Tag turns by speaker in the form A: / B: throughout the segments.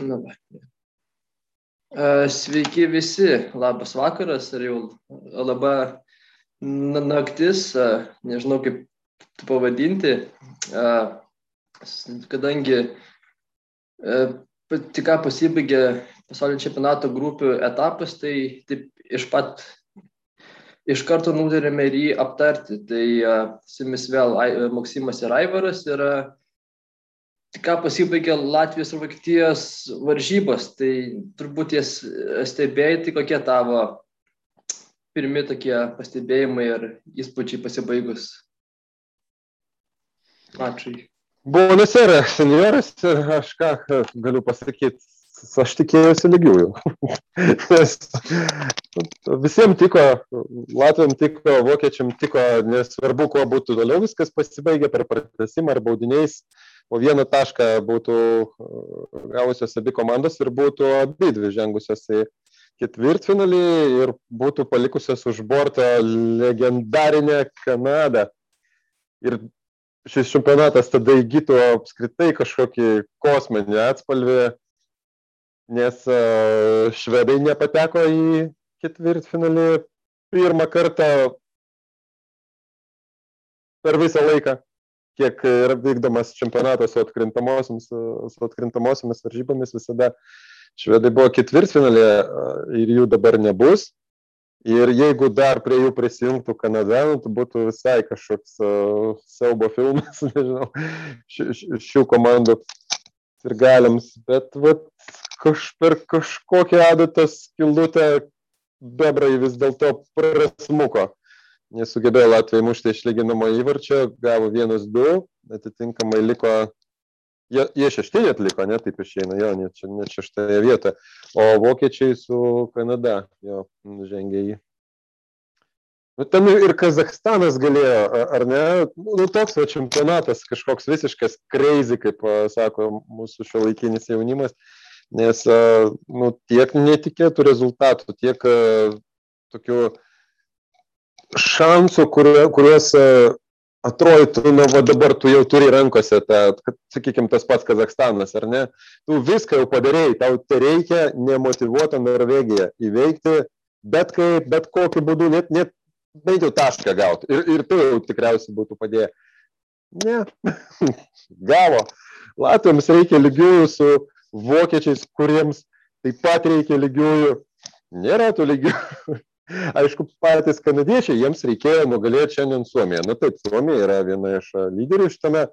A: Na, va. E, Sveiki visi, labas vakaras ar jau laba na- naktis, e, nežinau kaip pavadinti, E, kadangi tik ką pasibaigė pasaulio čempionato grupių etapas, tai taip iš pat iš karto nutarėme ir jį aptarti. Tai su jumis vėl Maksimas ir Aivaras yra ką pasibaigė Latvijos ir Vokietijos varžybos, tai turbūt jas stebėjai, tai kokie tavo pirmi tokie pastebėjimai ir įspūdžiai pasibaigus mačui.
B: Buonasera, senjoras, ir aš ką galiu pasakyti, aš tikėjausi lygiųjų. Nes visiems tiko, Latvijam tiko, Vokiečiam tiko, nesvarbu, kuo būtų toliau viskas pasibaigė per pratesimą ar baudiniais, po vieną tašką būtų uh, gavusios abi komandos ir būtų abi dvi žengusios į ketvirtfinalį ir būtų palikusios už borto legendarinę Kanadą. Ir šis čempionatas tada įgytų apskritai kažkokį kosminį atspalvį, nes e, švedai nepateko į ketvirtfinalį pirmą kartą per visą laiką, kiek yra vykdomas čempionatas su atkrintamosiamis, su atkrintamosiamis varžybomis visada. Švedai buvo ketvirtfinalė ir jų dabar nebus. Ir jeigu dar prie jų prisijungtų Kanada, nu, tai būtų visai kažkoks uh, siaubo filmas, nežinau, ši, ši, šių komandų ir galiams. Bet vat, kaž, per kažkokią adatą skildutę bebrai vis dėlto prasmuko. Nesugebėjo Latvijai mušti išlyginamo įvarčio, gavo vienas du, atitinkamai liko, jie, jie šešti atliko, ne taip išeina, jo, net, net šeštoje vietoje. O vokiečiai su Kanada jo žengė į. Nu, ten ir Kazakstanas galėjo, ar ne? Nu, toks va čempionatas, kažkoks visiškas crazy, kaip sako mūsų šio laikinis jaunimas, nes nu, tiek netikėtų rezultatų, tiek tokių šansų, kuriuos atrodytų, na, va dabar tu jau turi rankose, tą, sakykime, tas pats Kazakstanas, ar ne? Tu viską jau padarėjai, tau tai reikia nemotivuotą Norvegiją įveikti, bet kaip, bet kokiu būdu, net, net bent jau tašką gauti. Ir, ir tu jau tikriausiai būtų padėję. Ne, gavo. Latviams reikia lygiųjų su vokiečiais, kuriems taip pat reikia lygiųjų. Nėra tų lygiųjų. Aišku, patys kanadiečiai, jiems reikėjo nugalėti šiandien Suomiją. Na taip, Suomija yra viena iš lyderių šitame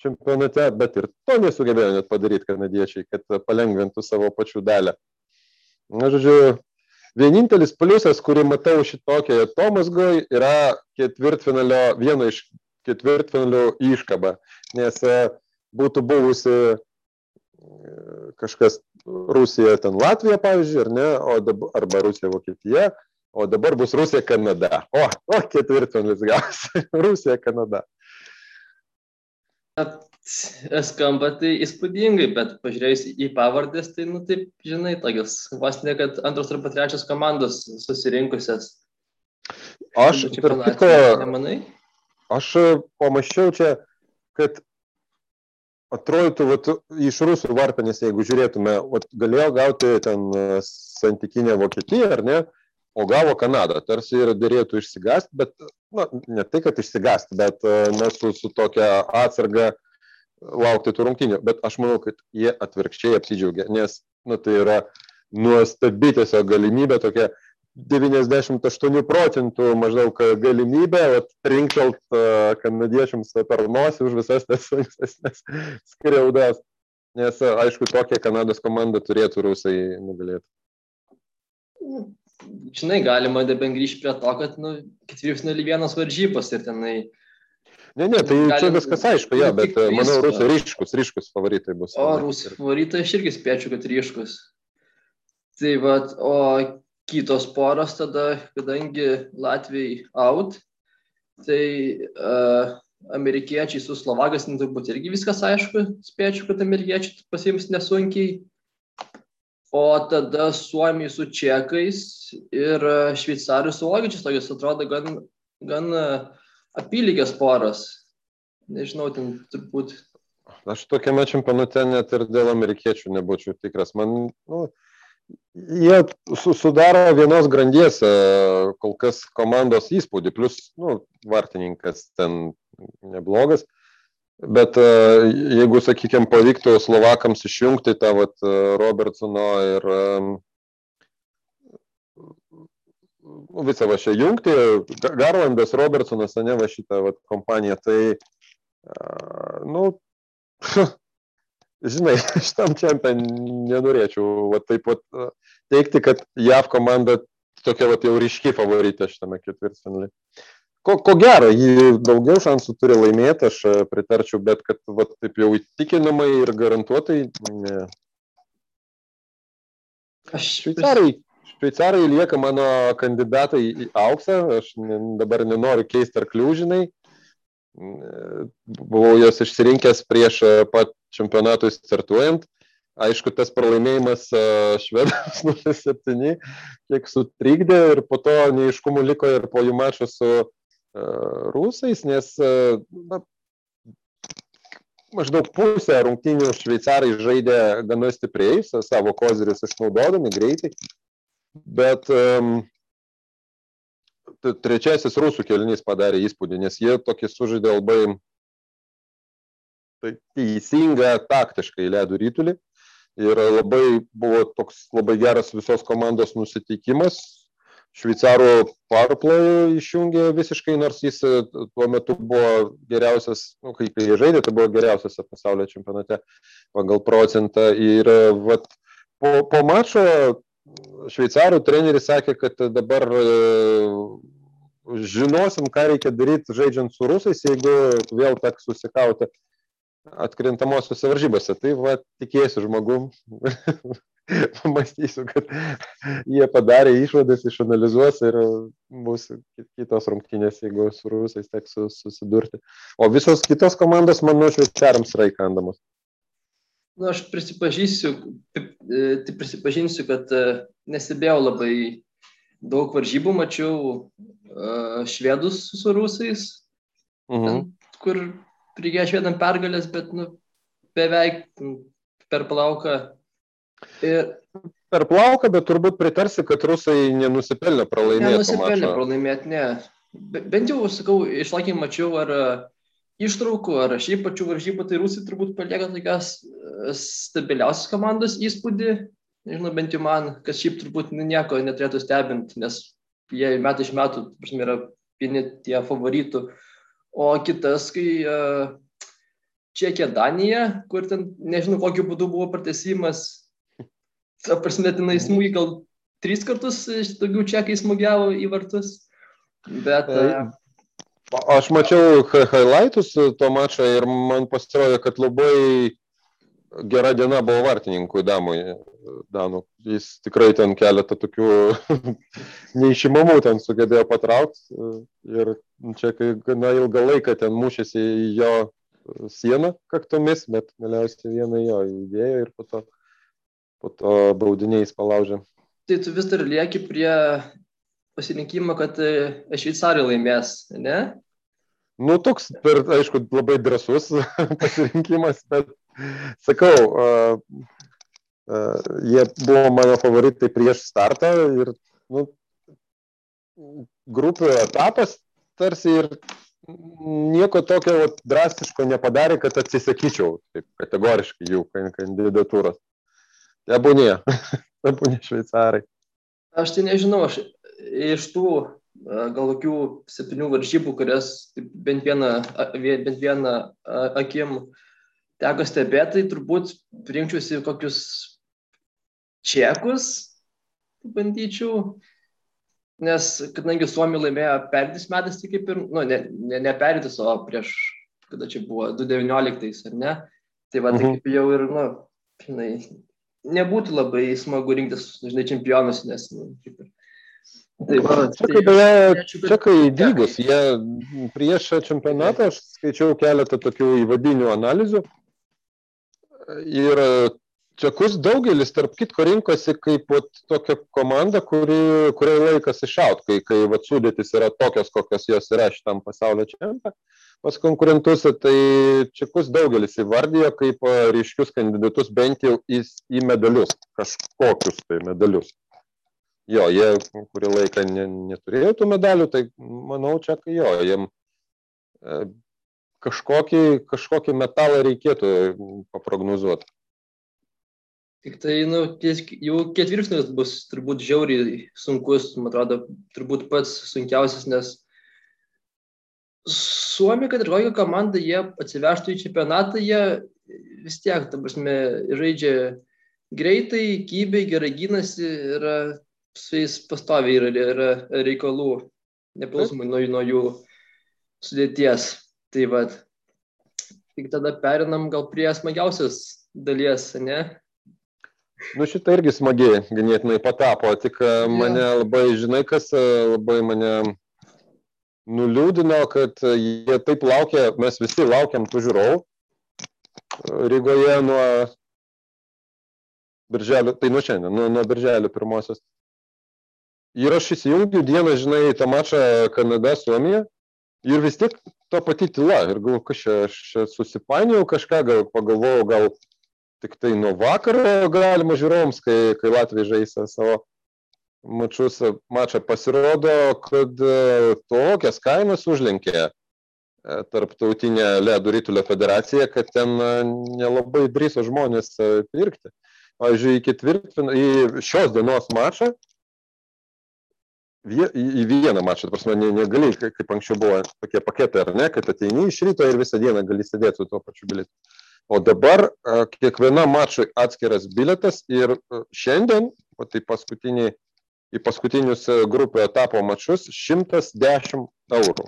B: čempionate, bet ir to nesugebėjo net padaryti kanadiečiai, kad palengvintų savo pačių dalę. Na, žodžiu, vienintelis pliusas, kurį matau šitokioje Tomasgoj, yra ketvirtfinalio, vieno iš ketvirtfinalio iškaba, nes būtų buvusi kažkas Rusija, ten Latvija, pavyzdžiui, ar ne, o dabar, arba Rusija, Vokietija, o dabar bus Rusija, Kanada. O, o ketvirtfinalis gausi. Rusija, Kanada.
A: Skamba tai įspūdingai, bet pažiūrėjus į pavardės, tai, nu, taip, žinai, tokios, vos ne, kad antros arba trečios komandos susirinkusios.
B: Aš, tarp kitko? Aš pamačiau čia, kad atrodytų, vat, iš rusų varpinės, jeigu žiūrėtume, vat, galėjo gauti ten santykinę Vokietiją, ar ne, o gavo Kanadą. Tarsi ir dėrėtų išsigasti, bet, na, ne tai, kad išsigasti, bet, na, su, su tokia atsarga laukti tų rungtynių. Bet aš manau, kad jie atvirkščiai apsidžiaugia, nes, na, tai yra nuostabi tiesiog galimybė tokia 98 procentų maždaug galimybę trinkelt kanadiečiams per nosį už visas tas ankstesnės skriaudas. Nes, aišku, tokią Kanados komandą turėtų rusai nugalėti.
A: Žinai, galima deben grįžti prie to, kad, nu, ketvirtfinalį vienas varžybos ir tenai.
B: Ne, ne, tai Galim, čia viskas aišku, ja, bet
A: tik
B: manau, rusai ryškus, ryškus favoritai bus.
A: O rusų favoritai aš irgi spėčiau, kad ryškus. Tai vad, o kitos poros tada, kadangi Latvijai out, tai uh, amerikiečiai su Slovakas, nu, turbūt irgi viskas aišku, spėčiau, kad amerikiečiai pasiims nesunkiai. O tada Suomijai su Čekais ir uh, Šveicarijai su Vokiečiais, tokios atrodo gan, gan uh, apylygės poros. Nežinau, ten turbūt.
B: Aš tokiame čempionate net ir dėl amerikiečių nebūčiau tikras. Man, nu, jie su, sudaro vienos grandies kol kas komandos įspūdį, plus, nu, vartininkas ten neblogas. Bet jeigu, sakykime, pavyktų Slovakams išjungti tą vat, Robertsono ir visą va šią jungtį, Garlandas, Robertsonas, ne va šitą vat, kompaniją, tai, nu, žinai, šitam čempion nenorėčiau va, taip pat teikti, kad JAV komanda tokia va, jau ryški favoritė šitame ketvirtfinalyje. Ko, ko gero, jį daugiau šansų turi laimėti, aš pritarčiau, bet kad va, taip jau įtikinamai ir garantuotai, ne. Šveicarai, šveicarai lieka mano kandidatai į auksą, aš dabar nenoriu keisti arklių, žinai, buvau juos išsirinkęs prieš pat čempionatui startuojant. Aišku, tas pralaimėjimas švedams 0-7 kiek sutrikdė ir po to neiškumų liko ir po jų mačo su rusais, nes na, maždaug pusę rungtynių šveicarai žaidė gana stipriai, savo kozirius išnaudodami greitai, bet um, trečiasis rusų kelinys padarė įspūdį, nes jie tokį sužaidė labai tai teisingą taktiškai ledų rytulį ir labai buvo toks labai geras visos komandos nusiteikimas. Šveicarų powerplay išjungė visiškai, nors jis e, tuo metu buvo geriausias, nu, kai, jie žaidė, tai buvo geriausias pasaulio čempionate pagal procentą. Ir e, vat, po, po mačo šveicarų treneris sakė, kad dabar e, žinosim, ką reikia daryti žaidžiant su rusais, jeigu vėl teks susikauti atkrintamosiose varžybose. Tai va, tikėsiu žmogum, pamastysiu, kad jie padarė išvadas, išanalizuos ir bus kitos rungtynės, jeigu su rusais teks susidurti. O visos kitos komandos, manau, šveicarams yra įkandamos.
A: Na, aš prisipažįsiu, tai prisipažinsiu, kad e, nesibėjau labai daug varžybų, mačiau uh, švedus su rusais, mhm. ten, kur reikėjo švedam pergalės, bet nu, beveik per plauką.
B: Ir... Per plauką, bet turbūt pritarsi, kad rusai nenusipelnė pralaimėti.
A: Nenusipelnė pralaimėti, ne. Bent jau, sakau, išlaikį mačiau, ar ištraukų, ar šiaip pačių varžybų, tai rusai turbūt palieka tokias stabiliausias komandos įspūdį. Nežinau, bent jau man, kas šiaip turbūt nieko neturėtų stebinti, nes jie metai iš metų, prasme, yra vieni tie favoritų. O kitas, kai uh, Čekija Danija, kur ten nežinau kokiu būdu buvo pratesimas, ta prasme, tenai smūgį gal tris kartus daugiau čekai smūgiavo į vartus. Bet. Uh,
B: Aš mačiau highlightus to mačo ir man pasirodė, kad labai gera diena buvo vartininkui Damui. Danų. Jis tikrai ten keletą tokių neišimamų ten sugebėjo patraukti ir čia kai gana ilgą laiką ten mušėsi į jo sieną kaktomis, bet galiausiai vieną jo įdėjo ir po to, po to baudiniais palaužė.
A: Tai tu vis dar lieki prie pasirinkimą, kad šveicarai laimės, ne?
B: Nu, toks, per, aišku, labai drasus pasirinkimas, bet sakau, uh, uh, jie buvo mano favoritai prieš startą ir nu, grupių etapas tarsi ir nieko tokio drastiško nepadarė, kad atsisakyčiau taip, kategoriškai jų kandidatūros. Tebūnė, tebūnė šveicarai.
A: Aš tai nežinau, aš iš tų gal kokių septynių varžybų, kurias bent vieną, bent vieną akim teko stebėti, tai turbūt rinkčiausi kokius čekus, bandyčiau, nes kadangi Suomija laimėjo perdis metais, tai kaip ir, nu, ne, ne, ne perdis, o prieš, kada čia buvo, 2019, ar ne? Tai va, tai mhm. kaip jau ir, nu, žinai, nebūtų labai smagu rinktis, žinai, čempionus, nes, nu, kaip ir.
B: Tai va, čekai, beje, čekai dygus, jie prieš čempionatą aš skaičiau keletą tokių įvadinių analizių ir čekus daugelis, tarp kitko, rinkosi kaip vat, tokia komanda, kuri, kuriai laikas išaut, kai, kai vat, sudėtis yra tokios, kokios jos yra šitam pasaulio čempionate. pas konkurentus, tai čekus daugelis įvardijo kaip ryškius kandidatus bent jau į, į medalius, kažkokius tai medalius. Jo, jie kurį laiką ne, neturėjo tų medalių, tai manau, čia jo, jiem e, kažkokį, kažkokį metalą reikėtų paprognozuoti.
A: Tik tai, nu, ties, jau ketvirtinis bus turbūt žiauriai sunkus, man atrodo, turbūt pats sunkiausias, nes Suomija, kad ir kokią komandą jie atsivežtų į čempionatą, jie vis tiek, ta prasme, žaidžia greitai, kybiai, gerai gynasi ir su jais pastoviai yra, yra reikalų, nepriklausomai nuo, nuo jų sudėties. Tai vad, tik tada perinam gal prie smagiausios dalies, ne?
B: Nu šitą irgi smagiai ganėtinai patapo, tik ja. mane labai, žinai, kas labai mane nuliūdino, kad jie taip laukia, mes visi laukiam tų žiūrovų Rygoje nuo birželio, tai nuo šiandien, nuo, nuo birželio pirmosios. Ir aš įsijungiu dieną, žinai, tą mačą Kanada-Suomija ir vis tiek ta pati tyla. Ir galvoju, kas čia, aš čia susipainiojau kažką, gal pagalvojau, gal tik tai nuo vakaro galima žiūrovams, kai, kai Latvija žaisa savo mačius mačą pasirodo, kad e, tokias kainas užlenkė e, tarptautinė ledų rytulio federacija, kad ten e, nelabai drįso žmonės pirkti. Pavyzdžiui, į, į šios dienos mačą, į vieną mačą, ta prasme, negali, kaip anksčiau buvo tokie paketai, ar ne, kad ateini iš ryto ir visą dieną gali sėdėti su tuo pačiu bilietu. O dabar kiekviena mačui atskiras biletas ir šiandien, o tai paskutiniai į paskutinius grupių etapo mačus 110 eurų.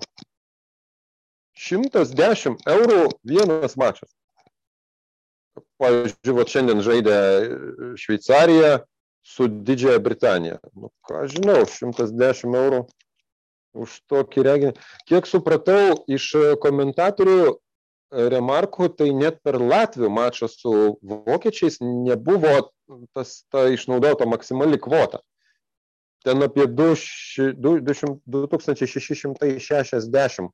B: 110 eurų vienas mačas. Pavyzdžiui, va, šiandien žaidė Šveicarija su Didžiaja Britanija. Nu, ką žinau, 110 eurų už tokį reginį. Kiek supratau iš komentatorių remarkų, tai net per Latvių mačą su vokiečiais nebuvo tas, ta išnaudota maksimali kvota ten apie 2660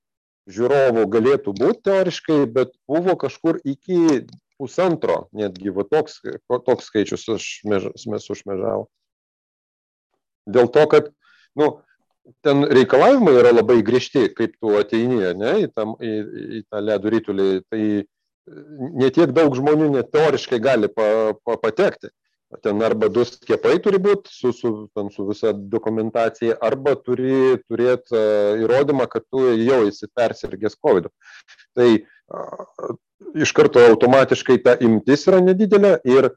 B: žiūrovų galėtų būti teoriškai, bet buvo kažkur iki pusantro, netgi va, toks, toks skaičius mes užmežavo. Dėl to, kad nu, ten reikalavimai yra labai griežti, kaip tu ateini ne, į, tam, į, į tą ledų rytulį, tai netiek daug žmonių net teoriškai gali pa, pa, patekti ten arba du skiepai turi būti su, su, ten, su visa dokumentacija, arba turi turėti uh, įrodymą, kad tu jau esi persirgęs COVID. Tai uh, iš karto automatiškai ta imtis yra nedidelė ir,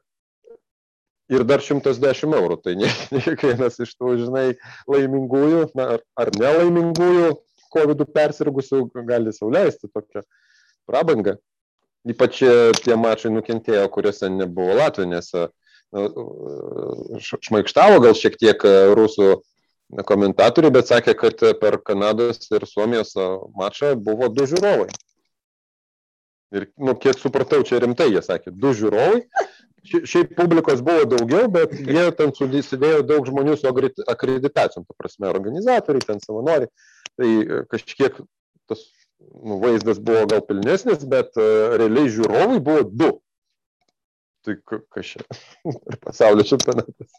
B: ir dar 110 eurų. Tai ne, ne kiekvienas iš tų, žinai, laimingųjų na, ar, ar nelaimingųjų COVID persirgusių gali sauliaisti tokią prabangą. Ypač tie mačai nukentėjo, kuriuose nebuvo Latvijos, nes šmaikštavo gal šiek tiek e, rusų komentatoriai, bet sakė, kad per Kanados ir Suomijos e, mačą buvo du žiūrovai. Ir, nu, kiek supratau, čia rimtai jie sakė, du žiūrovai. Šiaip publikos buvo daugiau, bet jie ten sudėjo daug žmonių su akreditacijom, ta prasme, organizatoriai, ten savanoriai. Tai e, kažkiek tas nu, vaizdas buvo gal pilnesnis, bet uh, realiai žiūrovai buvo du tai čia? Ir pasaulio čempionatas.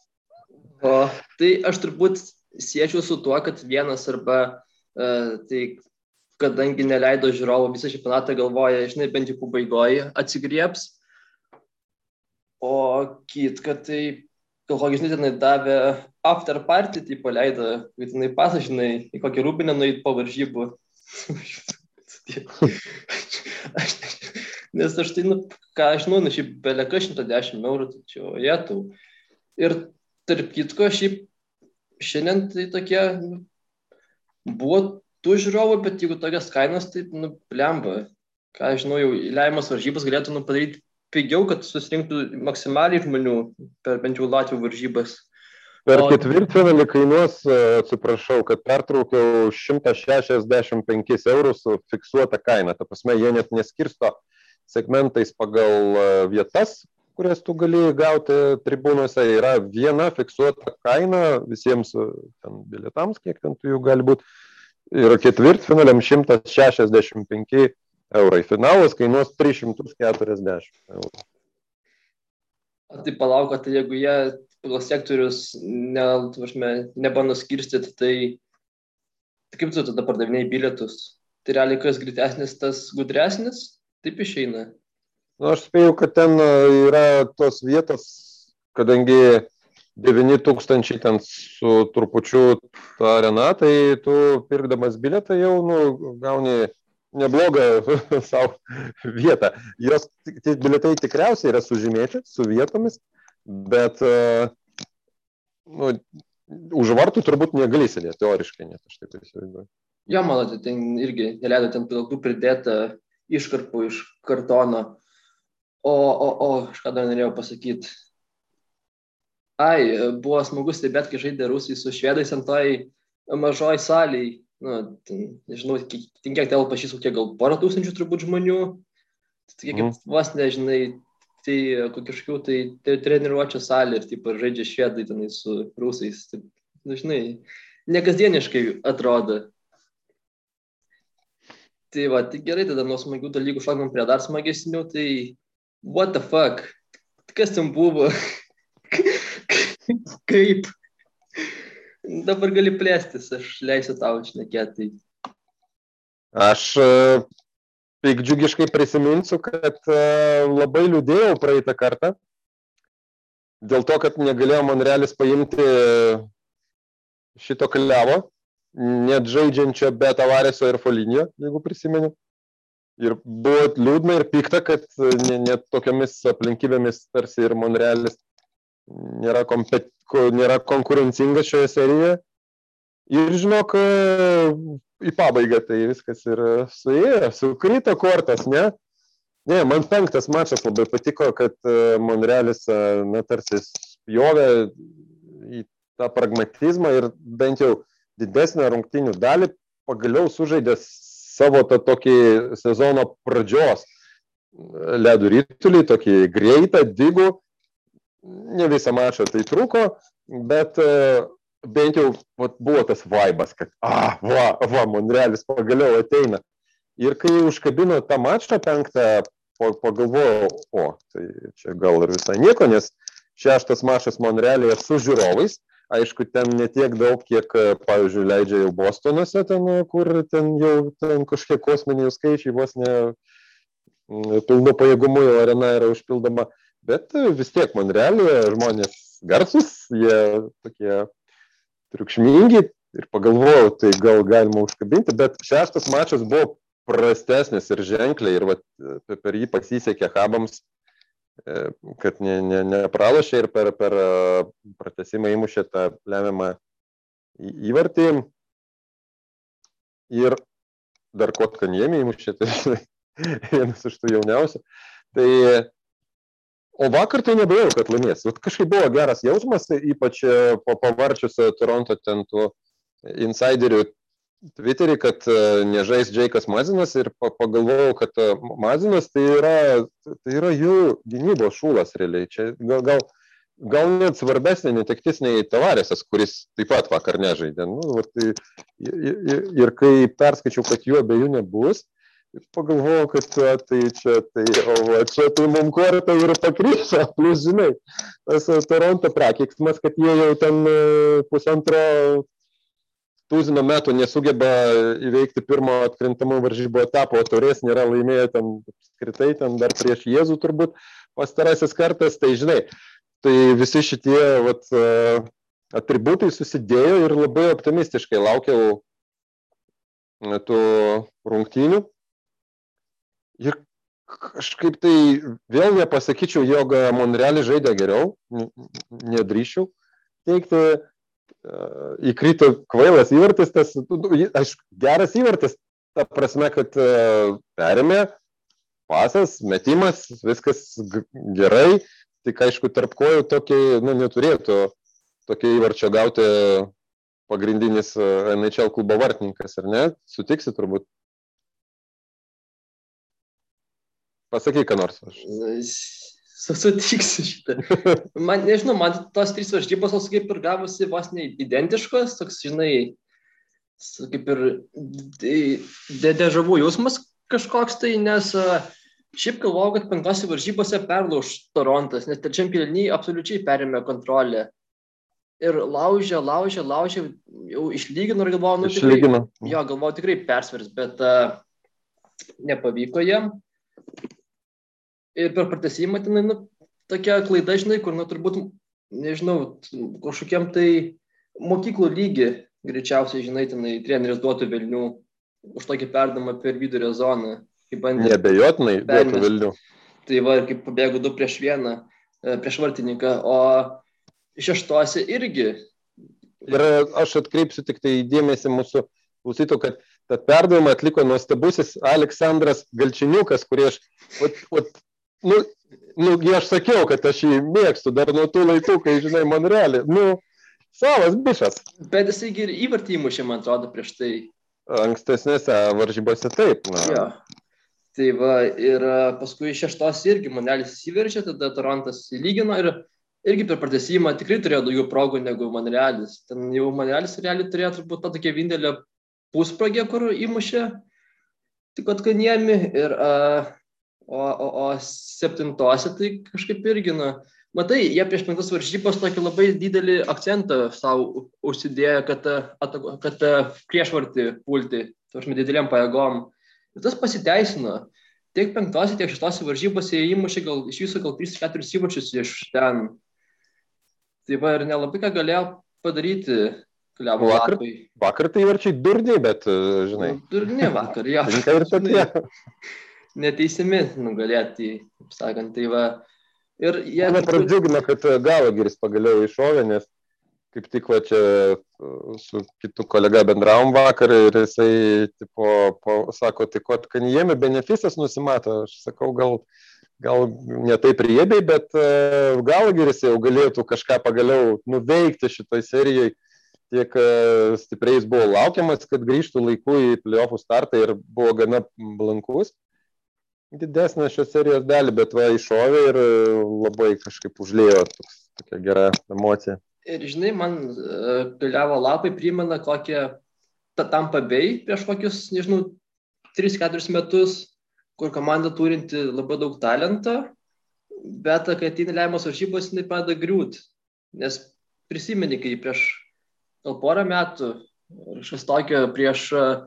A: O, tai aš turbūt siečiau su tuo, kad vienas arba uh, tai kadangi neleido žiūrovo visą čempionatą, galvoja, žinai, bent jau pabaigoje atsigrieps. O kit, kad tai gal kokį, žinai, tenai davė after party, tai paleido, kad tenai pasą, žinai, į kokį rūbinę nueit po varžybų. nes aš tai, nu, ką aš žinau, nu, šiaip beleka 110 eurų, čia jėtų. Ir tarp kitko, šiaip šiandien tai tokie, nu, buvo tų žiūrovų, bet jeigu tokias kainas, tai, nu, plemba. Ką žinau, jau įleimas varžybas galėtų, nu, padaryti pigiau, kad susirinktų maksimaliai žmonių per bent jau Latvijų varžybas.
B: Per o... ketvirtfinalį kainuos, atsiprašau, kad pertraukiau 165 eurus su fiksuota kaina. Ta prasme, jie net neskirsto segmentais pagal e, vietas, kurias tu gali gauti tribūnose, yra viena fiksuota kaina visiems e, ten bilietams, kiek ten jų gali būti. Ir ketvirtfinaliam 165 eurai. Finalas kainuos 340 eurų.
A: Tai palauk, tai jeigu jie pagal sektorius ne, tvašme, nebando skirstyti, tai, tai kaip tu tada pardavinėjai bilietus? Tai realiai kas greitesnis, tas gudresnis? Taip išeina.
B: Na, aš spėjau, kad ten e, yra tos vietos, kadangi 9000 ten su trupučiu ta arena, tai tu pirkdamas bilietą jau nu, gauni neblogą savo vietą. Jos tie bilietai tikriausiai yra sužymėti su vietomis, bet uh, nu, už vartų turbūt negali sėdėti, teoriškai net aš taip įsivaizduoju.
A: Jo, manote, ten irgi neleido ten pilkų pridėta iškarpų iš kartono. O, o, o, aš ką dar norėjau pasakyti. Ai, buvo smagu stebėti, kai žaidė Rusai su švedais ant toj mažoj saliai. Nu, ten, nežinau, kiek, kiek telpa šis, kokie gal porą tūkstančių turbūt žmonių. Tai kaip mm. vos nežinai, tai kažkokių tai, tai treniruočio salė ir taip žaidžia švedai tenai su rusais. Tai, dažnai, nekasdieniškai atrodo. Tai va, tai gerai, tada nuo smagių dalykų šokam prie dar smagesnių, tai what the fuck, kas ten buvo, kaip, dabar gali plėstis, aš leisiu tau šnekėti.
B: Aš e, piekdžiugiškai prisiminsiu, kad e, labai liūdėjau praeitą kartą, dėl to, kad negalėjo Monrealis paimti šito kliavo net žaidžiančio be Tavareso ir Folinio, jeigu prisimenu. Ir buvo liūdna ir pikta, kad net tokiamis aplinkybėmis tarsi ir Monrealis nėra, kompet, nėra konkurencingas šioje serijoje. Ir žinok, į pabaigą tai viskas ir suėjo, sukrito kortas, ne? Ne, man penktas mačas labai patiko, kad Monrealis, na, tarsi spjovė į tą pragmatizmą ir bent jau didesnę rungtynių dalį pagaliau sužaidė savo tą tokį sezono pradžios ledų rytulį, tokį greitą, dygų. Ne visą mačą tai truko, bet e, bent jau vat, buvo tas vaibas, kad, ah, va, va, Monrealis pagaliau ateina. Ir kai užkabino tą mačą penktą, pagalvojau, o, tai čia gal ir visai nieko, nes šeštas mačas Monrealėje su žiūrovais, aišku, ten netiek daug, kiek, e, pavyzdžiui, leidžia jau Bostonuose, ten, e, kur ten jau ten kažkiek kosminių skaičiai vos ne pilnu pajėgumu jau arena yra užpildoma, bet e, vis tiek Monrealėje žmonės garsus, jie tokie triukšmingi ir pagalvojau, tai gal galima užkabinti, bet šeštas mačas buvo prastesnis ir ženkliai ir vat, per jį pasisekė Habams E, kad ne, ne, nepralošė ir per, per e, pratesimą įmušė tą lemiamą įvartį. Ir dar Kotkanėmė įmušė, tai vienas iš tų jauniausių. Tai, o vakar tai nebėjau, kad laimės. Vat kažkaip buvo geras jausmas, ypač e, po pavarčius Toronto ten tų insiderių Twitterį, kad e, nežais Džeikas Mazinas ir pagalvojau, kad e, Mazinas tai yra, tai yra jų gynybos šūlas realiai. Čia gal, gal, gal net svarbesnė netektis nei Tavarėsas, kuris taip pat vakar nežaidė. Nu, tai, ir, ir kai perskaičiau, kad jų abiejų nebus, pagalvojau, kad tai čia, tai, o va, čia tai mum kortą ir pakryso, plus žinai, tas Toronto prakeiksmas, kad jie jau ten e, pusantro tūzino metų nesugeba įveikti pirmo atkrintamų varžybų etapo, o taurės nėra laimėję ten apskritai, ten dar prieš Jėzų turbūt pastarasis kartas, tai žinai, tai visi šitie vat, atributai susidėjo ir labai optimistiškai laukiau tų rungtynių. Ir kažkaip tai vėl nepasakyčiau, jog Monrealis žaidė geriau, nedrįšiau teikti, įkrito kvailas įvartis, tas, nu, nu, aišku, geras įvartis, ta prasme, kad perėmė pasas, metimas, viskas gerai, tik aišku, tarp kojų tokį, nu, neturėtų tokio įvarčio gauti pagrindinis NHL klubo vartininkas, ar ne? Sutiksi turbūt. Pasakyk, ką nors. Aš
A: sutiksiu šitą. Man, nežinau, man tos trys varžybos, kaip ir gavosi vos ne identiškos, toks, žinai, kaip ir tai dežavų jausmas kažkoks tai, nes šiaip galvojau, kad penktose varžybose perlauž Torontas, nes trečiam kilny absoliučiai perėmė kontrolę. Ir laužė, laužė, laužė, jau išlygino ir galvojau, nu tikrai,
B: Išlygino.
A: jo, galvojau tikrai persvers, bet uh, nepavyko jam. Ir per pratesimą ten, nu, tokia klaida, žinai, kur, nu, turbūt, nežinau, kažkokiam tai mokyklų lygi, greičiausiai, žinai, tenai treneris duotų Vilnių už tokį perdamą per vidurio zoną.
B: Nebejotinai duotų. Vilnių.
A: Tai va, ir kaip pabėgo du prieš vieną, e, prieš vartininką, o šeštuose irgi.
B: Ir e, aš atkreipsiu tik tai dėmesį mūsų klausytų, kad tą perdavimą atliko nuostabusis Aleksandras Galčiniukas, kurį aš, ot, ot, nu, nu, aš sakiau, kad aš jį mėgstu dar nuo tų laikų, kai, žinai, Monrealį. Nu, savas bišas.
A: Bet jisai ir įvartį įmušė, man atrodo, prieš tai.
B: Ankstesnėse varžybose taip. Na,
A: Jo. Tai va, ir a, paskui šeštos irgi Monelis įsiveržė, tada Torontas įlygino ir irgi per pratesimą tikrai turėjo daugiau progų negu Monelis. Ten jau Monelis realiai turėjo turbūt tą tokią vienintelę puspragę, kur įmušė tik atkaniemi. Ir, a, o, o, o septintose tai kažkaip irgi, na, matai, jie prieš penktas varžybas tokį labai didelį akcentą savo užsidėjo, kad, kad priešvartį pulti, tarsi didelėm pajėgom. Ir tas pasiteisino. Tiek penktose, tiek šeštose varžybose jie įmušė gal iš viso gal 3-4 įvarčius iš ten. Tai va ir nelabai ką galėjo padaryti Klevo
B: Vakar-
A: lapai.
B: vakar tai varčiai durniai, bet, žinai,
A: ne vakar, jo.
B: tinka ir tokie.
A: Neteisimi nugalėti, taip sakant. Tai va. Ir jie...
B: Mane pradžiugino, kad e, Galagiris pagaliau iššovė, nes kaip tik va čia e, su kitu kolega bendravom vakar ir jisai, tipo, po, sako, ko, kad jėmi benefisas nusimato, aš sakau, gal, gal ne taip riebiai, bet uh, Galagiris jau galėtų kažką pagaliau nuveikti šitoj serijai. Tiek stipriai jis buvo laukiamas, kad grįžtų laiku į playoffų startą ir buvo gana blankus. Didesnė šios serijos dalį, bet va iššovė ir e, labai kažkaip užlėjo toks, tokia gera emocija.
A: Ir žinai, man Klevo lapai primena kokią ta- Tampa Bay prieš kokius, nežinau, 3-4 metus, kur komanda turinti labai daug talento, bet kai ateina lemiamos varžybos, jinai pradeda griūt. Nes prisimeni, kai prieš gal porą metų, kažkas tokio prieš uh,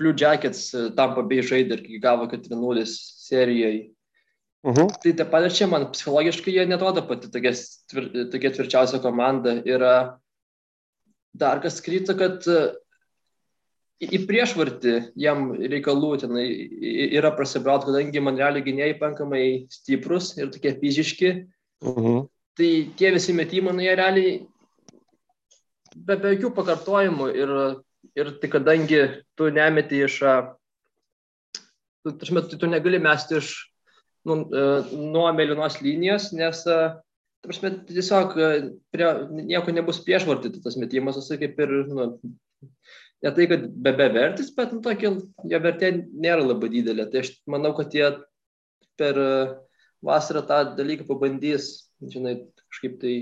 A: Blue Jackets uh, Tampa Bay žaidė ir gavo 4-0 serijai.
B: Mhm.
A: Tai taip pat ir čia man psichologiškai jie netrodo pati tokia, tvir, tokia tvirčiausia komanda. Ir dar kas kryta, kad a, į priešvartį jam reikalų tenai i- yra prasibraut, kadangi man realiai gynėjai pankamai stiprus ir tokie fiziški.
B: Mhm.
A: Tai tie visi metimai, nu jie realiai be, be jokių pakartojimų ir, ir tai kadangi tu nemeti iš, tu, taršime, tu, tu negali mesti iš nu, e, nuo mėlynos linijos, nes e, prasme, tiesiog e, prie, nieko nebus priešvartyti tas metimas, jisai kaip ir, nu, ne tai, kad be bevertis, bet nu, tokia, jo vertė nėra labai didelė. Tai aš manau, kad jie per vasarą tą dalyką pabandys, žinai, kažkaip tai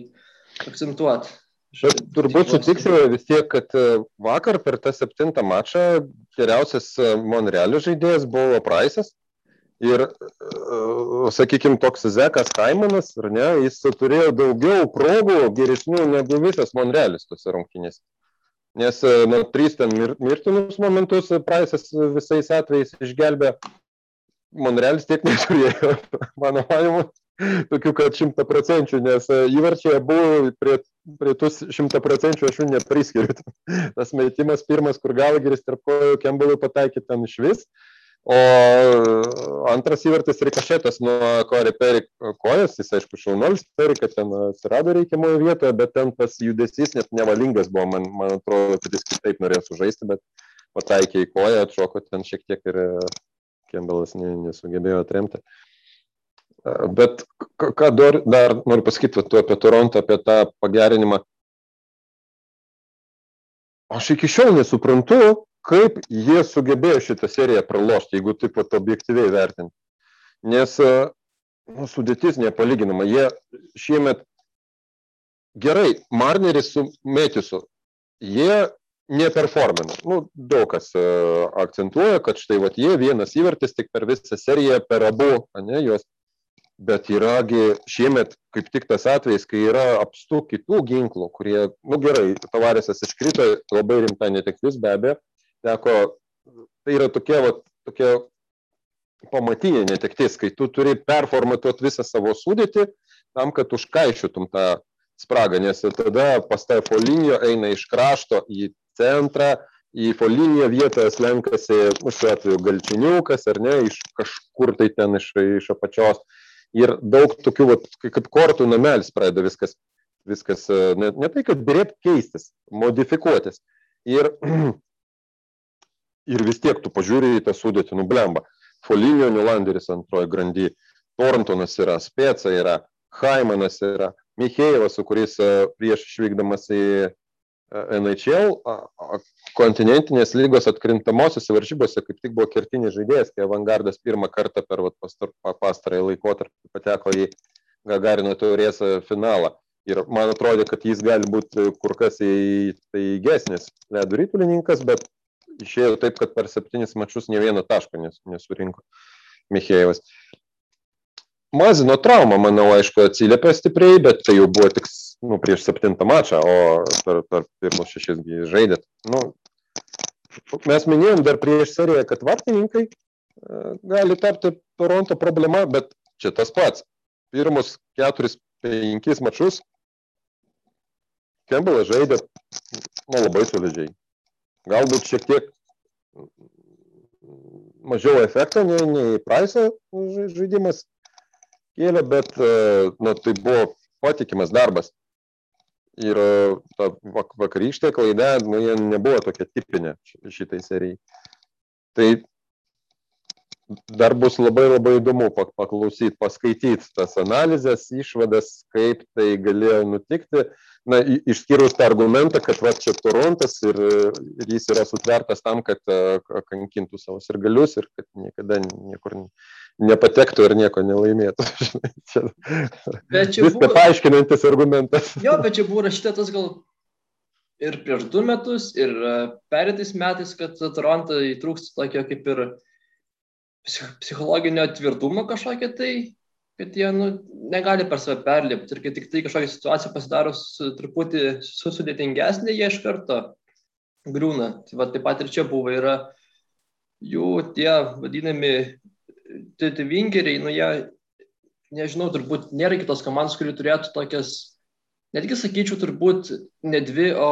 A: akcentuoti.
B: Bet turbūt sutiksime vis tiek, kad e, vakar per tą septintą mačą geriausias e, Monrealio žaidėjas buvo Praisas. Ir, sakykime, toks Zekas Kaimanas, ar ne, jis turėjo daugiau progų geresnių negu visas Monrealis tose rungtynėse. Nes, e, nu, trys ten mir, mirtinus momentus Praisas visais atvejais išgelbė. Monrealis tiek neturėjo, mano manimu, tokių, kad šimta procentų, nes e, įvarčiai buvo prie, prie tus šimta procentų aš jų nepriskiriu. Tas metimas pirmas, kur Galageris tarp kojų Kembelui pataikė ten iš vis. O antras įvartis rikašėtas nuo Korė Peri kojas, jis aišku šaunuolis, Peri, kad ten atsirado reikiamoje vietoje, bet ten tas judesys net nevalingas buvo, man, man atrodo, kad jis kitaip norėjo sužaisti, bet pataikė į koją, atšoko ten šiek tiek ir Kembelas nesugebėjo atremti. Bet ką dar, dar noriu pasakyti tu apie Torontą, apie tą pagerinimą. Aš iki šiol nesuprantu, kaip jie sugebėjo šitą seriją pralošti, jeigu taip pat objektyviai vertinti. Nes nu, sudėtis nepalyginama. Jie šiemet gerai, Marneris su Metisu, jie neperformina. Nu, daug kas uh, akcentuoja, kad štai vat, jie vienas įvartis tik per visą seriją, per abu, ne, juos. Bet yragi šiemet kaip tik tas atvejis, kai yra apstu kitų ginklų, kurie, nu gerai, tavarėsas iškrito, labai rimta netektis be abejo, teko, tai yra tokia, vat, tokia pamatinė netektis, kai tu turi performatuoti visą savo sudėtį tam, kad užkaišytum tą spragą, nes tada pas tą folinio eina iš krašto į centrą, į folinio vietą slenkasi, nu, šiuo atveju galčiniukas ar ne, iš kažkur tai ten iš, iš apačios. Ir daug tokių, vat, kaip kortų namelis pradeda viskas, viskas ne, ne tai, kad birėt keistis, modifikuotis. Ir, ir vis tiek tu pažiūri į tą sudėtį, nublemba. Folinio Nilanderis antroji grandy, Thorntonas yra, Speca yra, Haimanas yra, Michėjevas, su kuriais prieš išvykdamas į NHL kontinentinės lygos atkrintamosiose varžybose kaip tik buvo kertinis žaidėjas, kai Avangardas pirmą kartą per pastarąjį laikotarpį pateko į Gagarino taurės finalą. Ir man atrodė, kad jis gali būti kur kas įgesnis ledo rytulininkas, bet išėjo taip, kad per septynis mačius ne vieno taško nesurinko Michėjevas. Mazino trauma, manau, aišku, atsiliepė stipriai, bet tai jau buvo tik nu, prieš septintą mačą, o per, per pirmus šešis žaidėt. Nu, mes minėjom dar prieš seriją, kad vartininkai e, gali tapti Toronto problema, bet čia tas pats. Pirmus keturis, penkis mačius Kembelas žaidė nu, labai solidžiai. Galbūt šiek tiek mažiau efekto nei, nei Price žaidimas kėlė, bet nu, tai buvo patikimas darbas. Ir ta vakarykštė klaida, nu, jie nebuvo tokia tipinė šitai serijai. Tai dar bus labai labai įdomu paklausyti, paskaityti tas analizės, išvadas, kaip tai galėjo nutikti na, išskyrus tą argumentą, kad va čia Torontas ir, ir jis yra sutvertas tam, kad kankintų savo sirgalius ir kad niekada niekur nepatektų ir nieko nelaimėtų. Viską buvo... paaiškinantis argumentas.
A: Jo, bet čia buvo rašyta tas gal ir prieš du metus, ir perėtais metais, kad Torontą įtrūks tokio kaip ir psichologinio tvirtumo kažkokio tai kad jie nu, negali per save perlipti ir kai tik tai kažkokia situacija pasidaro su, truputį su sudėtingesnė, jie iš karto griūna. Tai va, taip pat ir čia buvo, yra jų tie vadinami vingeriai, nu jie, nežinau, turbūt nėra kitos komandos, kuri turėtų tokias, netgi sakyčiau, turbūt ne dvi, o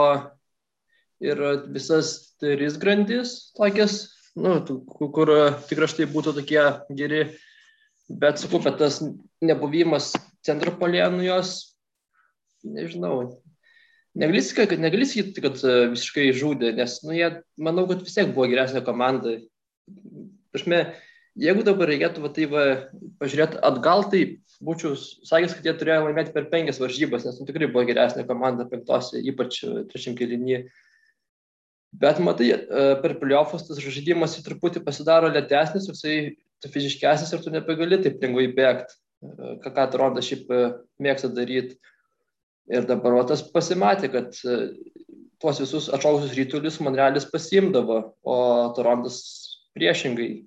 A: ir visas tris grandis tokias, nu, kur tikrai štai būtų tokie geri Bet sakau, bet tas nebuvimas centro polėnų jos, nežinau, negali sakyti, negali sakyti, kad visiškai žudė, nes, nu, jie, manau, kad vis tiek buvo geresnė komanda. Prašme, jeigu dabar reikėtų, va, tai va, pažiūrėti atgal, tai būčiau sakęs, kad jie turėjo laimėti per penkias varžybas, nes nu, tikrai buvo geresnė komanda penktose, ypač e, trečiam kelinyje. Bet matai, e, per playoffus tas žaidimas truputį pasidaro lėtesnis, jisai fiziškesnis ir tu nebegali taip lengvai bėgti, ką, ką Torontas šiaip e, mėgsta daryti. Ir dabar o tas pasimatė, kad e, tuos visus atšaukusius rytulius Monrealis pasimdavo, o Torontas priešingai.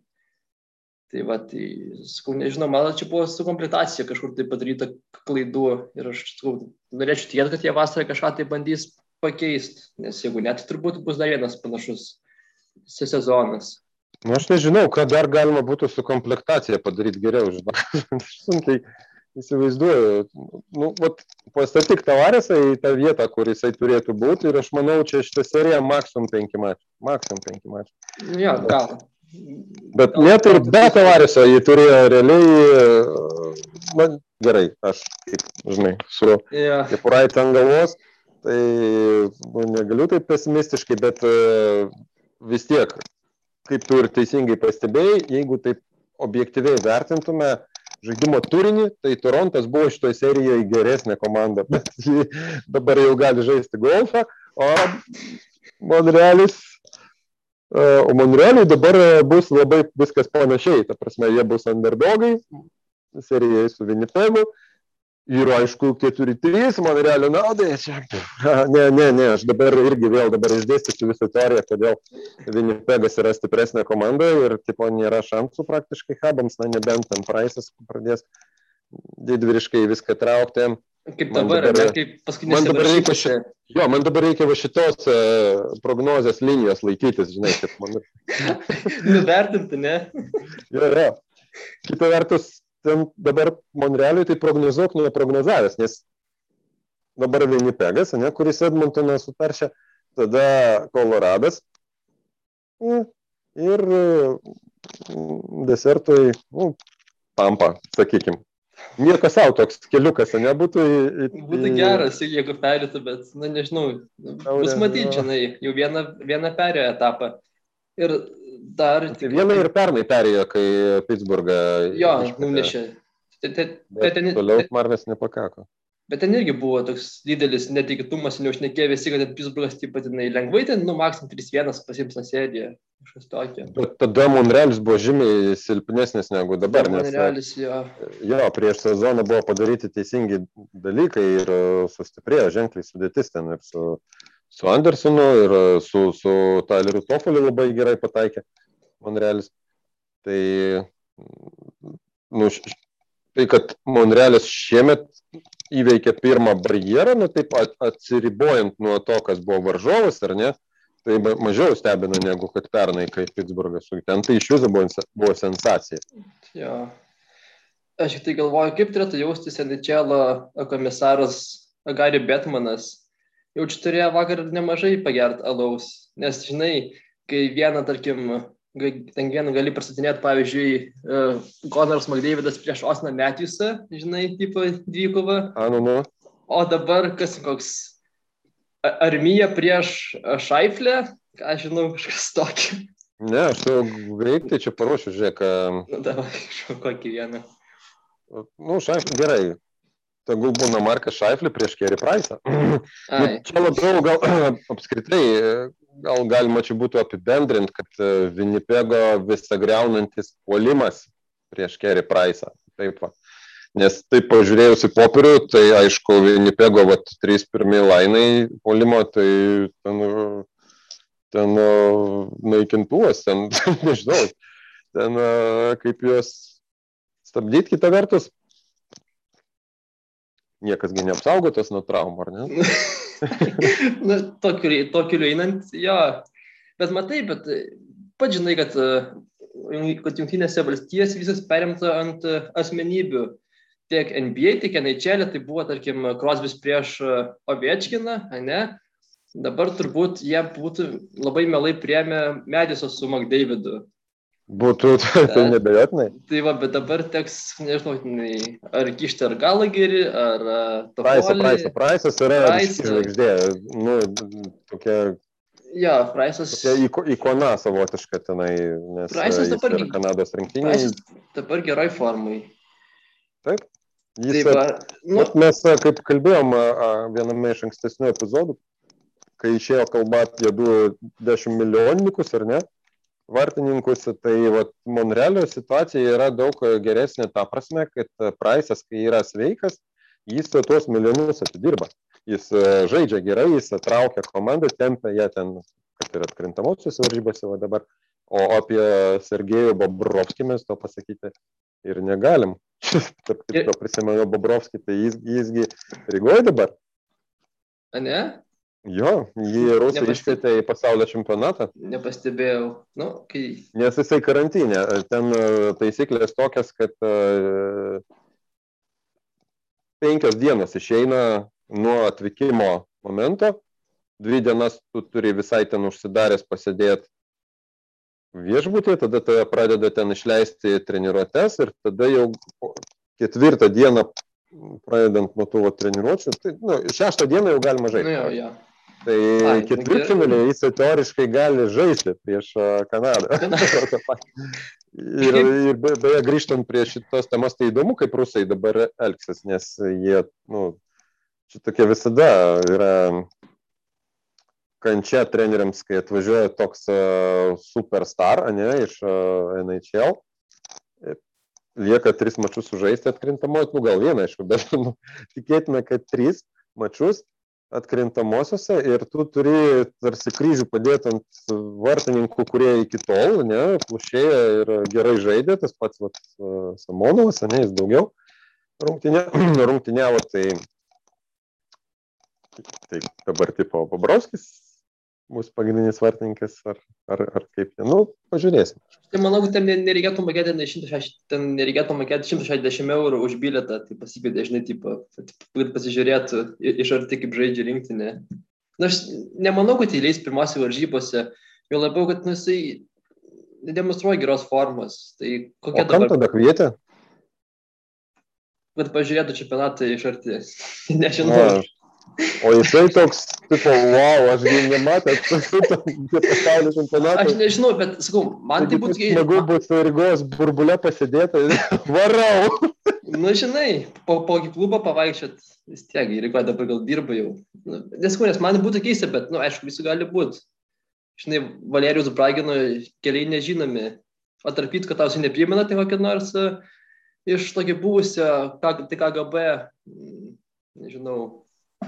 A: Tai va, tai, sakau, nežinau, man čia buvo su komplektacija kažkur tai padaryta klaidų ir aš, sakau, norėčiau tikėti, kad jie vasarą kažką tai bandys pakeisti, nes jeigu net, turbūt bus dar vienas panašus sezonas.
B: Nu, aš nežinau, ką dar galima būtų su komplektacija padaryti geriau, žinau. Sunkiai įsivaizduoju. Nu, vat, pastatyk tavarėsą į tą vietą, kur jisai turėtų būti ir aš manau, čia šitą seriją maksimum penki mačiai. Maksimum penki mačiai.
A: Ja, gal.
B: Bet net ir be tavarėsą jį turėjo realiai, na gerai, aš kaip, žinai, su yeah. kepuraitė ant galvos, tai nu, negaliu taip pesimistiškai, bet vis tiek kaip tu ir teisingai pastebėjai, jeigu taip objektyviai vertintume žaidimo turinį, tai Torontas buvo šitoje serijoje geresnė komanda, bet dabar jau gali žaisti golfą, o Monrealis, e, o Monrealiui dabar bus labai viskas panašiai, ta prasme, jie bus underdogai, serijoje su Winnipegu Ir aišku, 4-3 Monrealio naudai. Čia... Ne, ne, ne, aš dabar irgi vėl dabar išdėstysiu visą teoriją, kodėl Vinnipegas yra stipresnė komanda ir tipo nėra šansų praktiškai Habams, na nebent ten Praisas pradės didvyriškai viską traukti.
A: Kaip dabar, dabar ne, kaip paskutinėse
B: varžybose. Jo, man dabar reikia va šitos uh, prognozės linijos laikytis, žinai, kaip man.
A: Nuvertinti, ne?
B: jo, jo. Kita vertus, dabar Monrealiui tai prognozuok neprognozavęs, nes dabar Vinipegas, ne, kuris Edmontoną sutaršia, tada Koloradas ir desertui nu, Tampa, sakykime. Nieko savo toks keliukas, nebūtų. Į,
A: į, Būtų geras, jeigu perėtų, bet, na nežinau, bus matyti, žinai, jau vieną, vieną perėjo etapą. Ir dar.
B: Tai vieną ir pernai perėjo, kai Pittsburgą.
A: Jo, nunešė.
B: Toliau Marvės nepakako.
A: Bet ten irgi buvo toks didelis netikėtumas, neužnekė visi, kad Pittsburghas taip pat lengvai ten, nu, maksimum 3-1 pasiims tą seriją.
B: Bet tada Monrealis buvo žymiai silpnesnis negu dabar.
A: Monrealis, jo.
B: Jo, prieš sezoną buvo padaryti teisingi dalykai ir e, sustiprėjo ženkliai sudėtis ten ir su, su Andersonu, ir e, su, su Tyleriu Tofoliu labai gerai pataikė Monrealis. Tai, nu, tai kad Monrealis šiemet įveikė pirmą barjerą, nu taip atsiribojant nuo to, kas buvo varžovas, ar ne, tai mažiau stebina negu kad pernai, kai Pittsburghas ten, tai iš jūsų buvo, buvo sensacija.
A: Jo. Aš tik tai galvoju, kaip turėtų jaustis NHL komisaras Gary Betmanas. Jau čia turėjo vakar nemažai pagert alaus, nes žinai, kai vieną, tarkim, ten vieną gali pristatinėti, pavyzdžiui, uh, Conors McDavidas prieš Osną Matthewsą, žinai, tipo dvikovą.
B: Anu, nu.
A: O dabar kas koks armija prieš Šaiflę, ką žinau, kažkas tokio.
B: Ne, aš jau greitai čia paruošiu, žiūrėk.
A: Nu, davai, kokį vieną.
B: Nu, Šaiflė, gerai. Tegul būna Markas Šaiflė prieš Kerry Price'ą. nu, čia labiau gal apskritai gal galima čia būtų apibendrinti, kad Vinnipego e, visą greunantis puolimas prieš Kerry Price'ą. Taip, va. Nes taip pažiūrėjus į popierių, tai aišku, Vinnipego vat, trys pirmie lainai puolimo, tai ten, ten e, naikintuvas, ten, nežinau, ten e, kaip juos stabdyti kitą vertus. Niekasgi neapsaugotas nuo traumų, ar ne?
A: nu, tokiu, tokiu einant, jo. Bet matai, bet pat žinai, kad, kad jungtinėse valstijose visas perimta ant asmenybių. Tiek NBA, tiek NHL, tai buvo, tarkim, Krosbis prieš Ovečkiną, ne? Dabar turbūt jie būtų labai mielai priemę Mediso su McDavidu.
B: Būtų, tai nebejotinai.
A: Tai va, bet dabar teks, nežinau, ar kišti ar galagerį, ar...
B: Praisas, praisas, praisas yra žvaigždė, nu, tokia...
A: Jo, Praisas.
B: Tokia iko, ikona savotiška tenai, nes
A: Praisas dabar...
B: Kanados rinktinė.
A: Praisas dabar gerai formai.
B: Taip. Jis, Taip, va, nu... Mes, kaip kalbėjom viename iš ankstesnių epizodų, kai išėjo kalba apie 10 milijoninkus, ar ne? Vartininkus, tai vat, Monrealio situacija yra daug geresnė ta prasme, kad Praisas, kai yra sveikas, jis tuos milijonus atidirba. Jis e, žaidžia gerai, jis traukia komandą, tempia ją ten, kad ir atkrintamosios varžybose va dabar. O apie Sergejų Bobrovskį mes to pasakyti ir negalim. Tarp kitko prisimenu Bobrovskį, tai jis, jisgi Rygoje dabar.
A: A ne?
B: Jo, jį rusai Nepasteb... iškvietė į pasaulio čempionatą.
A: Nepastebėjau. Nu, kai...
B: Nes jisai karantinė. Ten e, taisyklės tokias, kad uh, penkios dienos išeina nuo atvykimo momento. Dvi dienas tu turi visai ten užsidaręs pasėdėti viešbutį, tada tave pradeda ten išleisti treniruotės ir tada jau ketvirtą dieną pradedant nuo tų treniruočių, tai nu, šeštą dieną jau galima žaisti.
A: Nu, jo, jo.
B: Tai ketvirtfinalį jis teoriškai gali žaisti prieš Kanadą. ir, ir be, beje, grįžtant prie šitos temos, tai įdomu, kaip rusai dabar elgsis, nes jie, nu, šitokie visada yra kančia treneriams, kai atvažiuoja toks superstar, ne, iš NHL. lieka tris mačius sužaisti atkrintamojo, nu gal vieną, aišku, bet nu, tikėtina, kad tris mačius atkrintamosiose ir tu turi tarsi kryžių padėti ant vartininkų, kurie iki tol, ne, plušėja ir gerai žaidė, tas pats vat, Samonovas, ne, jis daugiau rungtinė, rungtiniavo, tai, tai dabar tipo Babrovskis bus pagrindinis vartininkas, ar, ar, ar kaip, nu, pažiūrėsim.
A: Tai manau, kad ten nereikėtų mokėti, ne 160, ten nereikėtų mokėti 160 eurų už bilietą, tai pasikvietė, žinai, tipo, kad pasižiūrėtų iš arti, kaip žaidžia rinktinė. Na, aš nemanau, kad įleis pirmose varžybose, jo labiau, kad nu, jisai demonstruoja geros formos. Tai kokia
B: o dabar... tada kvietė?
A: Kad pažiūrėtų čempionatą iš arti. Nežinau. Na,
B: O jisai toks, tipo, wow, aš gi nematęs, pasaulio čempionatą.
A: Aš nežinau, bet sakau, man tai būtų...
B: Smagu bus Rygos burbulė pasėdėti, varau.
A: Nu, žinai, po, po klubą pavaikščiot, vis tiek, Rygoje dabar gal dirba jau. Nu, Nesakau, nes man būtų keista, bet, na, nu, aišku, visų gali būti. Žinai, Valerijus Bragino keliai nežinomi. O tarp kitko, tau neprimena tai kokią nors uh, iš tokio buvusio, tai KGB, nežinau,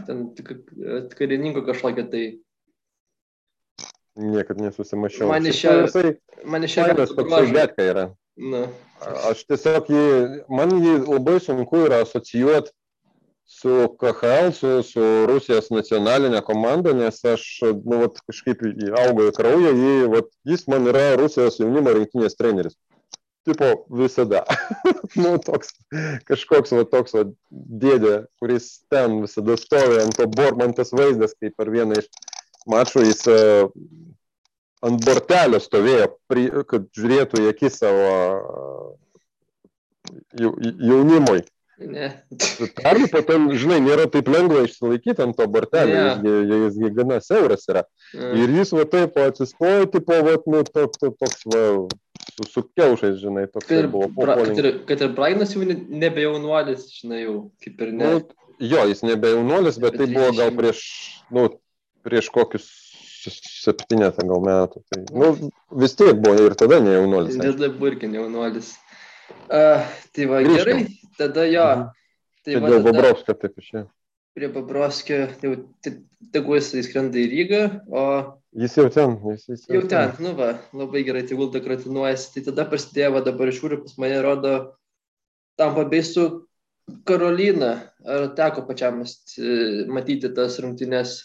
A: ten tik, karininko kažkokia tai.
B: Niekad nesusimašiau.
A: Man iš čia, man iš čia
B: toks betka yra. Na. Aš tiesiog jį, man jį labai sunku yra asocijuoti su KHL, su, su Rusijos nacionalinė komanda, nes aš nu, vat, kažkaip augo į kraują, jį, vat, jis man yra Rusijos jaunimo rinktinės treneris tipo visada. nu, toks kažkoks va toks va dėdė, kuris ten visada stovi ant to bor, man tas vaizdas, kaip per vieną iš mačų jis uh, ant bortelio stovėjo, pri, kad žiūrėtų į akis savo uh, jaunimui.
A: Ne.
B: Perliu po to, žinai, nėra taip lengva išsilaikyti ant to bortelio, yeah. jisgi, jisgi gana siauras yra. Yeah. Ir jis va taip atsistoja, tipo, va, nu, toks, toks, va, su, su kiaušais, žinai, toks
A: kad ir, buvo. Bra, kad, ir, kad ir Brainas jau nebe jaunuolis, žinai, jau kaip ir ne. Nu,
B: jo, jis nebe jaunuolis, bet tai buvo gal prieš, nu, prieš kokius septynetą gal metų. Tai, nu, vis tiek buvo ir tada ne jaunuolis.
A: Ir tada buvo irgi ne jaunuolis. Uh, tai va, Grįžtam. gerai, tada jo. Mhm.
B: Tai, tai va, dėl Babrovskio taip išėjo.
A: Prie Babrovskio, jau tegu jis įskrenda į Rygą, o
B: Jis jau ten, jis, jis
A: jau, jau ten. ten. Nu va, labai gerai, tai Gulda kratinuojasi. Tai tada prasidėjo, va dabar žiūriu, pas mane rodo tam pabėsiu Karolina. Ar teko pačiam matyti tas rungtynės?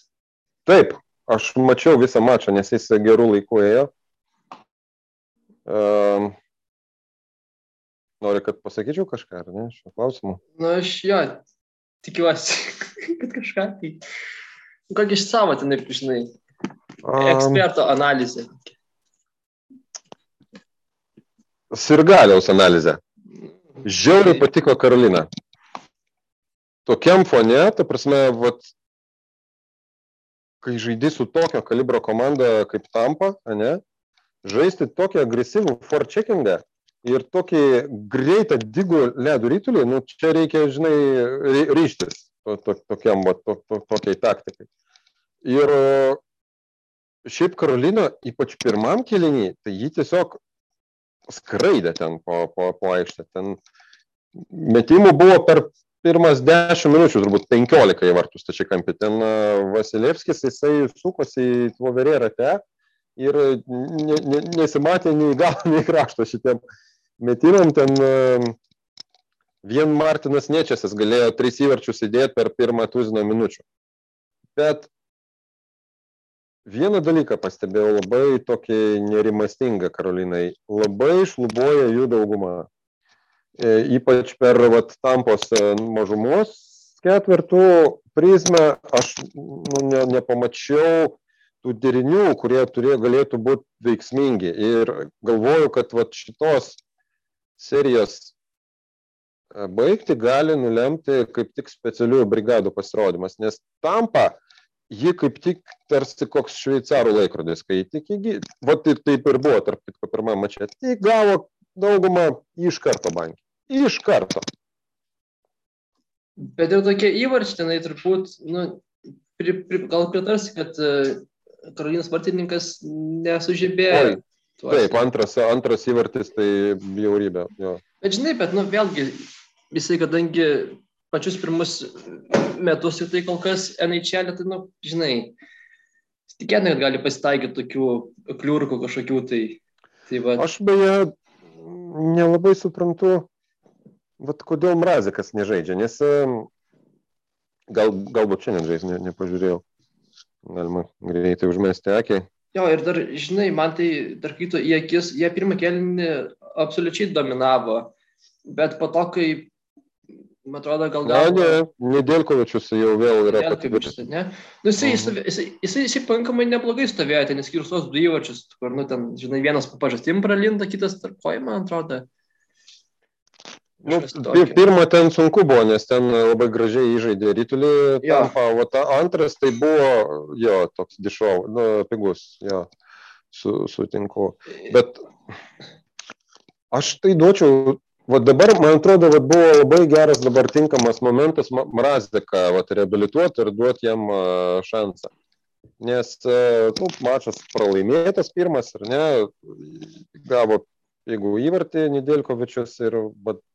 B: Taip, aš mačiau visą mačą, nes jis gerų laikų ėjo. Um, nori, kad pasakyčiau kažką, ar ne, šiuo klausimu?
A: Na, aš jo, tikiuosi, kad kažką. Tai... Kokį iš savo ten, žinai, Eksperto analizė.
B: Sirgaliaus analizė. Žiauriai patiko Karolina. Tokiam fone, ta prasme, vat, kai žaidži su tokio kalibro komanda kaip Tampa, ne, žaisti tokį agresyvų forecheckingą ir tokį greitą digų ledų rytulį, nu, čia reikia, žinai, ryštis to, to, tokiam, va, to, to, tokiai taktikai. Ir šiaip Karolina, ypač pirmam kelinį, tai jį tiesiog skraidė ten po, po, po aikštę. Ten metimų buvo per pirmas 10 minučių, turbūt 15 į vartus tačiai kampį. Ten Vasilevskis, jisai sukosi į tvoverė rate ir ne, ne, nesimatė nei galą, nei krašto šitiem metimam. Ten vien Martinas Nečiasas galėjo tris įvarčius įdėti per pirmą tuziną minučių. Bet Vieną dalyką pastebėjau labai tokį nerimastingą Karolinai. Labai šlubuoja jų dauguma. E, ypač per vat, tampos e, mažumos ketvirtų prizmę aš nu, ne, nepamačiau tų derinių, kurie turėjo, galėtų būti veiksmingi. Ir galvoju, kad vat, šitos serijos baigti gali nulemti kaip tik specialiųjų brigadų pasirodymas, nes tampa ji kaip tik tarsi koks šveicarų laikrodis, kai tik įgyja. Vat tai taip ir buvo, tarp kitko, pirmame mače. Tai gavo daugumą iš karto bankį. Iš karto.
A: Bet ir tokie įvarčiai, turbūt, nu, pri, pri, gal pritarsi, kad uh, Karolinas vartininkas nesužibėjo.
B: Taip, antras, antras įvartis tai bjaurybė. Jo.
A: Bet žinai, bet, nu, vėlgi, jisai, kadangi pačius pirmus metus ir tai kol kas NHL, tai, nu, žinai, tikėtina, kad gali pasitaikyti tokių kliūrkų kažkokių tai. tai va.
B: Aš beje nelabai suprantu, vat, kodėl Mrazikas nežaidžia, nes gal, galbūt šiandien žais, ne, nepažiūrėjau. Galima greitai užmesti akį.
A: Jo, ir dar, žinai, man tai, dar kito, į akis, jie pirmą kelinį absoliučiai dominavo, bet po to, kai Man atrodo, gal gal.
B: Ne, ne, Nedelkovičius jau vėl yra.
A: Nedelkovičius, ne? Nu, jisai, mhm. jisai, jisai, jisai pakankamai neblogai stovėjo, ten skirus tos du įvačius, kur, nu, ten, žinai, vienas pažastim pralinda, kitas tarp kojų, man atrodo.
B: Nu, pirmą ten sunku buvo, nes ten labai gražiai įžaidė rytulį. Tampa, o ta antras tai buvo, jo, toks dišau, nu, pigus, jo, su, sutinku. Bet aš tai duočiau Va dabar, man atrodo, va, buvo labai geras dabar tinkamas momentas Mrazdeką reabilituoti ir duoti jam šansą. Nes, nu, mačas pralaimėtas pirmas, ar ne, gavo, jeigu įvartį Nidelkovičius ir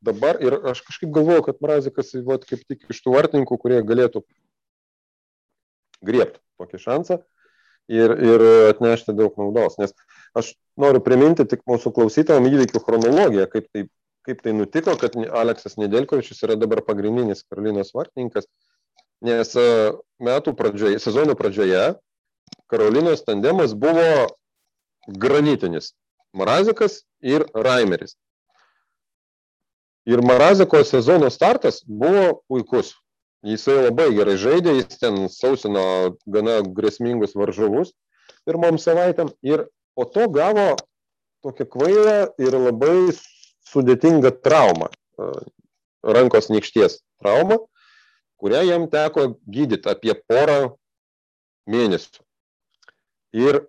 B: dabar, ir aš kažkaip galvoju, kad Mrazikas, va, kaip tik iš tų vartininkų, kurie galėtų griebti tokį šansą ir, ir atnešti daug naudos. Nes aš noriu priminti tik mūsų klausytojams įvykių chronologiją, kaip tai kaip tai nutiko, kad Aleksas Nedelkovičius yra dabar pagrindinis Karolinos vartininkas, nes e, metų pradžioje, sezono pradžioje Karolinos tandemas buvo granitinis. Marazikas ir Raimeris. Ir Maraziko sezono startas buvo puikus. Jisai labai gerai žaidė, jis ten sausino gana grėsmingus varžovus pirmom savaitėm ir po to gavo tokią kvailą ir labai sudėtinga trauma, e, rankos nykšties trauma, kurią jam teko gydyti apie porą mėnesių. Ir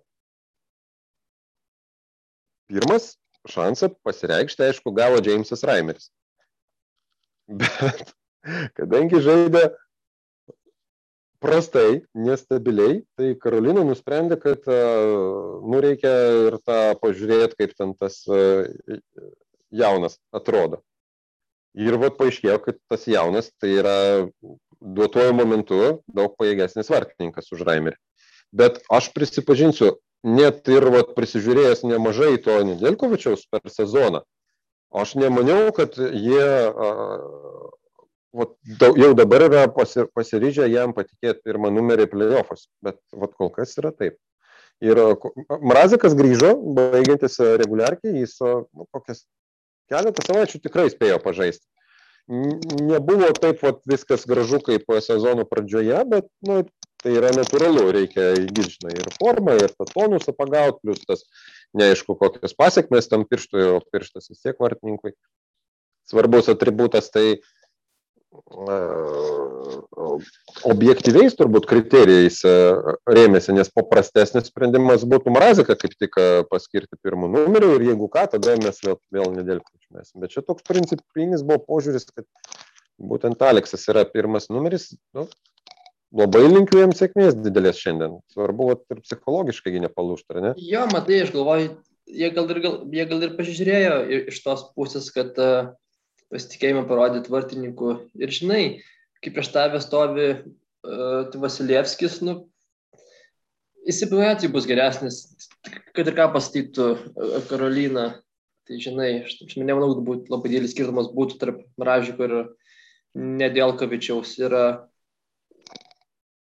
B: pirmas šansą pasireikšti, aišku, gavo Jamesas Raimeris. Bet kadangi žaidė prastai, nestabiliai, tai Karolina nusprendė, kad e, nu, reikia ir tą pažiūrėti, kaip ten tas e, jaunas atrodo. Ir vat paaiškėjo, kad tas jaunas tai yra duotuoju momentu daug pajėgesnis vartininkas už Raimerį. Bet aš prisipažinsiu, net ir vat, prisižiūrėjęs nemažai to Nedelkovičiaus per sezoną, aš nemaniau, kad jie a, vat, daug, jau dabar yra pasi, pasiryžę jam patikėti pirmą numerį playoffus, bet vat, kol kas yra taip. Ir Mrazikas grįžo, baigiantis reguliarkiai, jis nu, kokias keletą savaičių tikrai spėjo pažaisti. Nebuvo taip vat, viskas gražu kaip sezono pradžioje, bet nu, tai yra natūralu, reikia įgyti, žinai, ir formą, ir tą tonusą pagauti, plus tas neaišku, kokios pasiekmes tam pirštui, o pirštas vis tiek vartininkui. Svarbus atributas tai objektyviais turbūt kriterijais rėmėsi, nes paprastesnis sprendimas būtų Mraziką kaip tik paskirti pirmų numerių ir jeigu ką, tada mes vėl, vėl nedėlkučiamės. Bet čia toks principinis buvo požiūris, kad būtent Aleksas yra pirmas numeris. Nu, labai linkiu jam sėkmės didelės šiandien. Svarbu, kad ir psichologiškai nepalūštų, ne?
A: Jo, matai, aš galvoju, jie gal ir, gal, jie gal ir pasižiūrėjo iš tos pusės, kad uh, pasitikėjimą parodyti vartininkų. Ir žinai, kaip prieš tavę stovi uh, Vasilievskis, nu, įsipilnėti bus geresnis, kad ir ką pasakytų uh, Karolina. Tai žinai, aš, aš nemanau, kad būtų labai didelis skirtumas būtų tarp Maražiko ir Nedelkovičiaus. Ir,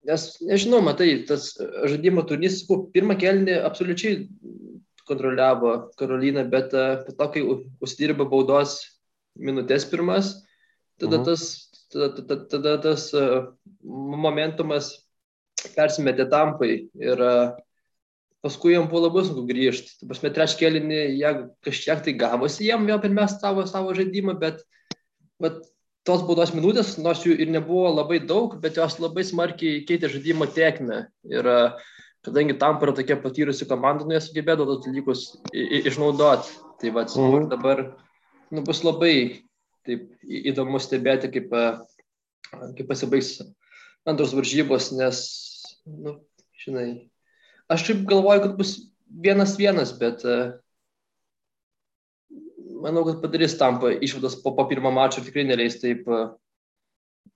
A: nes, nežinau, matai, tas žaidimo turinys, pirmą kelnį absoliučiai kontroliavo Karolina, bet po to, kai užsidirba baudos minutės pirmas, tada mhm. tas, tada, tada, tada tas uh, momentumas persimetė tampai ir uh, paskui jam buvo labai sunku grįžti. Tu prasme, trečią kėlinį jie kažkiek tai gavosi jam vėl pirmiausia savo, savo žaidimą, bet, bet tos baudos minutės, nors jų ir nebuvo labai daug, bet jos labai smarkiai keitė žaidimo tiekmę. Ir uh, kadangi tam yra tokia patyrusi komanda, nu jie sugebėdavo tos dalykus išnaudoti. Tai va, mhm. dabar nu, bus labai taip, įdomu stebėti, kaip, kaip pasibaigs antros varžybos, nes, nu, žinai, aš taip galvoju, kad bus vienas vienas, bet manau, kad padarys tampą išvadas po, po pirmo mačo tikrai neleis taip uh,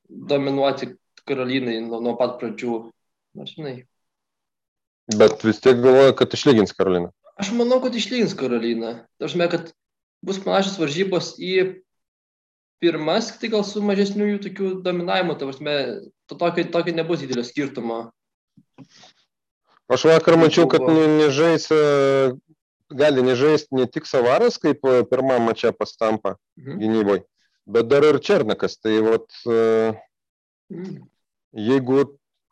A: dominuoti Karolinai nuo, nuo pat pradžių. Na, žinai.
B: Bet vis tiek galvoju, kad išlygins Karoliną.
A: Aš manau, kad išlygins Karoliną. Tašme, kad bus panašios varžybos į pirmas, tai gal su mažesniu jų tokiu dominavimu, ta prasme, to tokio, tokio nebus didelio skirtumo.
B: Aš vakar mačiau, kad ne, nežais, gali nežaisti ne tik Savaras, kaip pirmą mačią pastampa mhm. gynyboje, bet dar ir Černakas. Tai vat, mhm. jeigu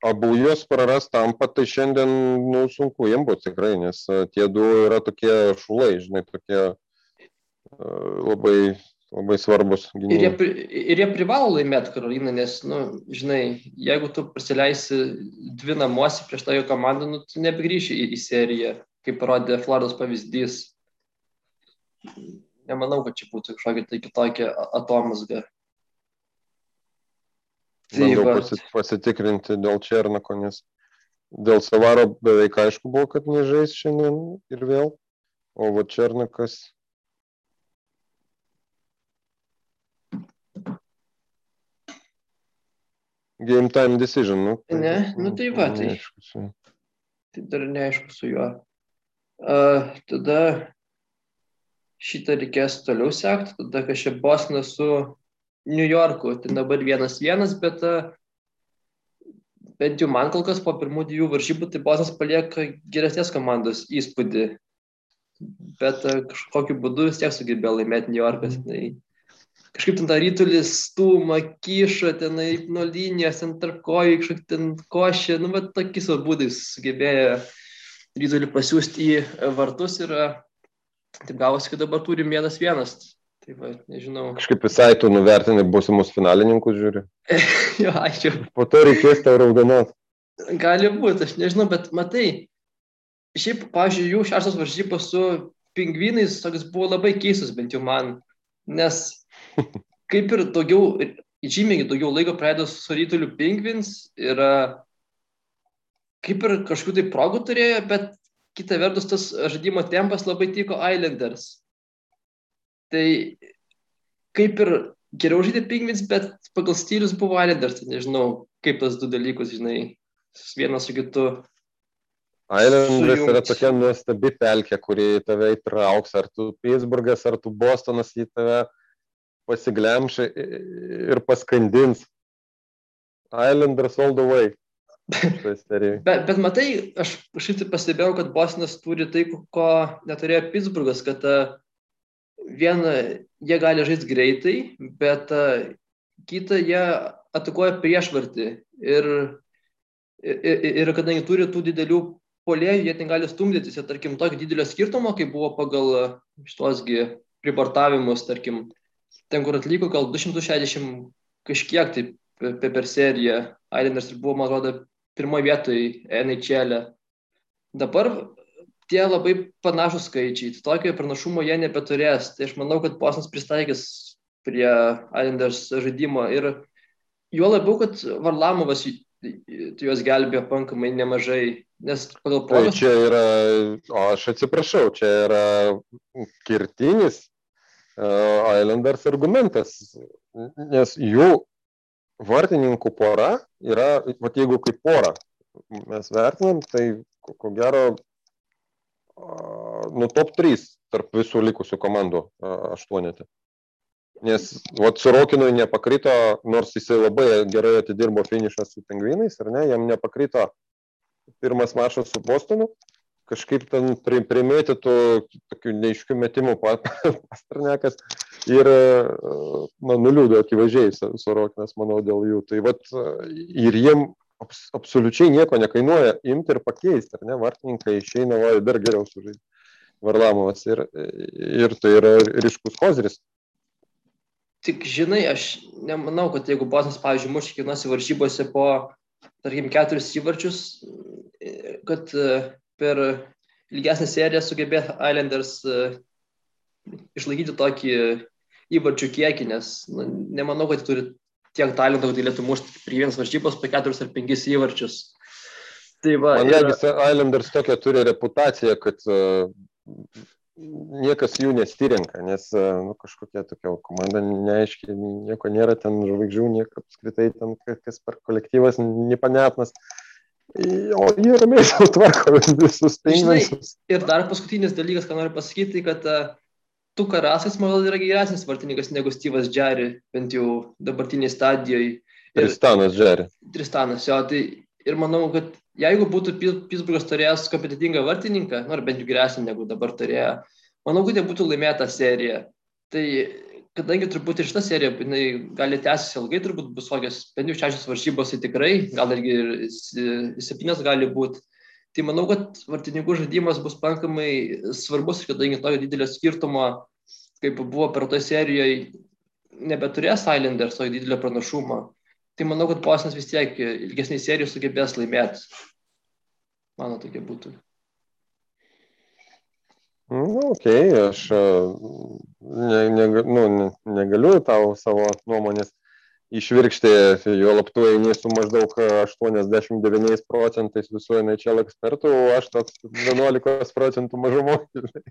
B: abu juos praras tampa, tai šiandien nu, sunku jiems bus tikrai, nes tie du yra tokie šulai, žinai, tokie labai labai svarbus.
A: Gynybai. Ir jie, ir jie privalo laimėti Karoliną, nes, nu, žinai, jeigu tu prasileisi dvi namuose prieš tą jo komandą, nu, tu nebegrįši į, į seriją, kaip parodė Floridos pavyzdys. Nemanau, kad čia būtų kažkokia tai kitokia atomasga.
B: Bandau pasi, pasitikrinti dėl Černako, nes dėl Savaro beveik aišku buvo, kad nežais šiandien ir vėl. O va Černakas Game time decision, nu.
A: Ne, nu tai va, tai. Tai dar neaišku su juo. Uh, tada šitą reikės toliau sekti, tada kažkaip Bosnas su New Yorku, tai dabar vienas vienas, bet uh, bent jau man kol kas po pirmų dviejų varžybų, tai Bosnas palieka geresnės komandos įspūdį. Bet uh, kažkokiu būdu vis tiek sugebėjo laimėti New Yorkas. Tai kažkaip ten tą rytulį stumą, kyšo tenai nuo linijos, ten tarp kojų, kažkaip ten košė, nu, bet tokiais būdais sugebėjo rytulį pasiūsti į vartus ir taip gavosi, kad dabar turim vienas vienas. Tai va, nežinau.
B: Kažkaip visai tu nuvertinai būsimus finalininkus, žiūri.
A: jo, ačiū.
B: Po to reikės tau raudonot.
A: Gali būti, aš nežinau, bet matai, šiaip, pažiūrėjau, jų šeštos varžybos su pingvinais, toks buvo labai keistas, bent jau man, nes kaip ir daugiau, žymiai daugiau laiko praleido su rytuliu Pingvins ir kaip ir kažkokių tai progų turėjo, bet kita vertus tas žaidimo tempas labai tiko Islanders. Tai kaip ir geriau žaidė Pingvins, bet pagal stilius buvo Islanders, tai nežinau, kaip tas du dalykus, žinai, vienas su kitu.
B: Islanders yra tokia nuostabi pelkė, kuri tave įtrauks, ar tu Pittsburghas, ar tu Bostonas į tave pasiglemš ir paskandins. Islanders all the way.
A: bet, bet matai, aš kažkaip pastebėjau, kad Bostonas turi tai, ko neturėjo Pittsburghas, kad uh, vieną jie gali žaisti greitai, bet uh, kitą jie atakuoja priešvartį. Ir, ir, ir kadangi turi tų didelių polėjų, jie ten gali stumdytis. Ir tarkim, tokio didelio skirtumo, kaip buvo pagal šitos pribartavimus, tarkim, ten, kur atliko gal 260 kažkiek tai per, seriją. Islanders buvo, man atrodo, pirmoje vietoje NHL. E. Dabar tie labai panašus skaičiai, tokio pranašumo jie nebeturės. Tai aš manau, kad Bosnas pristaikys prie Islanders žaidimo ir juo labiau, kad Varlamovas juos gelbėjo pankamai nemažai, nes pagal
B: poną. Tai čia yra, o aš atsiprašau, čia yra kirtinis Islanders argumentas, nes jų vartininkų pora yra, vat jeigu kaip pora mes vertinam, tai ko gero nu top 3 tarp visų likusių komandų aštuonetė. Nes vat su Rokinui nepakrito, nors jisai labai gerai atidirbo finišą su pingvinais, ar ne, jam nepakrito pirmas mačas su Bostonu, kažkaip ten primėtytų tokių neiškių metimų pasternekas ir na, nuliūdė akivaizdžiai Sorokinas, manau, dėl jų. Tai vat ir jiem abs, absoliučiai nieko nekainuoja imti ir pakeisti, ar ne, vartininkai išeina, va, dar geriau sužaisti. Varlamovas ir, ir tai yra ryškus koziris.
A: Tik žinai, aš nemanau, kad jeigu Bosnas, pavyzdžiui, muš kiekvienose varžybose po, tarkim, keturis įvarčius, kad per ilgesnę seriją sugebės Islanders uh, išlaikyti tokį įvarčių kiekį, nes nu, nemanau, kad turi tiek talento, kad galėtų mušti prie vienos varžybos po keturis ar penkis įvarčius.
B: Tai va, Man regis, ir... Islanders tokia turi reputaciją, kad uh, niekas jų nesirenka, nes nu, kažkokia tokia komanda neaiškiai, nieko nėra ten žvaigždžių, nieko apskritai ten kas per kolektyvas, nepanetnas. O jie ramiai sau tvarko visus
A: pingvinus. Ir dar paskutinis dalykas, ką noriu pasakyti, kad uh, tu karasas, man gal yra geresnis vartininkas negu Steve'as Jerry, bent jau dabartiniai stadijoje.
B: Tristanas Jerry.
A: Tristanas, jo, tai ir manau, kad jeigu būtų Pittsburghas turėjęs kompetitingą vartininką, nors bent jau geresnį negu dabar turėjo, manau, kad jie būtų laimėję tą seriją. Tai kadangi turbūt ir šitą seriją jinai gali tęsis ilgai, turbūt bus kokios bent jau šešios varžybos, tai tikrai, gal irgi ir septynios gali būti. Tai manau, kad vartininkų žaidimas bus pakankamai svarbus, kadangi tokio didelio skirtumo, kaip buvo per toj serijoje, nebeturės Islanders to didelio pranašumo tai manau, kad Bostonas vis tiek ilgesnį serijų sugebės laimėti. Mano tokia būtų.
B: Nu, ok, aš ne, ne, nu, ne, negaliu tau savo nuomonės išvirkšti, jo laptu eini su maždaug 89 procentais visų NHL ekspertų, o aš toks 11 procentų mažumo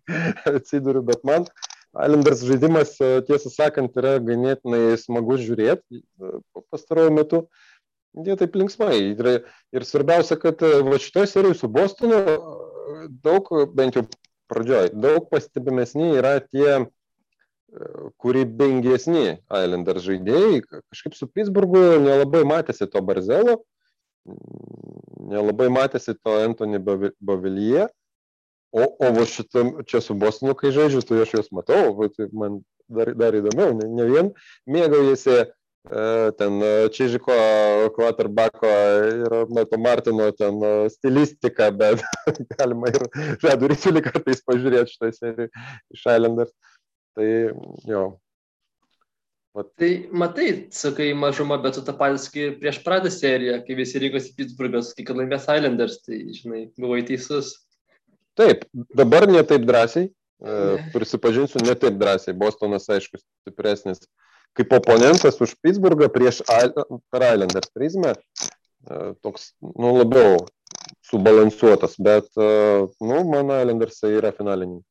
B: atsiduriu, bet man Islanders žaidimas, e, tiesą sakant, yra ganėtinai smagus žiūrėti e, pastaruoju metu. Jie taip linksmai. Ir, ir svarbiausia, kad e, va šitoje serijoje su Bostonu daug, bent jau pradžioj, daug pastebimesni yra tie kūrybingesni Islanders žaidėjai. Kažkaip su Pittsburghu nelabai matėsi to Barzelo, nelabai matėsi to Anthony Bavilyje. O, o va šitam, čia su Bostonu, kai žaidžiu, tai aš juos matau, va, tai man dar, dar įdomiau, ne, ne vien mėgaujasi e, ten e, Čižiko quarterbacko ir Mato Martino ten e, stilistika, bet galima ir žadu rytulį kartais pažiūrėti šitą seriją iš Islanders. Tai jo.
A: Vat. Tai matai, sakai, mažuma, bet tu tą patys prieš pradą seriją, kai visi rinkosi Pittsburgh'as, kai laimės Islanders, tai, žinai, buvai teisus.
B: Taip, dabar ne taip drąsiai, e, prisipažinsiu, ne taip drąsiai. Bostonas, aišku, stipresnis kaip oponentas už Pittsburghą prieš per Islanders prizmę. E, toks, nu, labiau subalansuotas, bet, e, nu, mano Islandersai yra finaliniai.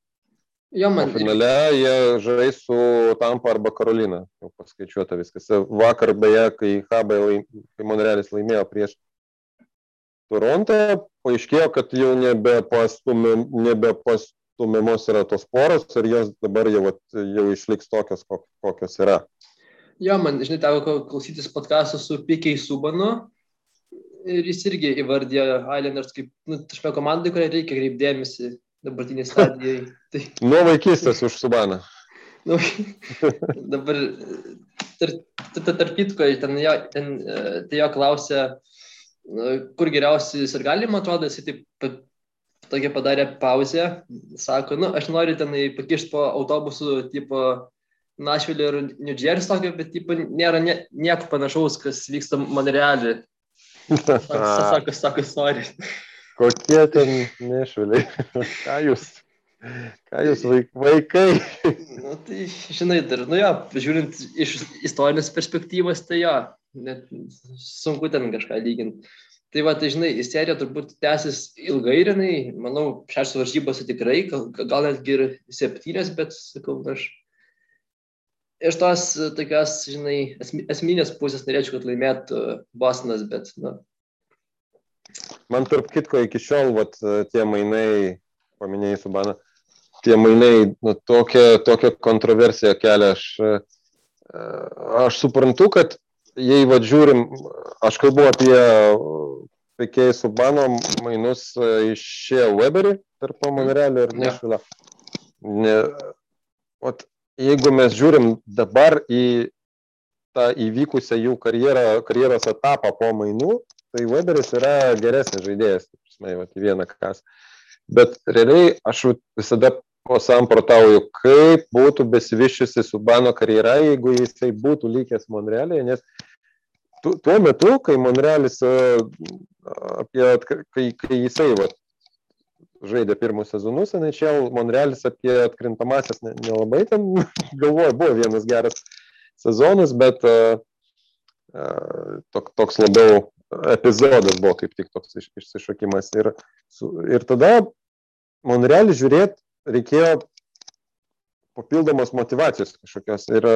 A: Jo, man.
B: O finale jie žais su Tampa arba Karolina. Jau paskaičiuota viskas. Vakar beje, kai Habai, laim, kai Monrealis laimėjo prieš Toronto, paaiškėjo, kad jau nebepastumiamos yra tos poros ir jos dabar jau, jau išliks tokios, kokios yra.
A: Jo, man, žinai, teko klausytis podcast'o su Pikiai Subanu ir jis irgi įvardė Islanders kaip, nu, tašme komandai, kuriai reikia kreipdėmėsi dabartiniai stadijai. Tai...
B: Nuo vaikystės už Subaną.
A: nu, dabar, tarp, tarp kitko, ten jo, ten, tai jo klausė, kur geriausias ir galima, atrodo, jis taip tokia padarė pauzę, sako, nu, aš noriu tenai pakišti po autobusų, tipo, Našvilį ir New Jersey tokio, bet, tipo, nėra nie, nieko panašaus, kas vyksta Monrealį. Sako, sako, sorry.
B: Kokie ten nešviliai? Ką jūs? Ką jūs vaikai?
A: Na, tai, žinai, dar, nu jo, žiūrint iš istorinės perspektyvos, tai jo, net sunku ten kažką lyginti. Tai va, tai žinai, serija turbūt tęsis ilgai ir jinai, manau, šešios varžybos tikrai, gal, gal netgi ir septynės, bet, sakau, aš iš tos tokios, žinai, esminės pusės norėčiau, kad laimėtų Bostonas, bet, na.
B: Man tarp kitko iki šiol, vat, tie mainai, paminėjai Subaną, tie mainai, nu, tokią, tokią kontroversiją kelia. Aš, aš suprantu, kad jei vad žiūrim, aš kalbu apie Pekėjai Subano mainus e, iš šie Weberį tarp Monrealio ir Nešvilio. Ne, ot, jeigu mes žiūrim dabar į tą įvykusią jų karjerą, karjeros etapą po mainų, tai Weberis yra geresnis žaidėjas, prasme, vat, į vieną kasą. Bet realiai aš visada pasamprotauju, kaip būtų besivyščiusi Subano karjera, jeigu jisai būtų likęs Monrealėje, nes tu, tuo metu, kai Monrealis, apie, kai, kai jisai va, žaidė pirmus sezonus, NHL Monrealis apie atkrintamasias nelabai ten galvoja, buvo vienas geras sezonas, bet uh, tok, toks labiau epizodas buvo kaip tik toks išsišokimas. Ir, ir tada Monrealį žiūrėti reikėjo papildomos motivacijos kažkokios. Ir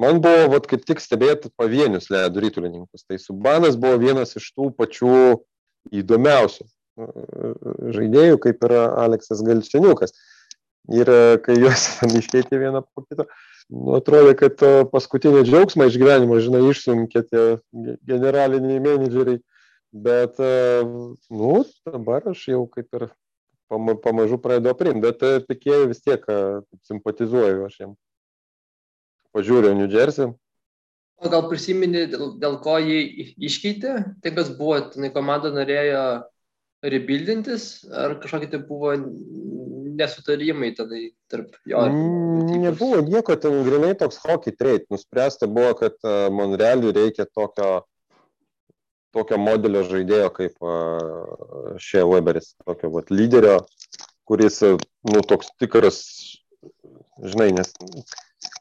B: man buvo vat, kaip tik stebėti pavienius ledo rytulininkus. Tai Subanas buvo vienas iš tų pačių įdomiausių žaidėjų, kaip yra Aleksas Galčiniukas. Ir kai juos iškeitė vieną po kito, nu, atrodė, kad paskutinį džiaugsmą iš gyvenimo, žinai, išsunkė tie generaliniai menedžeriai. Bet, nu, dabar aš jau kaip ir pamažu pradedu priimti, bet pikėjai vis tiek simpatizuoju aš jam. Pažiūriu New Jersey.
A: O gal prisimeni, dėl, dėl ko jį iškeitė? Tai kas buvo, tenai komanda norėjo rebuildintis, ar kažkokie tai buvo nesutarimai tada tarp jo
B: mm, Nebuvo nieko, ten grinai toks hockey trade. Nuspręsta buvo, kad uh, Monrealiui reikia tokio, tokio modelio žaidėjo kaip Šė Weberis, tokio vat, lyderio, kuris, nu, toks tikras, žinai, nes,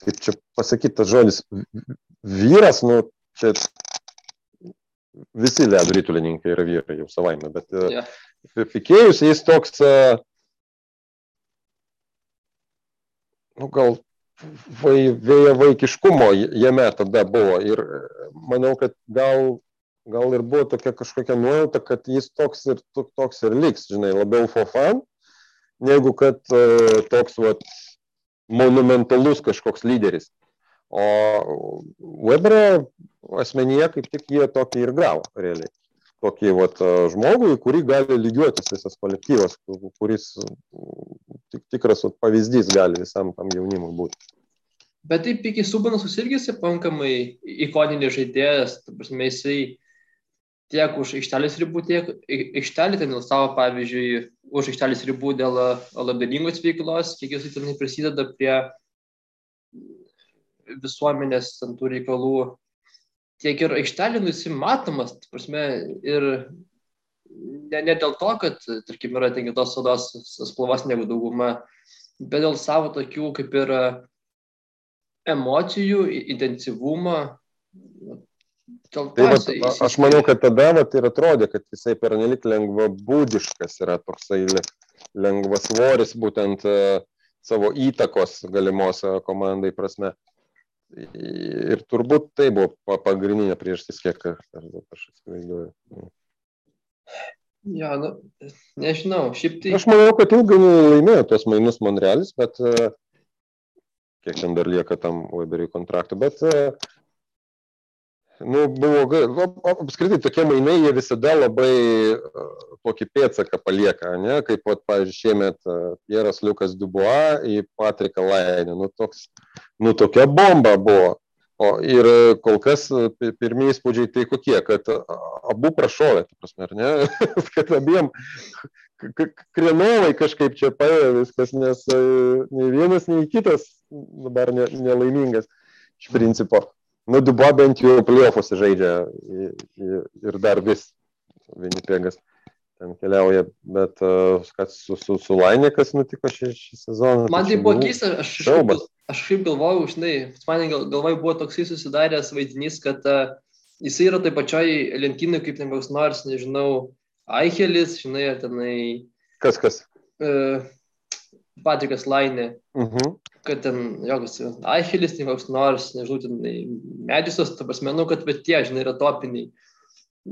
B: kaip čia pasakyti tas žodis, vyras, nu, čia visi ledo rytulininkai yra vyrai jau savaime, bet yeah. Pikėjus jis toks uh, nu, gal vai, vėjo vaikiškumo jame tada buvo. Ir manau, kad gal, gal ir buvo tokia kažkokia nuojauta, kad jis toks ir, toks ir liks, žinai, labiau for fun, negu kad uh, toks vat, monumentalus kažkoks lyderis. O Weberio asmenyje kaip tik jie tokį ir gavo, realiai tokį vat, žmogų, į kurį gali lygiuotis visas kolektyvas, kuris tik, tikras vat, pavyzdys gali visam tam jaunimui būti.
A: Bet taip iki Subanas irgi pakankamai ikoninis žaidėjas, prasme, jisai tiek už aikštelės ribų, tiek aikštelė ten savo, pavyzdžiui, už aikštelės ribų dėl labdaringos veiklos, kiek jisai ten prisideda prie visuomenės tų reikalų tiek ir aikštelė nusimatomas, prasme, ir ne, ne dėl to, kad, tarkim, yra ten kitos sodos spalvos negu dauguma, bet dėl savo tokių kaip ir emocijų, intensyvumo.
B: Tai vat, aš manau, kad tada vat, ir atrodė, kad jisai pernelik lengvabūdiškas yra toksai lengvasvoris būtent uh, savo įtakos galimos uh, komandai prasme. Ir turbūt tai buvo pagrindinė priežastis, kiek aš įsivaizduoju.
A: Ja, nu, nežinau, šiaip tai.
B: Aš manau, kad ilgainiui laimėjo tos mainus Monrealis, bet kiek ten dar lieka tam Weberiui kontraktų, bet nu, buvo, apskritai tokie mainai, jie visada labai uh, tokį pėtsaką palieka, ne? kaip, vat, pavyzdžiui, šiemet uh, Pieras Liukas Dubois į Patriką Lainį, nu, toks, nu, tokia bomba buvo. O ir kol kas pirmieji įspūdžiai tai kokie, kad abu prašovė, ta prasme, ar ne, kad abiem krenovai kažkaip čia paėjo viskas, nes nei vienas, nei kitas dabar nelaimingas iš principo nu, Dubo bent jau playoffuose žaidžia ir dar vis Vinipegas ten keliauja, bet kas su, su, su Lainė, kas nutiko šį, šį sezoną.
A: Man tai buvo keista, aš, aš, aš kaip galvojau, žinai, man gal, galvoj buvo toksai susidaręs vaizdinys, kad uh, jisai yra taip pačioj lentynai, kaip ten koks nors, nežinau, Aichelis, žinai, ar tenai.
B: Kas kas?
A: Uh, Patrikas Lainė.
B: Uh mhm. -huh
A: kad ten joks Aichelis, ten koks nors, nežinau, ten Medžiusas, ta prasme, nu, kad bet tie, žinai, yra topiniai.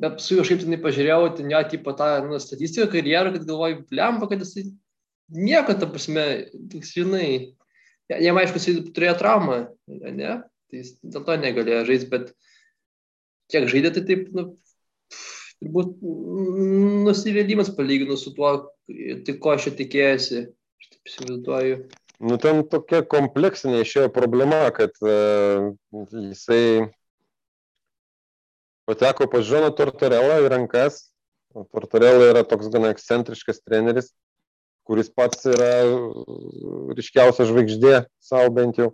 A: Bet su juo šiaip tenai pažiūrėjau, ten jo, tipo, tą nu, statistiką karjerą, kad galvoju, lempa, kad jisai nieko, ta prasme, tik, žinai, jam aišku, jisai turėjo traumą, ne, tai jis dėl to negalėjo žaisti, bet kiek žaidė, tai taip, nu, turbūt nusivylimas palyginus su tuo, tai ko aš tikėjausi, įsivaizduoju.
B: Nu, ten tokia kompleksinė išėjo problema, kad uh, jisai pateko pas Žoną Tortorelą į rankas. Tortorelą yra toks gana ekscentriškas treneris, kuris pats yra ryškiausia žvaigždė savo bent jau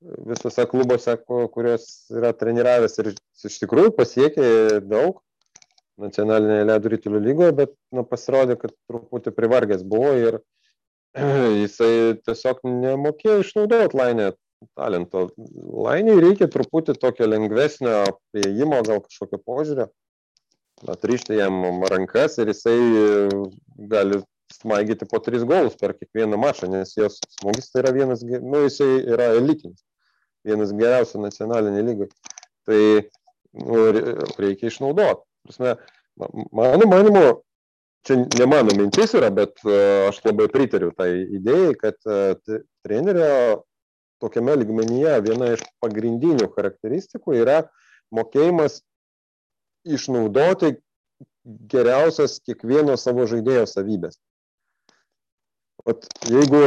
B: visose klubuose, kurios yra treniravęs ir iš tikrųjų pasiekė daug nacionalinėje ledo rytulių lygoje, bet nu, pasirodė, kad truputį privargęs buvo ir jisai tiesiog nemokėjo išnaudoti lainę talento. Lainiai reikia truputį tokio lengvesnio prieimo, gal kažkokio požiūrio, atrišti jam rankas ir jisai gali smaigyti po tris golus per kiekvieną mačą, nes jos smūgis tai yra vienas, nu, jisai yra elitinis, vienas geriausių nacionalinė lygai. Tai nu, reikia išnaudoti. Prasme, mano manimu, čia ne mano mintis yra, bet uh, aš labai pritariu tai idėjai, kad uh, trenerio tokiame ligmenyje viena iš pagrindinių charakteristikų yra mokėjimas išnaudoti geriausias kiekvieno savo žaidėjo savybės. Ot, jeigu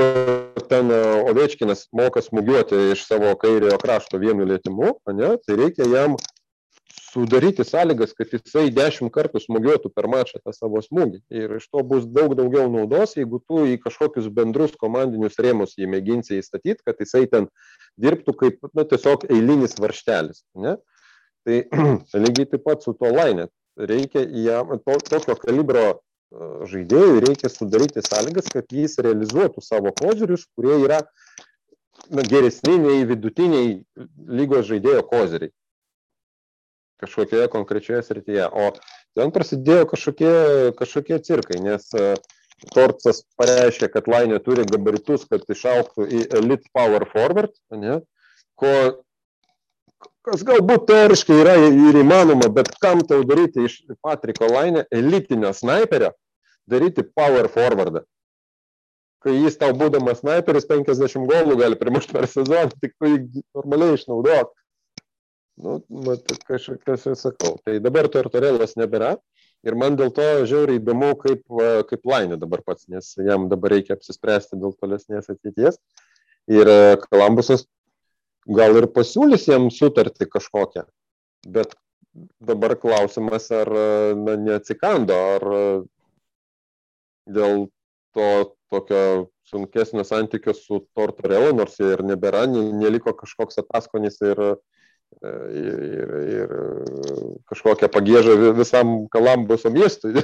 B: ten e, Ovečkinas moka smūgiuoti iš savo kairiojo krašto vienu lėtimu, ne, tai reikia jam sudaryti sąlygas, kad jisai dešimt kartų smūgiuotų per mačą tą savo smūgį. Ir iš to bus daug daugiau naudos, jeigu tu į kažkokius bendrus komandinius rėmus jį mėginsi įstatyti, kad jisai ten dirbtų kaip na, tiesiog eilinis varštelis. Ne? Tai lygiai taip pat su to lainė reikia jam, to, tokio kalibro e, žaidėjui reikia sudaryti sąlygas, kad jis realizuotų savo kozirius, kurie yra na, geresni nei vidutiniai lygos žaidėjo koziriai kažkokioje konkrečioje srityje. O ten prasidėjo kažkokie, kažkokie cirkai, nes e, Torcas pareiškė, kad Lainė turi gabaritus, kad išauktų į Elite Power Forward, ne, ko kas galbūt teoriškai yra ir įmanoma, bet kam tau daryti iš Patriko Lainė elitinio sniperio, daryti power forwardą. Kai jis tau būdamas sniperis 50 golų gali primušti per sezoną, tik tu jį normaliai išnaudok. Nu, mat, kažkas ir sakau. Tai dabar Tortorelas nebėra. Ir man dėl to žiauriai įdomu, kaip, kaip Lainė dabar pats, nes jam dabar reikia apsispręsti dėl tolesnės ateities. Ir Kalambusas gal ir pasiūlys jam sutartį kažkokią, bet dabar klausimas, ar na, neatsikando, ar dėl to tokio sunkesnio santykio su Tortorello, nors ir nebėra, neliko kažkoks ataskonis ir, ir, ir kažkokią pagėžą visam Kalambuso miestui.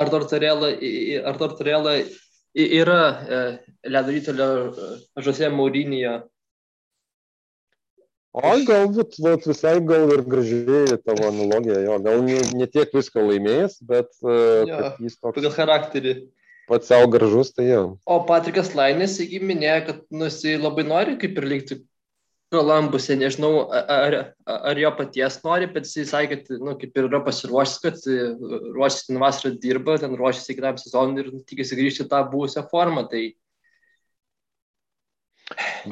A: ar Tortorello yra e, ledo rytulio Žose Maurinio.
B: O galbūt vat, visai gal ir gražiai tavo analogija, jo, gal ne, ne tiek viską laimėjęs, bet
A: jo, jis toks. Pagal charakterį.
B: Pats savo gražus, tai jo.
A: O Patrikas Lainės, jį minėjo, kad nu, jis labai nori kaip ir likti Kolambuse, nežinau, ar, ar jo paties nori, bet jisai sakė, kad, nu, kaip ir yra pasiruošęs, kad e, ruošiasi ten vasarą dirba, ten ruošiasi kitam sezonui ir tikisi grįžti tą buvusią formą. Tai...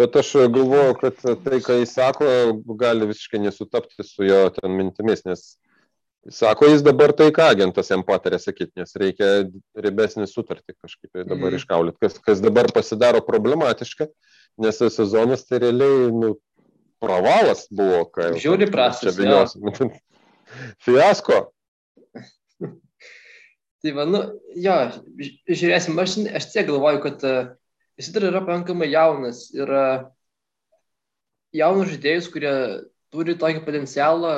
B: Bet aš galvoju, kad tai, ką jis sako, gali visiškai nesutapti su jo ten mintimis, nes sako, jis dabar tai, ką agentas jam patarė sakyti, nes reikia ribesnį sutartį kažkaip dabar mm. iškaulyti, kas, kas dabar pasidaro problematiška, nes sezonas tai realiai nu, pravalas buvo, kai...
A: Žiūri prastas. Viliosim.
B: Fiasko.
A: tai va, nu, jo, žiūrėsim, aš, aš tiek galvoju, kad uh, jis dar yra pakankamai jaunas ir uh, jaunus žaidėjus, kurie turi tokį potencialą,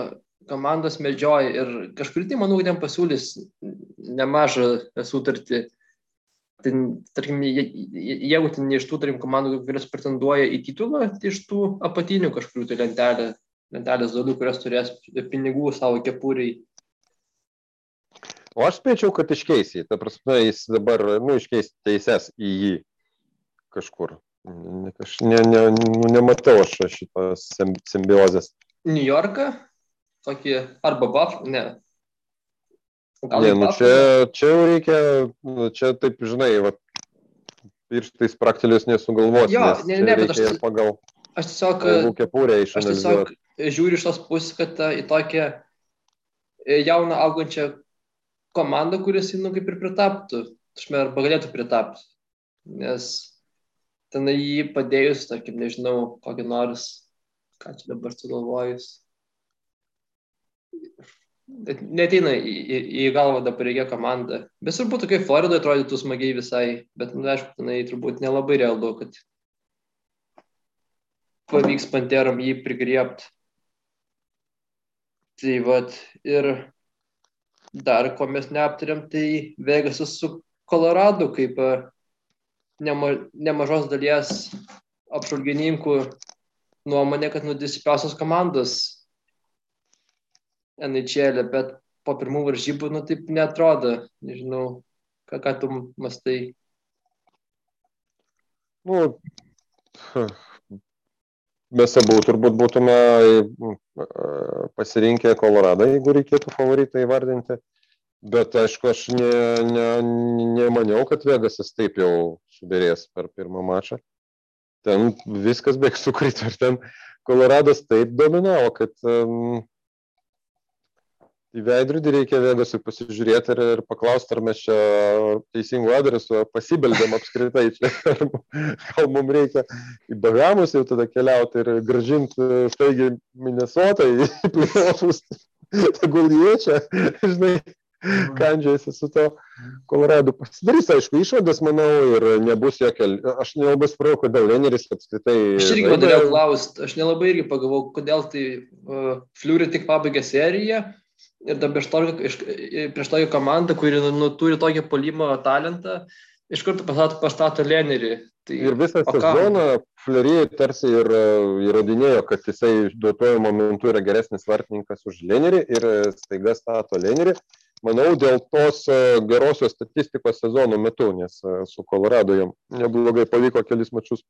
A: komandos medžioja ir kažkur tai, manau, jam pasiūlys nemažą sutartį ten, tarkim, jeigu ten ne iš tų, tarkim, komandų, kurios pretenduoja į titulą, tai iš tų apatinių kažkurių tai lentelė, lentelės dalių, kurios turės pinigų savo kepūriai.
B: O aš spėčiau, kad iškeis jį. Ta prasme, jis dabar, nu, iškeis teises į jį kažkur. Aš ne, ne, nu, nematau aš šitos simbiozės.
A: New Yorką? Tokį arba Buff, ne,
B: ne, nu čia, čia jau reikia, nu, čia taip, žinai, va, pirštais praktelius nesugalvoti.
A: Jo, ne, ne, bet aš,
B: pagal,
A: aš tiesiog,
B: kepurę
A: aš tiesiog žiūriu iš tos pusės, kad ta, į tokią e, jauną augančią komandą, kuris, nu, kaip ir pritaptų, tašme, arba galėtų pritapti. Nes tenai jį padėjus, tarkim, nežinau, kokį nors, ką čia dabar sugalvojus neteina į, į, į galvą dabar reikia komanda. Bet turbūt tokia Florida atrodytų smagiai visai, bet, nu, aišku, tenai turbūt nelabai realu, kad pavyks panterom jį prigriepti. Tai vad, ir dar ko mes neaptariam, tai Vegasas su Koloradu kaip nema, nemažos dalies apžvalgininkų nuomonė, kad nudisipiausios komandos NHL, bet po pirmų varžybų, nu taip netrodo, nežinau, ką, ką tu mastai?
B: Nu, mes abu turbūt būtume pasirinkę Koloradą, jeigu reikėtų favoritą įvardinti. Bet aišku, aš ne, ne, nemaniau, kad Vegasas taip jau subirės per pirmą mačą. Ten viskas beveik sukrito ir ten Koloradas taip dominavo, kad um, į veidrodį reikia Vegasui pasižiūrėti ir, ir paklausti, ar mes čia teisingų adresų pasibeldėm apskritai čia. Gal mums reikia į Bahamus jau tada keliauti ir gražinti staigiai Minnesotą į playoffus. Tegul jie čia, žinai, kandžiasi su to Koloradu. Pasidarys, aišku, išvadas, manau, ir nebus jokio, aš nelabai supratau, kodėl Leneris apskritai.
A: Aš irgi norėjau klausti, aš nelabai irgi pagalvojau, kodėl tai uh, Fliuri tik pabaigė seriją ir dabar prieš tokią komandą, kuri nu, turi tokį polimo talentą, iš karto pastato, pastato Lenerį.
B: Tai, ir visą sezoną Fleury tarsi ir e, įrodinėjo, kad jisai duotuoju momentu yra geresnis vartininkas už Lenerį ir e, staiga stato Lenerį. Manau, dėl tos e, gerosios statistikos sezono metu, nes su Kolorado jam neblogai pavyko kelis mačius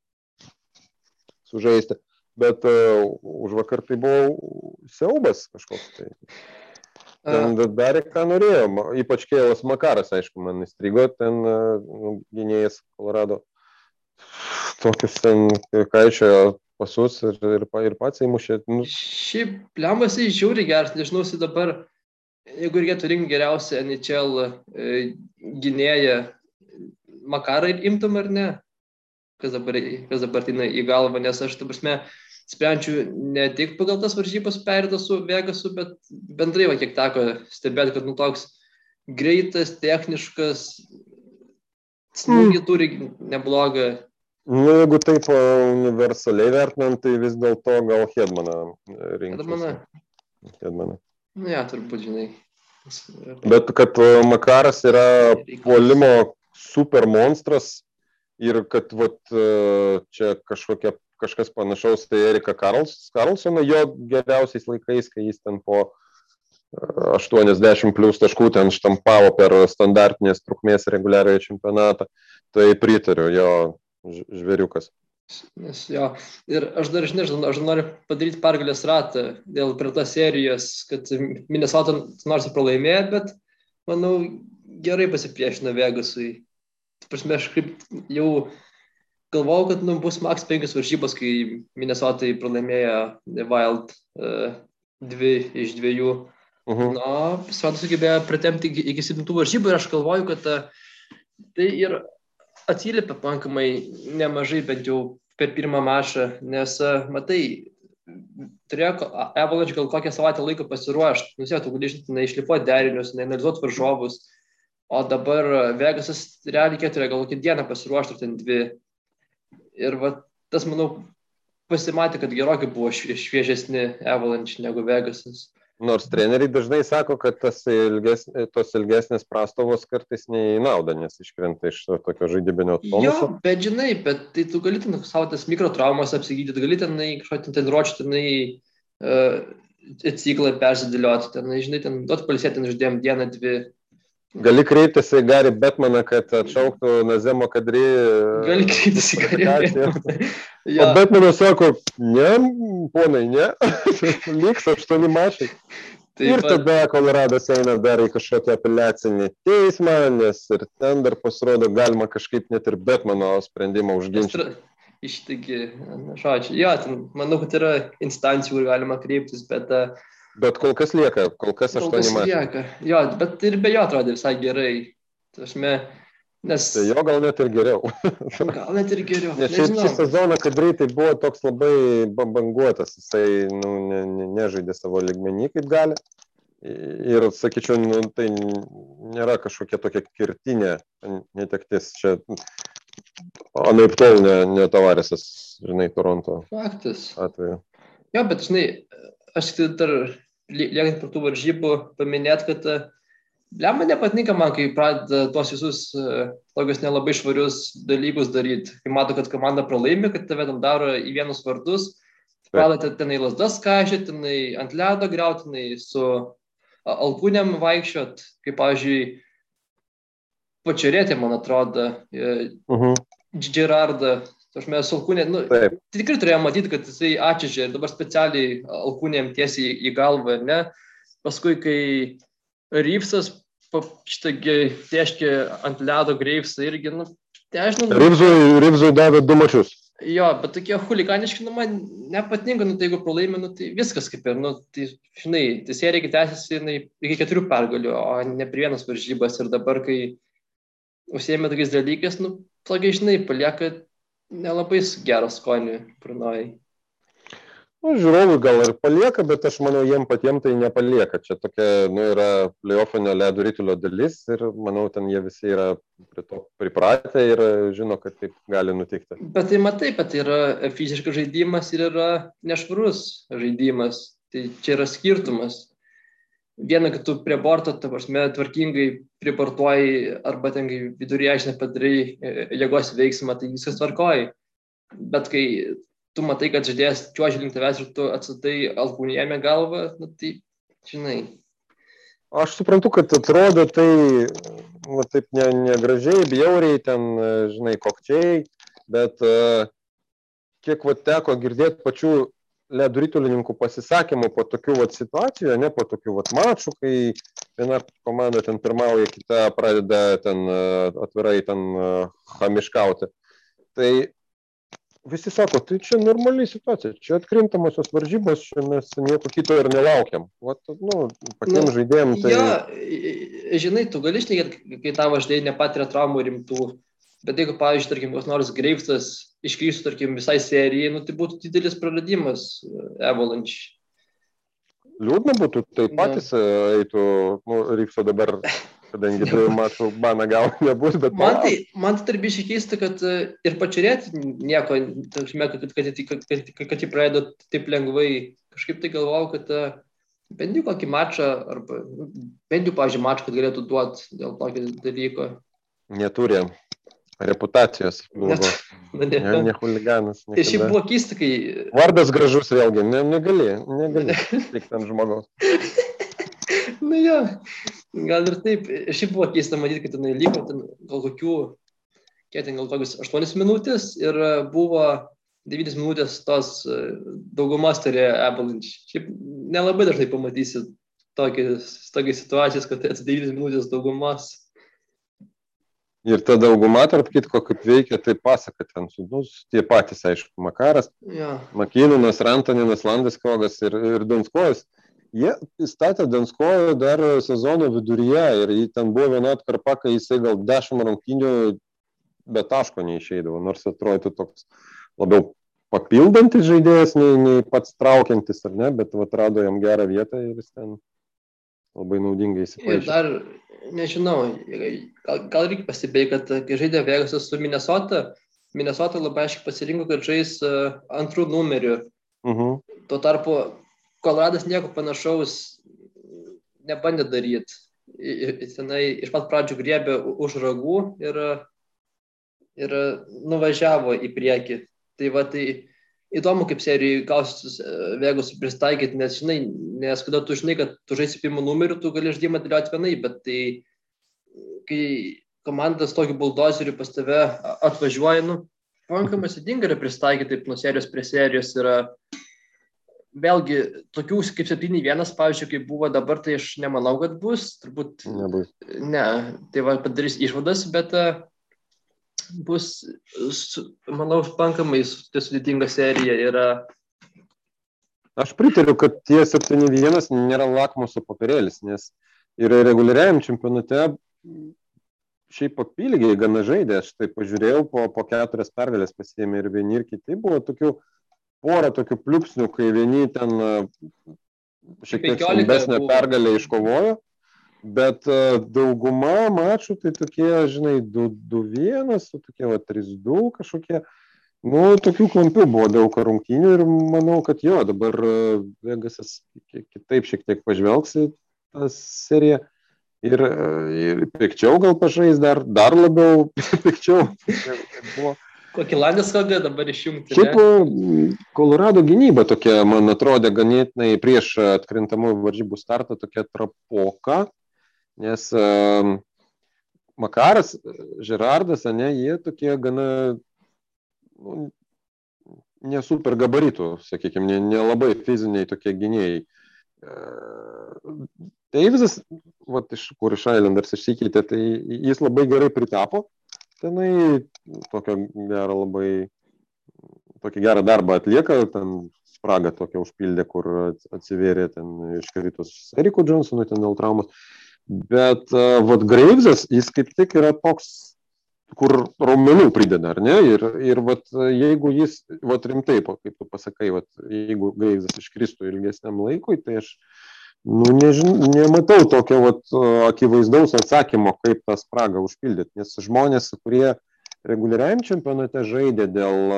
B: sužaisti. Bet uh, už vakar tai buvo siaubas kažkoks. Tai. Ten darė, ką norėjo, ypač Kėlas Makaras, aišku, man įstrigo, ten nu, gynėjas Kolorado. Tokius ten kaišiojo pasus ir, ir, ir pats įmušė. Nu.
A: Šiaip pliamas jis žiūri geras, nežinau, jis dabar, jeigu reikėtų rinkti geriausią NHL e, gynėją, Makarą imtum ar ne, kas dabar, kas dabar tina į galvą, nes aš, ta prasme, sprendžiu ne tik pagal tas varžybas perėta su Vegasu, bet bendrai, va, kiek teko stebėti, kad nu toks greitas, techniškas, smūgį mm. turi neblogą.
B: Nu, jeigu taip universaliai vertinant, tai vis dėlto gal Hedmaną rinkti. Hedmaną. Hedmaną.
A: Nu, ja, turbūt, žinai.
B: Bet kad Makaras yra puolimo super monstras ir kad vat, čia kažkokia kažkas panašaus, tai Erika Karls, Karlsoną jo geriausiais laikais, kai jis ten po 80 plus taškų ten štampavo per standartinės trukmės reguliariojo čempionatą. Tai pritariu, jo žvėriukas.
A: Nes jo, ir aš dar nežinau, aš noriu padaryti pergalės ratą dėl praeitos serijos, kad Minnesota nors ir pralaimėjo, bet manau gerai pasipriešino Vegasui. Prasme, aš kaip jau galvojau, kad nu, bus maks penkios varžybos, kai Minnesota pralaimėjo Wild uh, dvi iš dviejų. Uh -huh. Na, Svartas sugebėjo pritempti iki, iki septintų varžybų ir aš galvoju, kad uh, tai ir atsiliepia pakankamai nemažai, bent jau per pirmą mačą, nes, uh, matai, turėjo Avalanche gal kokią savaitę laiko pasiruošti, nusėtų, gali išlipuoti derinius, analizuoti varžovus, o dabar Vegasas realiai turėjo gal kokį dieną pasiruošti, ten dvi Ir va, tas, manau, pasimatė, kad gerokai buvo šviežesni Avalanche negu Vegasas.
B: Nors treneriai dažnai sako, kad tas ilges, tos ilgesnės prastovos kartais ne į naudą, nes iškrenta iš tokio žaidybinio tonuso. Jo,
A: bet žinai, bet tai tu gali ten savo tas mikrotraumas apsigydyti, gali ten kažkokį ten ruošti, tenai uh, ciklą persidėlioti, ten, žinai, ten duot palsėti, ten žaidėjom dieną, dvi,
B: Gali kreiptis į Gary Batmaną, kad atšauktų Nazemo kadrį.
A: Gali kreiptis į Gary Batmaną.
B: ja. O Batmanas sako, ne, ponai, ne, liks aštuoni mačai. Taip, ir tada Koloradas eina dar į kažkokią apeliacinį teismą, nes ir ten dar pasirodo galima kažkaip net ir Batmano sprendimą užginčyti.
A: Ištigi, žodžiu, jo, ten, manau, kad yra instancijų, kur galima kreiptis, bet uh,
B: Bet kol kas lieka, kol kas aštuoni
A: matai. Lieka, jo, bet ir be jo atrodė visai gerai. Tašme, nes...
B: Tai jo gal net ir geriau.
A: gal net ir geriau.
B: Nes šiaip šį sezoną, kad greitai buvo toks labai banguotas, jisai nu, ne, ne, nežaidė savo ligmenį kaip gali. Ir, sakyčiau, nu, tai nėra kažkokia tokia kirtinė netektis. Čia anaip tol ne, ne tavarisas, žinai, Toronto.
A: Faktas.
B: Atveju.
A: Jo, bet, žinai, aš tik dar liekant prie tų varžybų paminėt, kad Lemma nepatinka man, kai pradeda tuos visus uh, tokius nelabai švarius dalykus daryti. Kai mato, kad komanda pralaimi, kad tave tam daro į vienus vardus, pradeda tenai lasdas kažyti, tenai ant ledo greutinai su alkūniam vaikščiot, kaip, pavyzdžiui, pačiarėtė, man atrodo, uh
B: Mhm.
A: Gerardą, aš mes alkūnė, nu,
B: Taip.
A: tai tikrai turėjome matyti, kad jisai atčiažė ir dabar specialiai alkūnėm tiesiai į galvą, ne? Paskui, kai Rypsas šitągi tieškė ant ledo Greivsą irgi, nu, tai aš žinau,
B: Rivzui, Rivzui davė du mačius.
A: jo, bet tokie huliganiški, nu, man nepatinka, nu, tai jeigu pralaimi, nu, tai viskas kaip ir, nu, tai, žinai, tai serija tęsiasi iki keturių pergalių, o ne prie vienas varžybas ir dabar, kai užsiemė tokiais dalykais, nu, tokiai, žinai, palieka nelabai gerą skonį Brunojai.
B: Nu, žiūrovui gal ir palieka, bet aš manau, jiem patiems tai nepalieka. Čia tokia, nu, yra playoffinio ledo rytulio dalis ir manau, ten jie visi yra prie to pripratę ir žino, kad taip gali nutikti.
A: Bet tai matai, kad tai yra fiziškas žaidimas ir yra nešvarus žaidimas. Tai čia yra skirtumas. Viena, kad tu prie borto, ta prasme, tvarkingai priportuoji arba ten kai viduryje aš nepadarai e, jėgos veiksmą, tai viskas tvarkoji. Bet kai tu matai, kad žaidėjas čiuoži link tavęs ir tu atsatai alkūnėjame galvą, nu, tai, žinai,
B: Aš suprantu, kad atrodo tai, va, taip ne, negražiai, bjauriai, ten, e, žinai, kokčiai, bet e, kiek va, teko girdėti pačių ledų rytulininkų pasisakymų po tokių vat, situacijų, ne po tokių vat, mačų, kai viena komanda ten pirmauja, kita pradeda ten e, atvirai ten e, hamiškauti. Tai visi sako, tai čia normali situacija, čia atkrintamosios varžybos, čia mes nieko kito ir nelaukiam. Vat, nu, patiems
A: Nu,
B: žaidėjim tai...
A: Jo, žinai, tu gali šnekėti, kai tavo žaidėjai nepatiria traumų rimtų, bet jeigu, pavyzdžiui, tarkim, koks nors Greivsas iškrystų, tarkim, visai serijai, nu, tai būtų didelis praradimas e, Avalanche.
B: Liūdna būtų, tai
A: Nu.
B: patys e, eitų, nu, Rypso dabar, kadangi dviejų mačų baną gal nebus, bet
A: Man tai, man tai tarbi keista, kad e, ir pačiurėti nieko, tarkime, kad, kad, kad, kad, kad, jį praleido taip lengvai. Kažkaip tai galvojau, kad e, bent jau kokį mačą, arba bent jau, pažiūrėjau, mačą, kad galėtų duoti dėl tokio dalyko.
B: neturi reputacijos. blogos.
A: Na, ne,
B: Ne, ne huliganas.
A: Tai šiaip buvo keista, kai...
B: Vardas gražus vėlgi, ne, negali, negali tik tam žmogaus.
A: Na jo, gal ir taip. Šiaip buvo keista matyti, kad tenai liko ten gal kokių, kiek ten gal tokius 8 minutės ir e, buvo 9 minutės tos e, daugumas turėjo Avalanche. Šiaip nelabai dažnai pamatysi tokias, tokias situacijas, kad tai 9 minutės daugumas.
B: Ir ta dauguma, tarp kitko, kaip veikia, tai pasaka ten su, nu, tie patys, aišku, Makaras,
A: Jo.
B: Makyninas, Rantaninas, Landeskogas ir, ir Donskojas. Jie įstatė Donskojo dar sezono viduryje ir ten buvo viena atkarpa, kai jisai gal 10 rungtynių be taško neišeidavo, nors atrodytų toks labiau papildantis žaidėjas, nei, nei pats traukiantis, ar ne, bet atrado jam gerą vietą ir jis ten labai naudingai
A: Ir
B: įsipaišė.
A: dar, nežinau, gal, gal reikia pastebėti, kad e, kai žaidė Vegasas su Minnesota, Minnesota labai aiškiai pasirinko, kad žais e, antrų numerių.
B: Mhm.
A: Tuo tarpu Koloradas nieko panašaus nebandė daryti. Tenai iš pat pradžių griebė už ragų ir, ir nuvažiavo į priekį. Tai va, tai įdomu, kaip serijai gausis Vegas pristaikyti, nes, žinai, nes kada tu žinai, kad tu žaisi pirmų numerių, tu gali žaidimą dėlioti vienai, bet tai kai komandas tokį buldozerių pas tave atvažiuoja, nu, pakankamai sudinga yra pristaikyti taip nuo serijos prie serijos yra vėlgi, tokių kaip 7-1, pavyzdžiui, kaip buvo dabar, tai aš nemanau, kad bus. Turbūt
B: Nebus.
A: ne, tai va padarys išvadas, bet e, bus, manau, pakankamai su- tai sudėtinga serija yra.
B: Aš pritariu, kad tie 7-1 nėra lakmuso papirėlis, nes ir reguliariajam čempionate šiaip apylygiai gana žaidė. Aš tai pažiūrėjau, po, po keturias pergalės pasiėmė ir vieni ir kiti. Buvo tokių porą tokių pliūpsnių, kai vieni ten e, šiek tiek
A: 15
B: svarbesnę
A: buvo.
B: pergalę iškovojo. Bet e, dauguma mačų tai tokie, žinai, 2-1, tokie va 3-2 kažkokie. Nu, tokių klampių buvo daug rungtynių ir manau, kad jo, dabar e, Vegasas kitaip šiek tiek pažvelgs į tą seriją ir, e, ir pikčiau gal pažais dar, dar labiau pikčiau.
A: Kokį landės kogą dabar išjungti.
B: Šiaip
A: ne?
B: e, Kolorado gynyba tokia, man atrodė, ganėtinai prieš atkrintamųjų varžybų startą tokia trapoka, nes Makaras, Žerardas, ne, jie tokie gana nu, nesuper gabaritų, sakykime, nelabai ne fiziniai tokie gynėjai. Teivizas, va, iš kur iš Islanders išsikeitė, tai jis labai gerai pritapo. Tenai tokią gerą labai, tokį gerą darbą atlieka, ten spragą tokią užpildė, kur atsivėrė ten iškritus Eriko Johnsonui ten dėl traumos. Bet, uh, vad, Greivzas, jis kaip tik yra toks kur raumenų prideda, ar ne? Ir, ir vat, jeigu jis, vat rimtai, kaip tu pasakai, vat, jeigu Greivzas iškristų ilgesniam laikui, tai aš nu, nežin, nematau tokio vat, akivaizdaus atsakymo, kaip tą spragą užpildyti. Nes žmonės, kurie reguliariajam čempionate žaidė dėl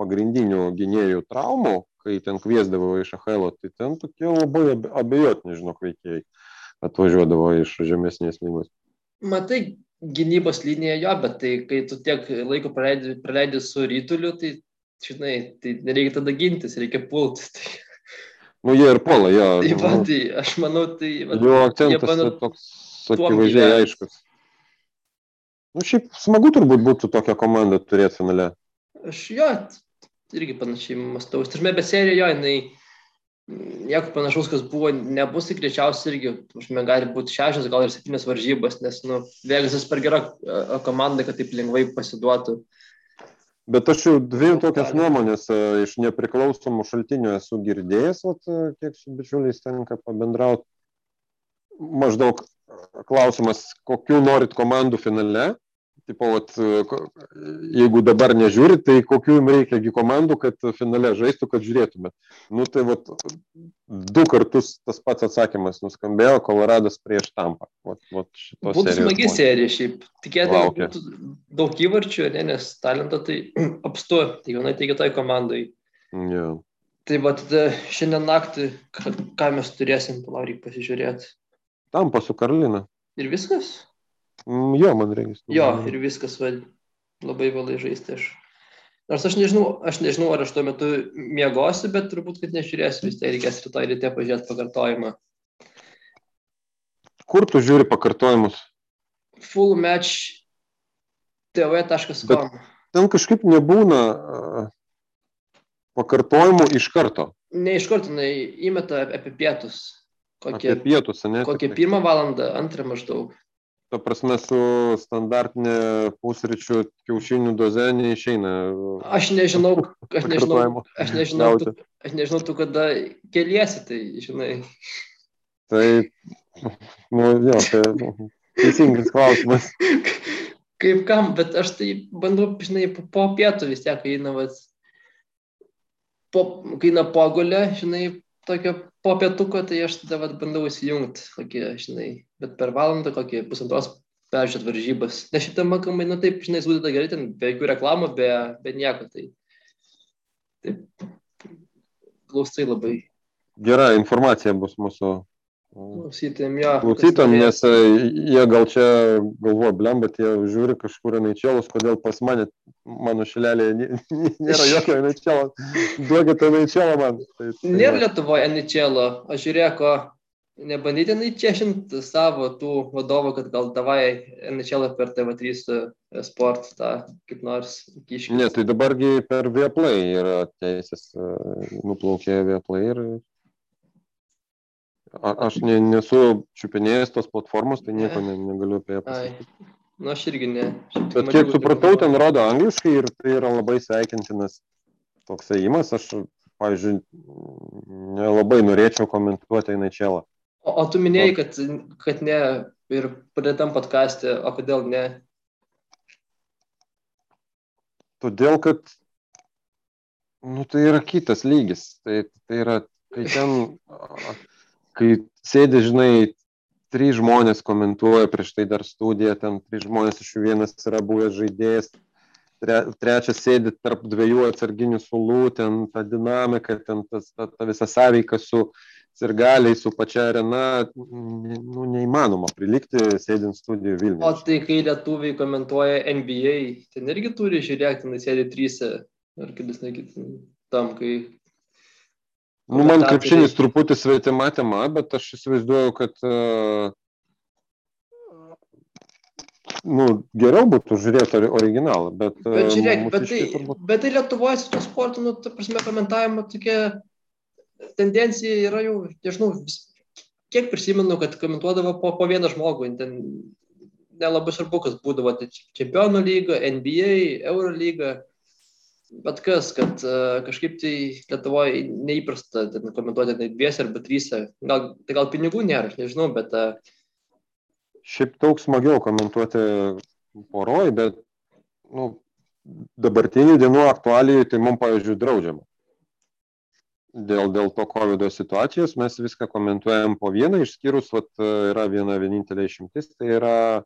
B: pagrindinių gynėjų traumų, kai ten kviesdavo iš Achelo, tai ten tokie labai abejotini, žinok, veikėjai atvažiuodavo iš žemesnės lygos.
A: Matai, gynybos linija jo, bet tai kai tu tiek laiko praleidi, praleidi su rytuliu, tai, žinai, tai nereikia tada gintis, reikia pulti. Tai...
B: Nu, jie ir puola, jo.
A: Tai, va, tai aš manau, tai... Va,
B: jo akcentas bando, toks akivaizdžiai aiškus. Nu, šiaip smagu turbūt būtų tokią komandą turėti finale.
A: Aš jo, irgi panašiai mąstau. Turime be seriją, jo, jinai nieko panašaus, kas buvo, nebus, tai greičiausiai irgi, užme, gali būti šešios, gal ir septynios varžybos, nes, nu, Vegasas per gera komanda, kad taip lengvai pasiduotų.
B: Bet aš jau dvi tokias nuomonės iš nepriklausomų šaltinių esu girdėjęs, vat, kiek su bičiuliais tenka pabendrauti. Maždaug klausimas, kokiu norit komandų finale tipo, vat, jeigu dabar nežiūrit, tai kokių jums reikia komandų, kad finale žaistų, kad žiūrėtumėt. Nu, tai vat, du kartus tas pats atsakymas nuskambėjo, Koloradas prieš Tampą. Vat, vat
A: būtų smagi serija šiaip. Tikėtina, daug įvarčių, ne, nes talentą tai apstu, tai vienai tai kitai komandai.
B: Yeah.
A: Tai va, šiandien naktį, ką mes turėsim, palauk, pasižiūrėti.
B: Tampa su Karolina.
A: Ir viskas?
B: Jo, man reikia.
A: Jo, ir viskas va, labai vėlai žaisti aš. Nors aš nežinau, aš nežinau, ar aš tuo metu miegosiu, bet turbūt, kad nežiūrėsiu, vis tiek reikės rytoj ryte pažiūrėti pakartojimą.
B: Kur tu žiūri pakartojimus?
A: Full match tv.com.
B: Ten kažkaip nebūna pakartojimų iš karto.
A: Ne iš karto, jinai įmeta apie pietus.
B: Kokie, apie pietus, ne?
A: Kokią pirmą valandą, antrą maždaug
B: ta prasme, su standartinė pusryčių kiaušinių doze neišeina.
A: Aš nežinau, aš nežinau, aš nežinau, tu, aš nežinau, tu kada keliesi, tai žinai.
B: Tai, nu, jo, tai teisingas klausimas.
A: Kaip kam, bet aš tai bandau, žinai, po, pietų vis tiek, eina, vas, po, kai eina pogulė, žinai, tokio po pietuko, tai aš tada vat, bandau įsijungti, kokį, žinai, bet per valandą kokį pusantros peržiūrėt varžybas. Nes šitą makamai, na taip, žinai, sudėta gerai, ten be jokių reklamų, be, be nieko. Tai taip, klausai labai.
B: Gera informacija bus mūsų
A: Klausytėm, jo.
B: Klausytėm, nes e, jie gal čia galvoja, blem, bet jie žiūri kažkur NHL, kodėl pas mane, mano šilelė, nėra jokio NHL. Duokite NHL man. Tai,
A: tai nėra Lietuvoje NHL, aš žiūrėko, nebandyti naičiešinti savo tų vadovų, kad gal davai NHL per TV3 sport tą kaip nors kiškį.
B: Ne, tai dabargi per Vieplay yra teisės, e, nuplaukė Vieplay ir A, aš ne, nesu čiupinėjęs tos platformos, tai nieko ne, negaliu apie ją pasakyti.
A: Na, nu, aš irgi ne.
B: Bet kiek supratau, ten rodo angliškai ir tai yra labai sveikintinas toks ėjimas. Aš, pavyzdžiui, nelabai norėčiau komentuoti Einačelą.
A: O, o tu minėjai, kad, kad ne ir pradėtam podcast'e, o kodėl ne?
B: Todėl, kad nu, tai yra kitas lygis. Tai, tai yra, kai ten kai sėdi, žinai, trys žmonės komentuoja prieš tai dar studiją, ten trys žmonės iš jų vienas yra buvęs žaidėjas, tre, trečias sėdi tarp dviejų atsarginių sulų, ten ta dinamika, ten tas, ta, ta visa sąveika su sirgaliai, su pačia arena, nu, neįmanoma prilikti sėdint studijų Vilniuje.
A: O tai kai lietuviai komentuoja NBA, ten irgi turi žiūrėti, ten sėdi trysia, ar kaip jis nekit, tam, kai
B: Nu, man krepšinis truputį svetima tema, bet aš įsivaizduoju, kad uh, nu, geriau būtų žiūrėti originalą, bet...
A: Bet žiūrėk, bet tai, turbūt... bet tai Lietuvoje su to sportu, nu, ta prasme, komentavimo tokia tendencija yra jau, nežinau, kiek prisimenu, kad komentuodavo po, po vieną žmogų, ten nelabai svarbu, kas būdavo, tai čempionų lyga, NBA, Euro lyga, bet kas, kad uh, kažkaip tai Lietuvoje neįprasta ten komentuoti tai dviese arba tryse, gal, tai gal pinigų nėra, aš nežinau, bet uh,
B: šiaip daug smagiau komentuoti poroj, bet nu, dabartinių dienų aktualijų tai mums, pavyzdžiui, draudžiama. Dėl, dėl to COVID situacijos mes viską komentuojam po vieną, išskyrus, vat, yra viena vienintelė išimtis, tai yra e,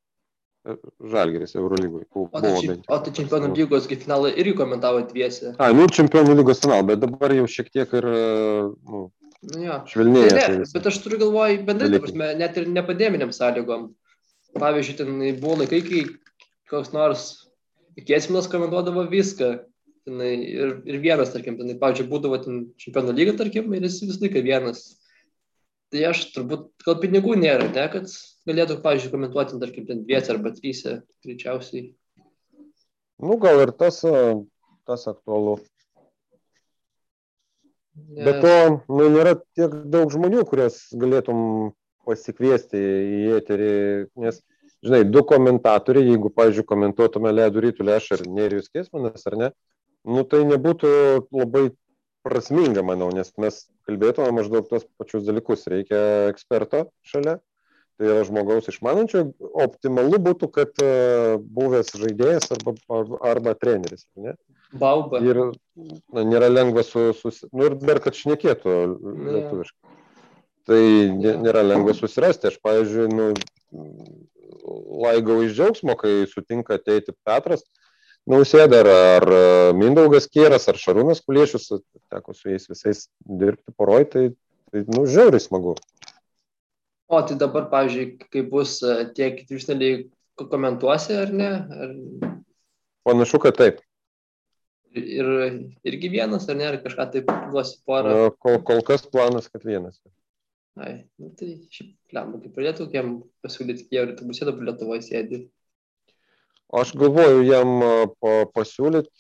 B: Žalgeris Eurolygoje.
A: O, tai, o tai čempionų lygos finalą irgi komentavo dviesi.
B: A, nu čempionų lygos finalą, bet dabar jau šiek tiek ir nu,
A: nu, jo.
B: švelnėja.
A: Ne, ne, bet aš turiu galvoj bendrai, prasme, net ir nepandeminiam sąlygom pavyzdžiui, ten buvo laikai, kai koks nors Kiesminas komentuodavo viską. Tenai, ir, ir vienas, tarkim, tenai, pavyzdžiui, būdavo ten čempionų lyga, tarkim, ir jis vis laiką vienas. Tai aš turbūt, gal pinigų nėra, ne, kad galėtų, pavyzdžiui, komentuoti, tarkim, ten dviese arba tryse, greičiausiai.
B: Nu, gal ir tas, tas aktualu. Nes... Bet to, nu, nėra tiek daug žmonių, kurias galėtum pasikviesti į eterį, nes, žinai, du komentatoriai, jeigu, pavyzdžiui, komentuotume Leidų rytų lėšą ir Nerijus Kesmanas, ar ne, nu tai nebūtų labai prasminga, manau, nes mes kalbėtume maždaug tos pačius dalykus. Reikia eksperto šalia, tai yra žmogaus išmanančio. Optimalu būtų, kad uh, buvęs žaidėjas arba, arba, treneris. Ne?
A: Bauba.
B: Ir na, nėra lengva su, su... Nu ir dar, kad šnekėtų lietuviškai tai nėra lengva susirasti. Aš, pavyzdžiui, nu, laigau iš džiaugsmo, kai sutinka ateiti Petras Nausėda ar, ar Mindaugas Kieras ar Šarūnas Kuliešius, teko su jais visais dirbti poroj, tai, tai nu, žiauriai smagu.
A: O tai dabar, pavyzdžiui, kai bus tie kiti išnaliai, komentuosi ar ne? Ar...
B: Panašu, kad taip.
A: Ir irgi vienas, ar ne, ar kažką taip duosi porą?
B: Kol, kol kas planas, kad vienas.
A: Ai, nu tai šiaip, lemba, kaip pradėtų kokiam pasiūlyti Kijevui, tai bus jie dabar Lietuvoje sėdi.
B: Aš galvoju jam pa, pasiūlyti,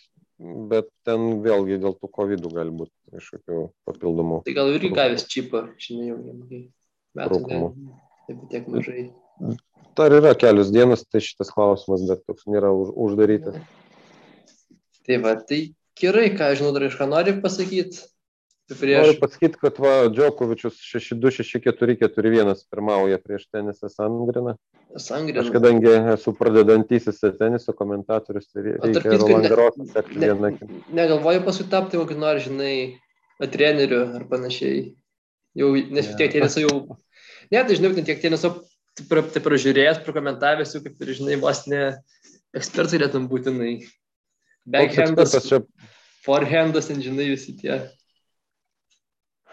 B: bet ten vėlgi dėl tų COVID gali būti kažkokių papildomų.
A: Tai gal irgi gavęs čipą, žinai, jau jam metų. Taip, tiek mažai.
B: Dar yra kelios dienos, tai šitas klausimas, bet toks nėra už, uždarytas.
A: Tai va, tai gerai, ką žinau, dar iš ką nori pasakyti.
B: Prieš... Noriu pasakyti, kad va, Džokovičius 6-2-6-4-4-1 pirmauja prieš tenisą Sangriną.
A: Sangriną.
B: Aš kadangi esu pradedantysis teniso komentatorius, tai reikia Roland Garosą sekti
A: ne,
B: vieną.
A: Negalvoju paskui tapti kokį nors, žinai, treneriu ar panašiai. Jau, nes ja. tiek teniso jau... Ne, tai žinau, tiek teniso tai pražiūrėjęs, prakomentavęs, jau kaip ir, žinai, vos ne ekspertai lietum būtinai. Backhandas, čia... forehandas, ten, žinai, visi tie.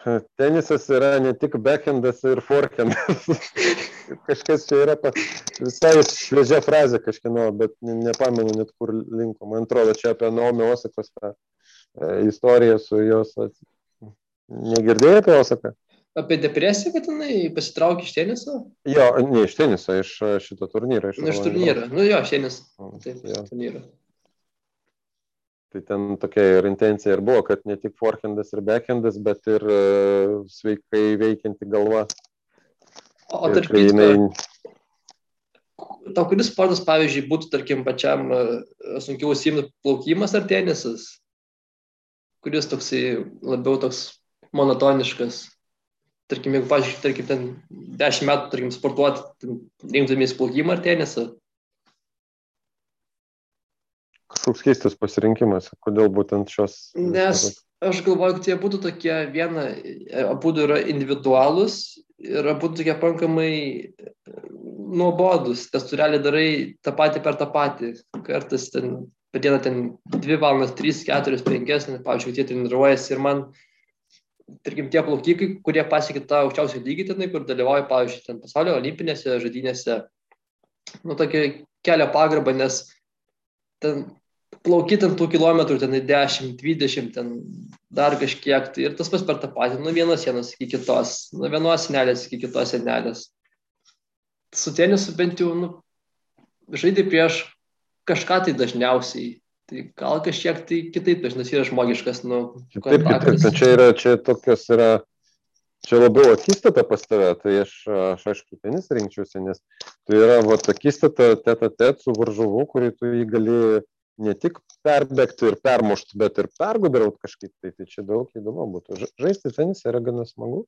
B: Tenisas yra ne tik backhandas ir forehandas. Kažkas čia yra pa, visai šviežia frazė kažkieno, bet nepamenu net kur linko. Man atrodo, čia apie Naomi Osakos tą e, istoriją su jos. Negirdėjai apie Osaką?
A: Apie depresiją, kad jinai pasitraukė iš teniso?
B: Jo, ne iš teniso, iš šito turnyro.
A: Iš, nu, iš turnyro. Nu jo, iš teniso. Taip, iš turnyro.
B: Tai ten tokia ir intencija ir buvo, kad ne tik forehandas ir backhandas, bet ir uh, sveikai veikianti galva.
A: O tarp kitko, jinai... tau kuris sportas, pavyzdžiui, būtų, tarkim, pačiam uh, sunkiau užsiimti plaukimas ar tenisas? Kuris toksai labiau toks monotoniškas? Tarkim, jeigu, pavyzdžiui, tarkim, ten 10 metų, tarkim, sportuoti, rinktumės plaukimą ar tenisą?
B: kažkoks keistas pasirinkimas, kodėl būtent šios.
A: Nes aš galvoju, kad jie būtų tokie, viena, abu yra individualūs ir abu tokie pankamai nuobodus, nes tu realiai darai tą patį per tą patį. Kartais ten per dieną ten 2 valandas, 3, 4, 5, pavyzdžiui, tie treniruojasi ir man, tarkim, tie plaukikai, kurie pasiekė tą aukščiausią lygį tenai, kur dalyvauja, pavyzdžiui, ten pasaulio olimpinėse žaidynėse, nu, tokia kelia pagarbą, nes ten plauki ten tų kilometrų, ten 10, 20, ten dar kažkiek, tai ir tas pas per tą patį, nuo vienos sienos iki kitos, nuo vienos senelės iki kitos senelės. Su tenisu bent jau, nu, žaidži prieš kažką tai dažniausiai. Tai gal kažkiek tai kitaip, dažnai yra žmogiškas, nu,
B: Taip, kitaip, tai čia yra, čia tokios yra, čia labiau akistata pas tave, tai aš, aš aišku, tenis rinkčiausi, nes tai yra, va, akistata teta tet su varžovu, kurį tu jį gali ne tik perbėgti ir permušti, bet ir pergudrauti kažkaip, tai, tai čia daug įdomu būtų. Žaisti tenisą yra gana smagu.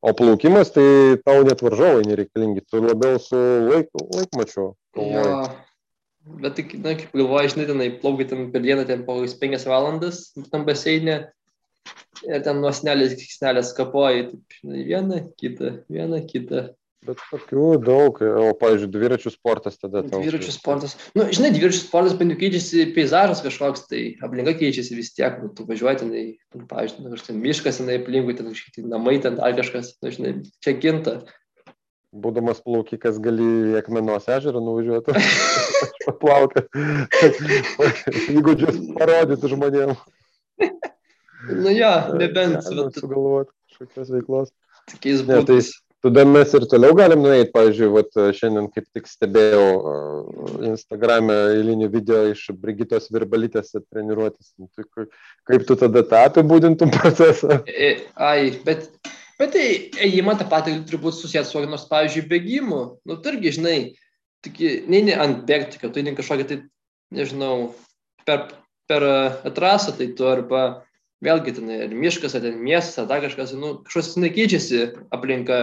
B: O plaukimas, tai tau net varžovai nereikalingi, tu labiau su laik, laikmačiu.
A: Jo, bet tik, na, kaip galvoju, žinai, tenai plaukai ten per dieną, ten po 5 valandas tam baseinė ir ten nuo snelės iki snelės kapoji, taip, žinai, vieną, kitą, vieną, kitą.
B: Bet tokių daug, o, pavyzdžiui, dviračių sportas tada.
A: Dviračių sportas. Na, nu, žinai, dviračių sportas, bent jau keičiasi peizažas kažkoks, tai aplinka keičiasi vis tiek, nu, tu važiuoji ten, pavyzdžiui, nu, ten miškas, tenai aplinkui, ten kažkaip namai, ten dar kažkas, na, nu, žinai, čia kinta.
B: Būdamas plaukikas gali į Akmenos ežerą nuvažiuoti, paplauti, įgūdžius parodyti žmonėms.
A: nu jo, nebent.
B: Ja, sugalvoti kažkokios veiklos.
A: Tokiais būdais. Tai
B: tada mes ir toliau galim nueiti, pavyzdžiui, vat, šiandien kaip tik stebėjau Instagram'e eilinį video iš Brigitos Virbalytės treniruotis. Nu, tai kaip tu tada tą apibūdintum procesą?
A: E, ai, bet, bet tai ėjimą tą patį turbūt susijęs su, nors, pavyzdžiui, bėgimu. Nu, turgi, žinai, tik, ne, ne ant bėgti, kad tu eini kažkokią, tai, nežinau, per, per trasą, tai tu arba vėlgi ten ar miškas, ar ten miestas, ar dar kažkas, nu, kažkas nekeičiasi aplinka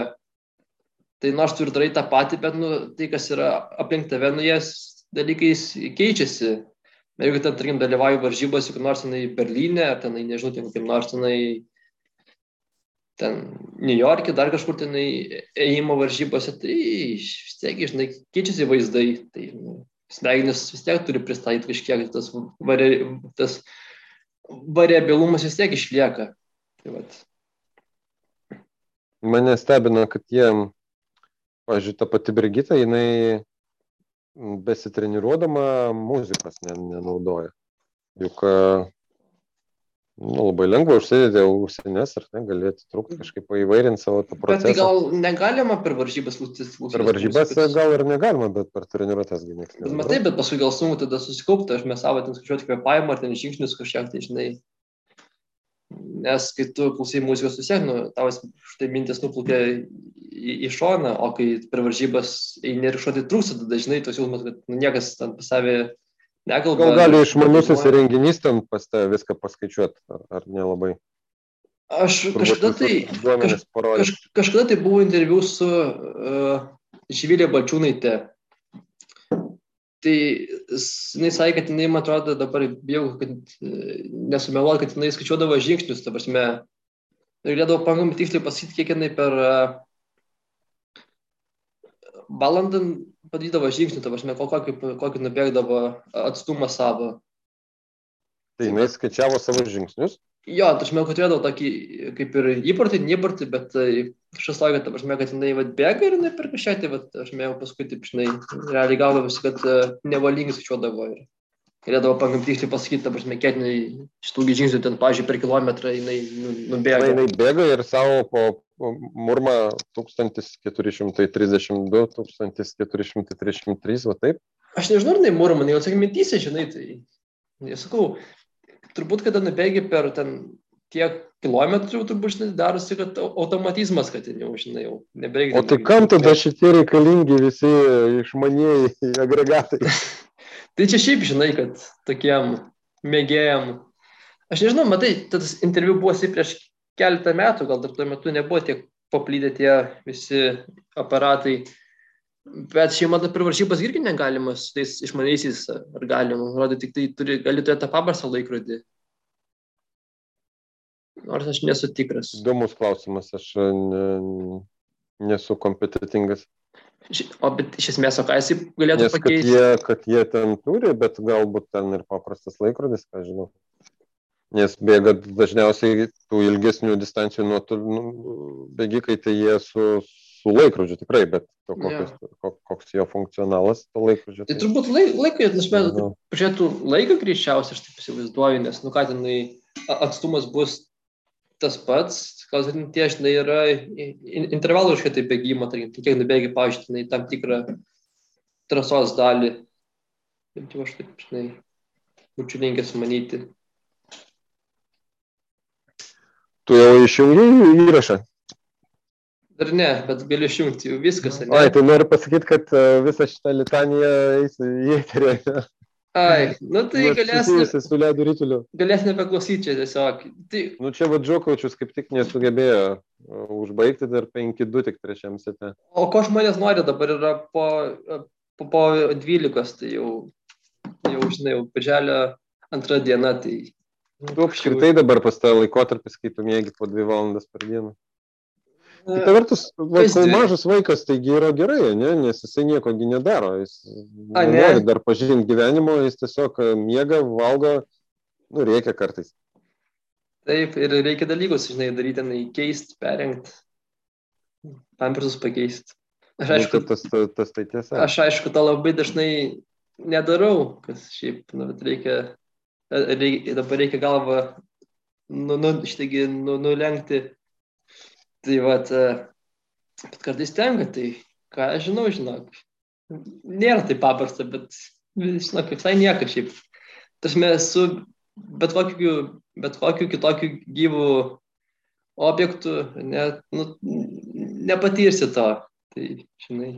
A: tai nors tu ir darai tą patį, bet nu, tai, kas yra aplink tave, nu, jas dalykais keičiasi. Jeigu ten, tarkim, dalyvauji varžybose, kur nors tenai Berlyne, ar tenai, nežinau, ten, kaip nors tenai, ten New York'e, dar kažkur tenai ėjimo varžybose, tai vis tiek, žinai, keičiasi vaizdai. Tai nu, smegenis vis tiek turi pristatyti kažkiek, tas, vari, tas variabilumas vis tiek išlieka. Tai vat.
B: Mane stebina, kad jie Pavyzdžiui, ta pati Brigita, jinai besitreniruodama muzikos nenaudoja. Juk nu, labai lengva užsidėti ausinės ir ne, galėti trukti kažkaip įvairinti savo tą procesą. Bet tai
A: gal negalima per varžybas klausytis
B: klausytis? Per varžybas musikos. gal ir negalima, bet per treniruotės gal niekas.
A: Bet matai, bet paskui gal sunku tada susikaupti, aš mes savo ten skaičiuoti kvepavimą ar ten žingsnius kažkiek, tai žinai, nes kai tu klausai muzikos vis tiek, nu, tavo štai mintis nuplūkė į, į šoną, o kai per varžybas eini ir šoti trūksta, tada dažnai tos jausmas, kad nu, niekas ten pas savį nekalba.
B: Gal gali išmanusis renginys ten pas tave viską paskaičiuoti, ar, ar nelabai?
A: Aš kažkada tai, kaž, kaž, kažkada tai buvo interviu su uh, Živilė Balčiūnaitė, Tai jinai sakė, kad jinai, man atrodo, dabar bijau, kad e, nesumeluoju, kad jinai skaičiuodavo žingsnius, ta prasme, ir galėdavo pakankamai tiksliai pasakyti, kiek jinai per e, valandą padarydavo žingsnių, ta prasme, kokį, kokį nubėgdavo atstumą savo.
B: Tai jinai skaičiavo savo žingsnius?
A: Jo, tai aš manau, kad turėdavo tokį kaip ir įprotį, neįprotį, bet e, kažkas laikė, ta prasme, kad jinai vat, bėga ir jinai per kažką, tai vat, aš manau, paskui taip, žinai, realiai gaudavosi, kad uh, nevalingai skaičiuodavo ir galėdavo pagamtiškai pasakyti, ta prasme, kiek jinai šitų žingsnių ten, pažiūrėjau, per kilometrą jinai nu, nubėga.
B: Na, jinai bėga ir savo po murmą 1432, 1433, va taip?
A: Aš nežinau, ar jinai murmą, jau sakai, mintysi, žinai, tai, nesakau, turbūt, kada nubėgi per ten tiek kilometrų, turbūt, žinai, darosi, kad automatizmas, kad jau, žinai, jau nebereikia.
B: O tai kam tada šitie reikalingi visi išmanieji agregatai?
A: tai čia šiaip, žinai, kad tokiem mėgėjam. Aš nežinau, matai, tas interviu buvo prieš keletą metų, gal dar tuo metu nebuvo tiek paplydę tie visi aparatai. Bet šeima per varžybas irgi negalima su tais išmaniaisiais, ar galima, rodyti, tik tai turi, gali turėti tą paprastą laikrodį. Nors aš nesu tikras.
B: Įdomus klausimas, aš ne, nesu kompetitingas.
A: O bet iš esmės, o ką jisai galėtų Nes, pakeisti?
B: Kad jie, kad jie ten turi, bet galbūt ten ir paprastas laikrodis, ką žinau. Nes bėga dažniausiai tų ilgesnių distancijų nuo tų nu, bėgikai, tai jie su, su laikrodžiu tikrai, bet to, kokios, ja. koks jo funkcionalas to laikrodžio.
A: Tai, tai turbūt laik, laikai, nes mes pažiūrėtų laiką greičiausiai, aš taip įsivaizduoju, nes, nu ką tenai atstumas bus tas pats, gal tie, žinai, yra intervalų kažkokie tai bėgimo, tarkim, kiek nubėgi, pavyzdžiui, tam tikrą trasos dalį. Bent jau aš taip, žinai, būčiau linkęs manyti.
B: Tu jau išjungiai įrašą?
A: Dar ne, bet galiu išjungti jau viskas. Ne?
B: Ai, tai noriu pasakyti, kad e, visą šitą litaniją eis į eterį.
A: Ai, nu tai galės,
B: Susijusi su ledu rytuliu.
A: galės nebeklausyti čia tiesiog. Tai,
B: Nu čia Vadžokovičius kaip tik nesugebėjo e, užbaigti dar 5-2 tik trečiam sete.
A: o ko žmonės nori dabar yra po, po, po 12, tai jau, jau žinai, jau birželio antrą dieną, tai...
B: Tu apskritai dabar pas tą laikotarpis, kai tu mėgi po 2 valandas per dieną. Kita vertus, va,
A: dvi?
B: mažas vaikas, taigi yra gerai, ne? nes jisai nieko gi nedaro. Jis
A: A, ne?
B: nori dar pažinti gyvenimo, jis tiesiog e, miega, valgo, nu, reikia kartais.
A: Taip, ir reikia dalykus, žinai, daryti, keisti, perrengti, pampersus pakeisti. Aš
B: Nu,
A: aišku,
B: tai tas, tas, tas tai tiesa.
A: aš aišku, to labai dažnai nedarau, kas šiaip, nu, bet reikia, reikia, dabar reikia galvą, nu, nu, štaigi, nu, nulenkti. Tai vat, bet kartais tenka, tai ką aš žinau, žinok. Nėra taip paprasta, bet, žinok, visai nieko šiaip. Tasme, su bet kokiu, bet kokiu kitokiu gyvų objektų net, nu, nepatirsi to. Tai, žinai.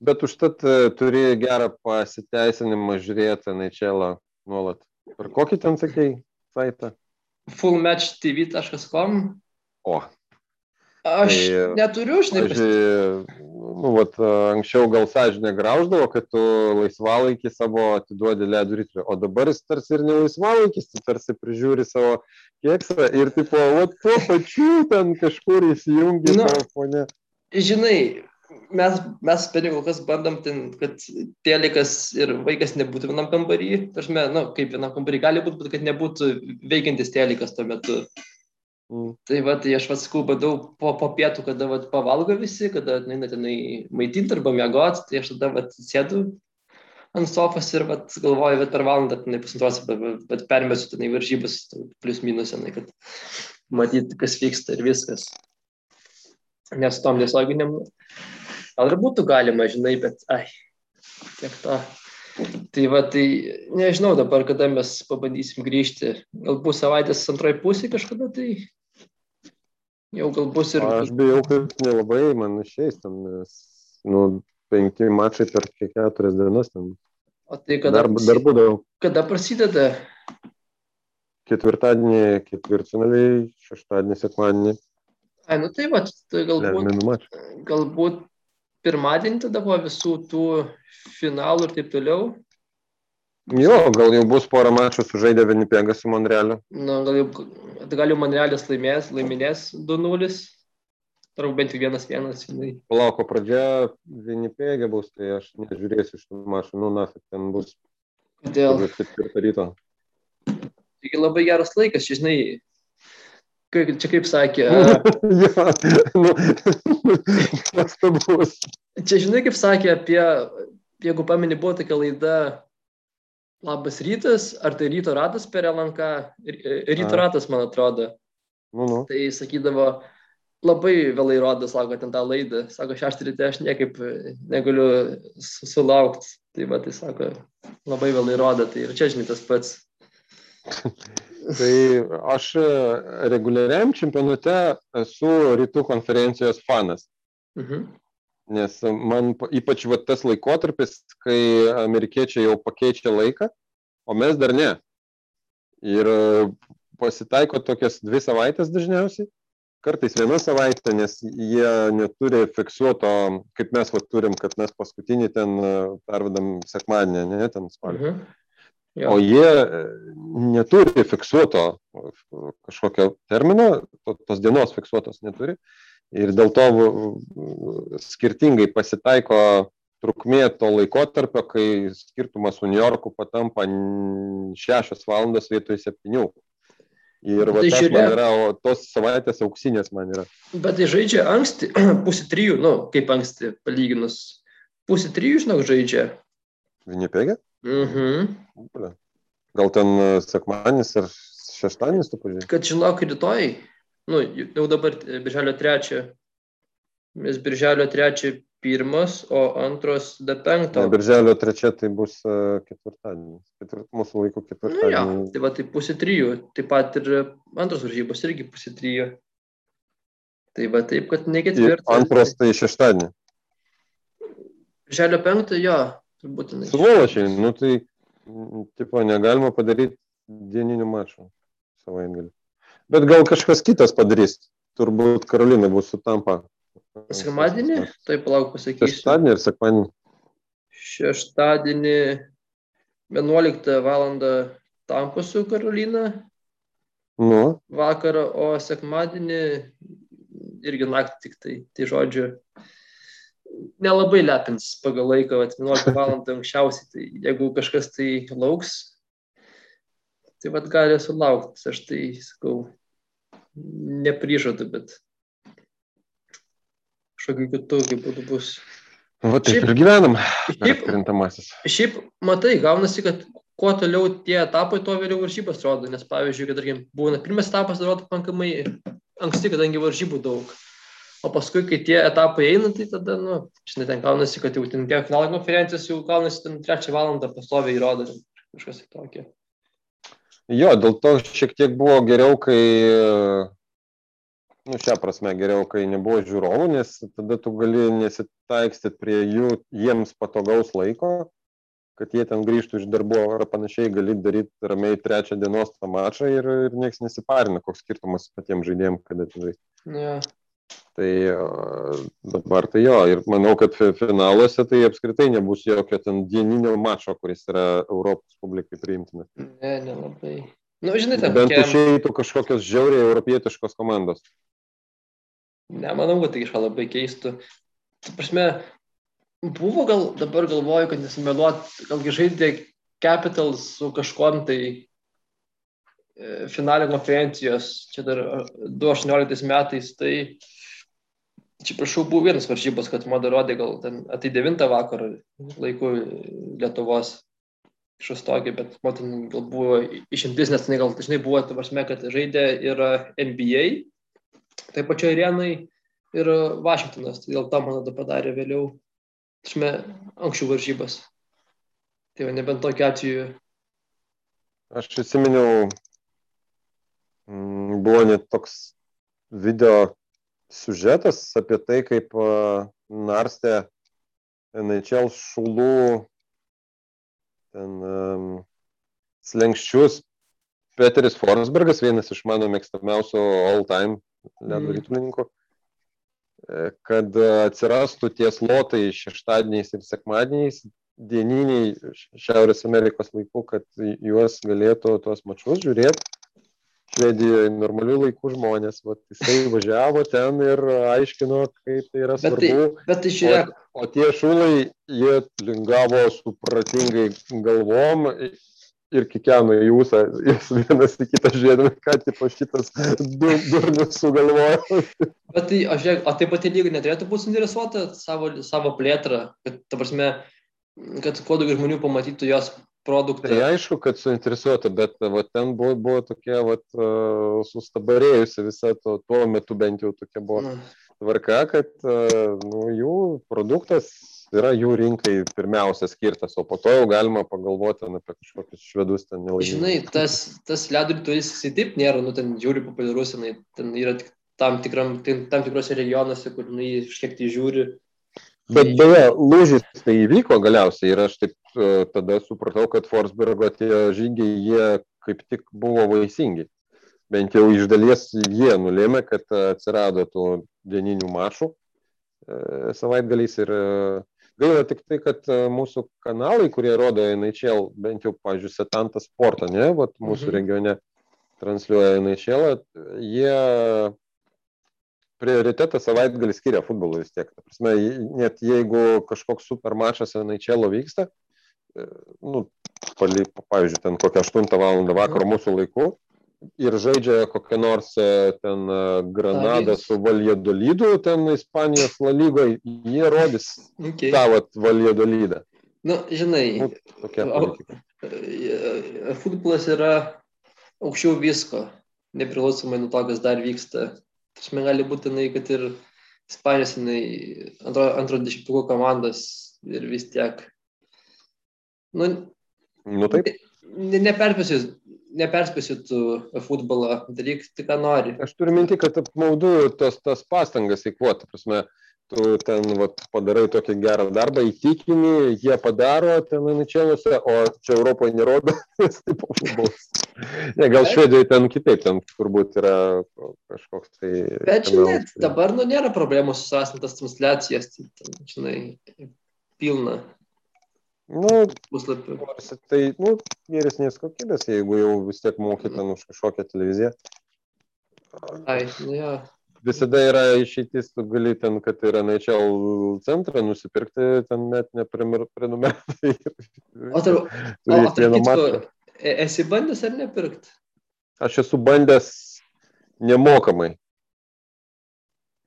B: Bet užtat e, turi gerą pasiteisinimą žiūrėti NHL nuolat. Per kokį ten sakei saitą?
A: fullmatchtv.com
B: O,
A: Aš
B: Tai,
A: neturiu, pas...
B: pažiūrėjau, nu, vat, anksčiau gal sąžinė grauždavo, kad tu laisvalaikį savo atiduodi ledų rytliui, o dabar jis tarsi ir ne laisvalaikis, tu tarsi prižiūri savo keksą ir tipo, o tuo pačiu ten kažkur įsijungi
A: Nu.
B: savo fone.
A: žinai, mes, mes bent kol kas bandom ten, kad telikas ir vaikas nebūtų vienam kambarį. Tašme, nu, kaip vienam kambarį gali būti, bet kad nebūtų veikiantis telikas tuo metu.
B: Mm.
A: Tai va, tai aš vas sakau, bandau po, po pietų, kada va, pavalgo visi, kada eina tenai maitinti arba miegoti, tai aš tada va, sėdu ant sofos ir va, galvoju, va, per valandą, tenai pusantros, bet, bet permesiu tenai varžybas, plus minus, tenai, kad matyti, kas vyksta ir viskas. Nes tom tiesioginiam, gal ir būtų galima, žinai, bet, ai, tiek to. Tai va, tai nežinau dabar, kada mes pabandysim grįžti. Galbūt savaitės antroji pusė kažkada, tai jau gal bus ir...
B: Aš bijau, kad nelabai man išeis ten, nes, nu, penki mačai per keturias dienas ten.
A: O tai kada,
B: Dar,
A: prasi-
B: dar būdavo
A: kada prasideda?
B: ketvirtadienį, ketvirtfinaliai, šeštadienį, sekmadienį,
A: Ai, nu tai va, tai galbūt, galbūt pirmadienį tada po visų tų finalų ir taip toliau.
B: Jo, gal jau bus porą mačų sužaidė Vinipėgas su Monrealiu.
A: Na, gal jau, tai gal jau Monrealis laimės, laiminės 2-0. Arba bent jau 1-1, žinai.
B: Palauko pradžia Vinipėgė bus, tai aš nežiūrėsiu šitų mačų, nu, na, ten bus
A: Kodėl? Taigi labai geras laikas, žinai. Kaip, čia kaip sakė,
B: nu, nuostabus.
A: čia žinai kaip sakė apie, jeigu pameni, buvo tokia laida Labas rytas, ar tai ryto ratas per LNK, ryto
B: A.
A: ratas, man atrodo.
B: Nu, nu.
A: Tai sakydavo, labai vėlai rodo, sako, ten tą laidą. Sako, šeštą ryte aš niekaip negaliu su- sulaukti. Tai va, tai sako, labai vėlai rodo. Tai ir čia, žinai, tas pats.
B: Tai aš e, reguliariam čempionate esu rytų konferencijos fanas.
A: Mhm.
B: Nes man pa- ypač va, tas laikotarpis, kai amerikiečiai jau pakeičia laiką, o mes dar ne. Ir e, pasitaiko tokias dvi savaitės dažniausiai, kartais viena savaitė, nes jie neturi fiksuoto, kaip mes va, turim, kad mes paskutinį ten e, pervedam sekmadienį, ne, ten spalio.
A: Mhm. Jo.
B: O jie e, neturi fiksuoto kažkokio termino, to- tos dienos fiksuotos neturi. Ir dėl to skirtingai pasitaiko trukmė to laikotarpio, kai skirtumas su New Yorku patampa n- šešios valandos vietoj septynių. Ir va,
A: Tai žiūrėk.
B: yra, o tos savaitės auksinės man yra.
A: Bet tai žaidžia anksti, pusė trijų, nu, kaip anksti palyginus. Pusė trijų, žinok, žaidžia.
B: Vinipegė?
A: Mhm.
B: Gal ten e, sekmadienis ar šeštadienis tu pažiūrėjai?
A: Kad žinok, rytoj, nu, jau dabar e, birželio trečią, mes birželio trečią pirmas, o antros D penkto.
B: Birželio trečia tai bus uh, ketvirtadienis. Ketvirt, mūsų laikų
A: Nu, jo,
B: ketvirtadienis.
A: tai va, tai pusė trijų. Taip pat ir antros varžybos irgi pusė trijų. Tai va, taip, kad ne
B: Ir
A: ketvirtas.
B: antros tai šeštadienį.
A: Želio penktą, jo, turbūt. jinai.
B: Sulošiai, nu tai, tipo, negalima padaryti dieninių mačų savaitgalį. Bet gal kažkas kitas padarys. Turbūt Karolina bus su Tampa.
A: Sekmadienį, tai palauk pasakysiu.
B: Šeštadienį ir sekmadienį.
A: Šeštadienį 11 val. Tampa su Karolina
B: Nu,
A: vakarą, o sekmadienį irgi naktį tik tai. Tai žodžiu, nelabai lepins pagal laiką, vat 11 val. anksčiausiai. Tai jeigu kažkas tai lauks, tai vad gali sulaukti. Aš tai sakau, neprižadu, bet kažkokiu kitu būdu bus.
B: va taip
A: Šiaip-
B: ir gyvenam.
A: Šiaip, šiaip matai, gaunasi, kad kuo toliau tie etapai, tuo vėliau varžybos rodo. Nes pavyzdžiui, kad tarkim, būna pirmas etapas rodo pakankamai anksti, kadangi varžybų daug. O paskui, kai tie etapai eina, tai tada, nu, žinai, ten gaunasi, kad jau ten tie finalo konferencijos jau gaunasi ten trečią valandą pastoviai rodo. Kažkas tokio.
B: Jo, dėl to šiek tiek buvo geriau, kai, nu, šią prasme geriau, kai nebuvo žiūrovų, nes tada tu gali nesitaikstyti prie jų, jiems patogaus laiko, kad jie ten grįžtų iš darbo ar panašiai, gali daryti ramiai trečią dienos tą mačą ir, ir niekas nesiparina, koks skirtumas patiems žaidėjams, kada tai.
A: Ja.
B: Tai e, dabar tai jo, ir manau, kad fi- finaluose tai apskritai nebus jokio ten dieninio mačo, kuris yra Europos publikai priimtinas.
A: Ne, nelabai. Nu, žinai, ten
B: Bent
A: kokie-
B: išeitų kažkokios žiauriai europietiškos komandos.
A: Nemanau, kad tai kažką labai keistų. Tu prasme, buvo gal, dabar galvoju, kad nesimeluot, galgi žaidė Capitals su kažkuom tai e, finalė konferencijos, čia dar e, 2018 metais, tai čia prašau, buvo vienas varžybos, kad man dar rodė gal ten atei 9 vakarą laiku Lietuvos šestokį, bet man ten gal buvo išimtis, nes ten gal dažnai buvo, ta prasme, kad žaidė ir NBA, tai pačioje arenai ir Vašingtonas, tai dėl to man tada padarė vėliau, tašme, anksčiau varžybas. Tai va, nebent tokiu atveju.
B: Aš atsiminiau, mm, buvo net toks video sužetas apie tai, kaip narstė NHL šulų ten um, slengščius Peteris Forsbergas, vienas iš mano mėgstamiausių all-time ledo
A: Mm.
B: ritulininkų, e, kad atsirastų tie slotai šeštadieniais ir sekmadieniais dieniniai Šiaurės Amerikos laikų, kad juos galėtų tuos mačius žiūrėti. Švedijoje normalių laikų žmonės, vat, jisai važiavo ten ir aiškino, kaip tai yra
A: Bet tai,
B: svarbu.
A: bet tai žiūrėk,
B: O tie šūlai, jie lingavo supratingai galvom ir kikeno į jūsą, jis vienas į kitą žiūrėdami, ką tipo šitas du, durnius sugalvojo.
A: bet tai, aš žiūrėk, o taip pat ir lyga neturėtų būti suinteresuota savo, savo plėtrą, kad, ta prasme, kad kuo daugiau žmonių pamatytų jos produktą.
B: Tai aišku, kad suinteresuota, bet va, ten buvo, buvo tokia uh, sustabarėjusi visa to, tuo metu bent jau tokia buvo tvarka, kad nu, jų produktas yra jų rinkai pirmiausia skirtas, o po to jau galima pagalvoti apie kažkokius švedus ten nelaimingus.
A: Žinai, tas, tas ledo ritulis, jisai taip nėra, nu, ten žiūri populiarus, jinai, ten yra tik tam, tikram, ten, tam tikrose regionuose, kur jinai kažkiek tai žiūri.
B: Bet beje, lūžis tai įvyko galiausiai ir aš taip tada supratau, kad Forsbergo tie žygiai, jie kaip tik buvo vaisingi. Bent jau iš dalies jie nulėmė, kad e, atsirado tų dieninių mačų e, savaitgaliais ir e, gaila tik tai, kad e, mūsų kanalai, kurie rodo NHL, bent jau, pavyzdžiui, Setantas sportą, ne, vat mūsų
A: Mhm.
B: regione transliuoja NHL, jie prioritetą savaitgalį skiria futbolui vis tiek. Ta prasme, net jeigu kažkoks super mačas NHL vyksta, e, nu, pali, pavyzdžiui, ten kokią 8 val. vakaro mūsų laiku ir žaidžia kokią nors e, ten e, Granadą su Valjedolydu, ten Ispanijos lalygoje, jie rodys
A: Okay.
B: vat Valjedolydą.
A: Nu, žinai,
B: Nu,
A: e, futbolas yra aukščiau visko, nepriklausomai nuo to, kas dar vyksta. Tasme gali būti, jinai, kad ir Ispanijos antro, antro dešimtuko komandos ir vis tiek. Nu,
B: Nu taip,
A: ne, neperspėsiu, neperspėsiu tu futbolą, daryk tik, ką nori.
B: aš turiu minti, kad apmaudu tas, tas pastangas įkvoti. Prasme, tu ten vat, padarai tokį gerą darbą, įtikini, jie padaro ten Aničelose, o čia Europoje nerodo, nes taip futbolas. Ne, gal. Švedijoje ten kitaip, ten turbūt yra kažkoks tai...
A: Bet
B: kanalas,
A: net dabar nu, nėra problemų susirasti tas transliacijas, tai, ten, žinai, pilna
B: Nu,
A: puslapių.
B: Nors Tai, nu, geresnės kokybės, jeigu jau vis tiek moki ten už kažkokią televiziją.
A: Ai, nu jo.
B: Visada yra išeitis, tu gali ten, kad ir NHL centrą nusipirkti, ten net neprenumeratą.
A: O tarp, o, o tarp kitko, e- esi bandęs ar nepirkt?
B: Aš esu bandęs nemokamai.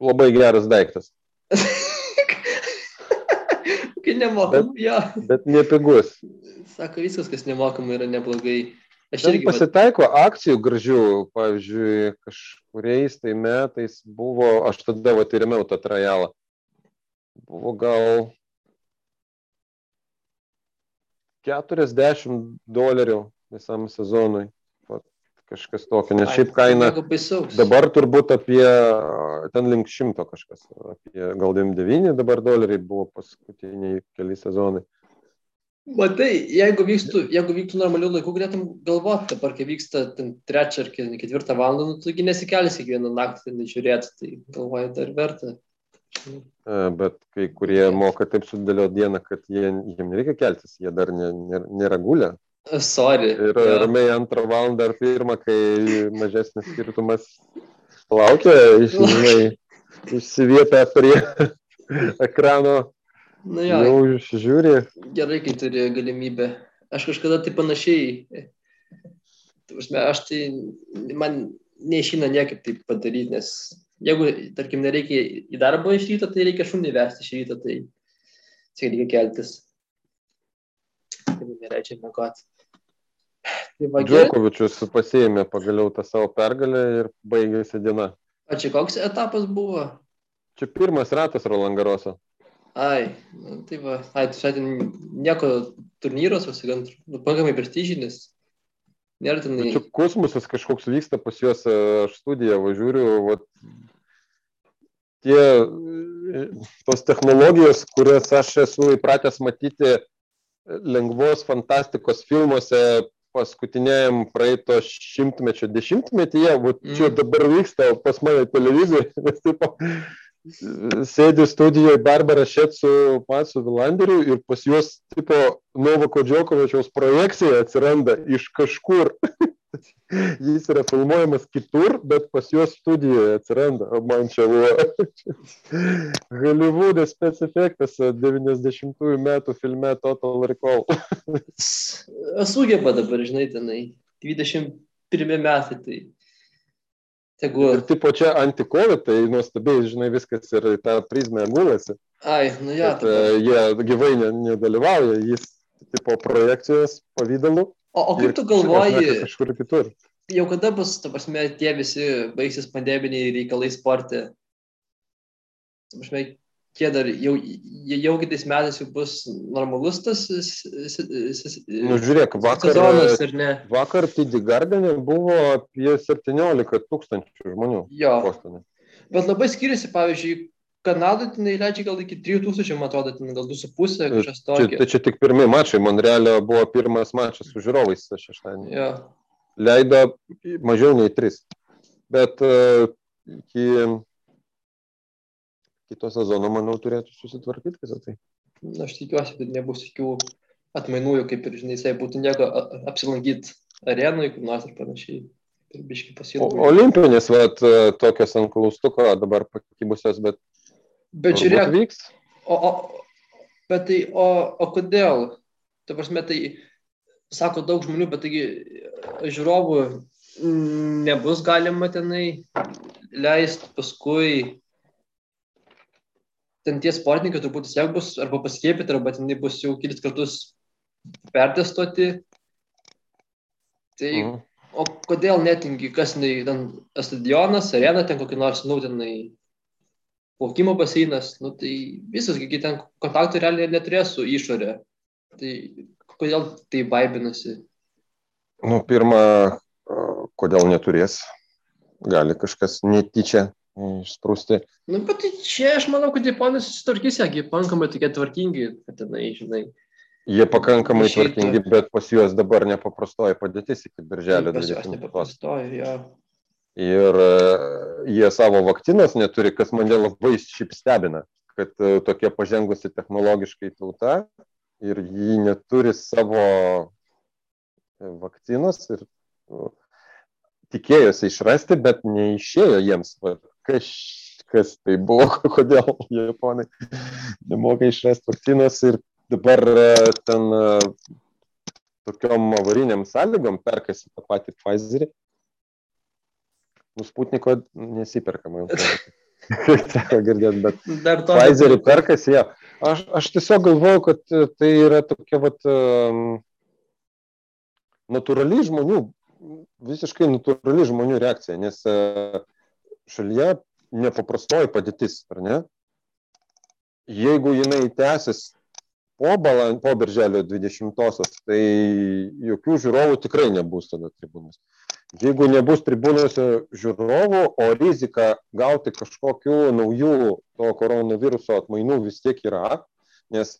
B: Labai geras daiktas,
A: Kai nemokam, jo.
B: bet nepigus.
A: Sako, viskas, kas nemokamai yra neblogai. Aš
B: Ten
A: irgi vat,
B: pasitaiko akcijų gražių, pavyzdžiui, kažkuriais tai metais buvo, aš tada va tyrimiau tą trajalą. Buvo gal 40 dolerių visam sezonui. Kažkas tokio, nes
A: ai,
B: šiaip kaina dabar turbūt apie ten link šimto kažkas, apie gal 99 dabar doleriai buvo paskutiniai keli sezonai.
A: Matai, jeigu vyktų, jeigu vyktų normalių laikų, galėtum galvoti, dabar kai vyksta ten trečią ar ke- ketvirtą valandą, nu, tugi nesikelsi kiekvieną naktį ten žiūrėti, tai galvoju, dar verta.
B: E, Bet kai kurie moka taip sudėlioti dieną, kad jie, jiem nereikia keltis, jie dar ne- nėra gulę.
A: Sorry.
B: Ir
A: jo.
B: ramiai antrą valandą ar pirmą, kai mažesnis skirtumas laukia, žinai, išsivietę prie ekrano,
A: Nu jo,
B: jau žiūri.
A: gerai, kai turi galimybę. Aš kažkada tai panašiai. Aš tai, man neišina niekaip taip padaryti, nes jeigu, tarkim, nereikia į darbą iš ryto, tai reikia šunį vesti iš ryto, tai čia reikia keltis. Tai man nereičia mėgoti. Tai va.
B: Džokovičius pasėmė pagaliau tą savo pergalę ir baigėsi diena.
A: O čia koks etapas buvo?
B: Čia pirmas ratas Roland Garoso.
A: Ai, nu, tai va, ai, šiandien nieko turnyros, pasigan, nu, pakankamai prestižinis. Nėra ten...
B: Nu, Čia kosmosas kažkoks vyksta pas juos, e, aš studiją važiuoju, vat, tie, e, tos technologijos, kurias aš esu įpratęs matyti lengvos fantastikos filmuose paskutiniajam praeito šimtmečio dešimtmetyje, čia
A: Mm.
B: dabar vyksta pas mane televizijoje, nes taip sėdi studijoje Barbara Šet su Patsu Vilanderiu ir pas juos tipo Novako Džokovičiaus projekcija atsiranda iš kažkur. Jis yra filmuojamas kitur, bet pas juos studijoje atsiranda. Man čia buvo Hollywood'e spec efektas 90-ųjų metų filme Total Recall.
A: Sugeba dabar, žinai, tenai. 21 metai, tai. Tegu.
B: Ir tipo čia anti-covid, tai nuostabiai, žinai, viskas ir tą prizmę gulasi.
A: Ai, nu jo.
B: kad e, jie gyvai ne- nedalyvauja, jis tipo projekcijos pavydalu.
A: O, o kaip tu galvoji,
B: Kažkur kitur.
A: jau kada bus, ta prasme, tie visi baigsis pandeminiai reikalai sporte? Ta prasme, tie dar jau, jau kitais metais jau bus normalus tas
B: Nu, žiūrėk, vakar,
A: sezonas,
B: vakar TD Gardenė buvo apie 17 tūkstančių žmonių.
A: Jo.
B: Bostone.
A: Bet labai skiriasi, pavyzdžiui, Kanadai ten leidžia gal iki 3000, man atrodo, ten gal 2,5 kažkas
B: Čia,
A: tokio.
B: tai čia tik pirmie mačai, Monrealio buvo pirmas mačas su žiūrovais šeštadienį.
A: Jo.
B: Leido mažiau nei 3. Bet e, iki kito sezono, manau, turėtų susitvarkyti visą tai.
A: Na, aš tikiuosi, kad nebus jokių atmainų, kaip ir, žinai, jisai būtų nieko apsilankyti arenoje, kur nors ir panašiai. Ir biški
B: O,
A: pasilgti.
B: olimpinės, vat, e, tokios ant klaustuko dabar pakibusios, bet
A: Bet žiūrėk,
B: vyks.
A: o, o, bet tai, o, o kodėl? Tai prasme, tai sako daug žmonių, bet taigi žiūrovų mm, nebus galima tenai leisti paskui. Ten tie sportininkai turbūt vis tiek bus arba paskiepyti, arba tenai bus jau kelis kartus pertestuoti. Tai
B: Mhm.
A: O kodėl netingi, kas nei ten stadionas, arena, ten kokį nors, tenai plaukimo baseinas, nu, tai visas, kai ten kontaktų realiai neturės su išorė. Tai kodėl tai baibinasi?
B: Nu, pirmą, kodėl neturės? Gali kažkas netyčia išsprūsti.
A: Nu, bet tai čia aš manau, kad Japonai susitvarkys, jie pakankamai tokie tvarkingi, kad tenai, žinai.
B: Jie pakankamai išeitų. tvarkingi, bet pas juos dabar nepaprastoji padėtis iki birželio
A: 20. Pas juos nepaprastoji, jo.
B: Ir e, jie savo vakcinos neturi, kas mane labai šiaip stebina, kad e, tokia pažengusi technologiškai tauta ir jį neturi savo e, vakcinos ir tikėjosi išrasti, bet neišėjo jiems. Kas, kas tai buvo, kodėl japonai nemoka išrasti vakcinos ir dabar ten tokiom avariniam sąlygom perkasi tą patį Pfizerį. Nu, Sputniko nesiperka, man atrodo. Teko girdėti, bet
A: Dar to.
B: Pfizerį perkasi, jo. Aš, aš tiesiog galvoju, kad tai yra tokia vat, natūrali žmonių, visiškai natūrali žmonių reakcija, nes uh, šalyje nepaprastoji padėtis, ar ne? Jeigu jinai tęsis po, balan, po birželio 20-osios, tai jokių žiūrovų tikrai nebus tada tribūnos. Jeigu nebus tribūnose žiūrovų, o rizika gauti kažkokių naujų to koronaviruso atmainų vis tiek yra, nes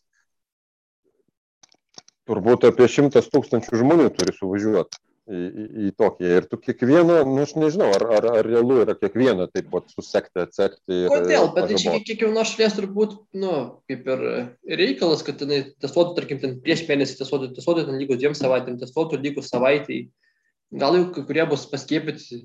B: turbūt apie šimtas tūkstančių žmonių turi suvažiuoti į, į, į Tokiją. Ir tu kiekvieną, nu aš nežinau, ar, ar, ar realu yra kiekvieną taip pat susekti, atsekti. Ir,
A: Kodėl? Bet tai čia kiekvienos šalies turbūt, nu, kaip ir reikalas, kad tenai testuotų, tarkim, ten prieš mėnesį testuotų, testuotų ten lygus dviem savaitėm, testuotų lygus savaitėjai. Gal jau kai kurie bus paskiepyti,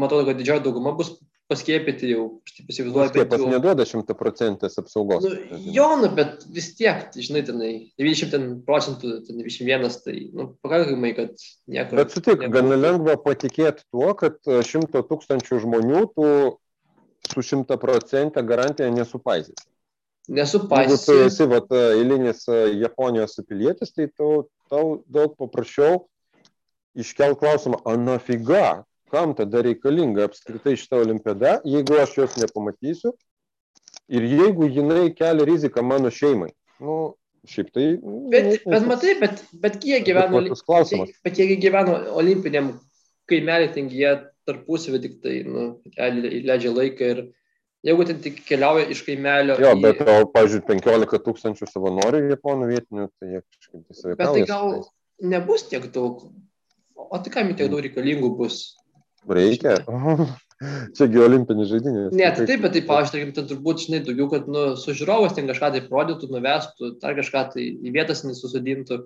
A: matau, kad didžioji dauguma bus paskiepyti jau, aš taip įsivaizduoju.
B: Skiepas jau... neduoda šimtaprocentės apsaugos.
A: Nu, jo, nu, bet vis tiek, žinai, tenai 90 procentų, ten 91, tai nu, pakankamai, kad nieko.
B: Bet sutik, gana lengva patikėti tuo, kad 100 tūkstančių žmonių tu su 100 procentą garantija nesupaisys.
A: Nesupaisys.
B: Jeigu tu esi vat, eilinis Japonijos pilietis, tai tau, tau daug paprasčiau iškelt klausimą, o nafiga, kam tada reikalinga apskritai šita olimpiada, jeigu aš jos nepamatysiu ir jeigu jinai kelia riziką mano šeimai. Nu, šiaip tai.
A: Nu, bet, ne, bet matai, bet, bet kiek gyveno,
B: bet,
A: bet kiek gyveno olimpiniam kaimelį, ten jie tarpusavį tik tai nu, leidžia laiką ir jeigu ten tik keliauja iš kaimelio.
B: Jo, į... bet, o, pažiūrėjau, 15 tūkstančių savanorių japonų vietinių, tai jie kažkaip
A: visai. Bet tai gal nebus tiek daug. O tai kam tiek daug reikalingų bus?
B: Reikia. Čiagi olimpinis žaidynės.
A: Ne, tai taip, bet tai, pavyzdžiui, ten turbūt, žinai, daugiau, kad nu, su žiūrovas ten kažką tai rodytų, nuvestų, dar kažką tai į vietas nesusadintų.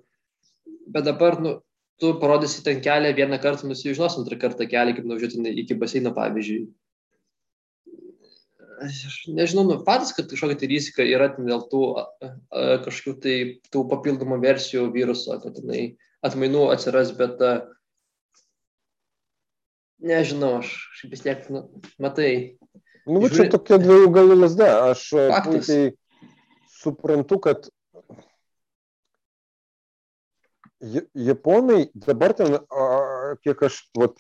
A: Bet dabar, nu, tu parodysi ten kelią vieną kartą, nusižinos antrą kartą kelią, kaip nuvažiuoti iki baseino, pavyzdžiui. Aš nežinau, nu, patys, kad kažkokia tai rizika yra dėl tų kažkokių tai tų papildomų versijų viruso, kad tenai atmainų atsiras, bet a, nežinau, aš vis tiek, nu, matai.
B: Nu, va, čia tokia dviejų galų lasda. Aš e, puikiai suprantu, kad Japonai dabar ten, kiek aš vat,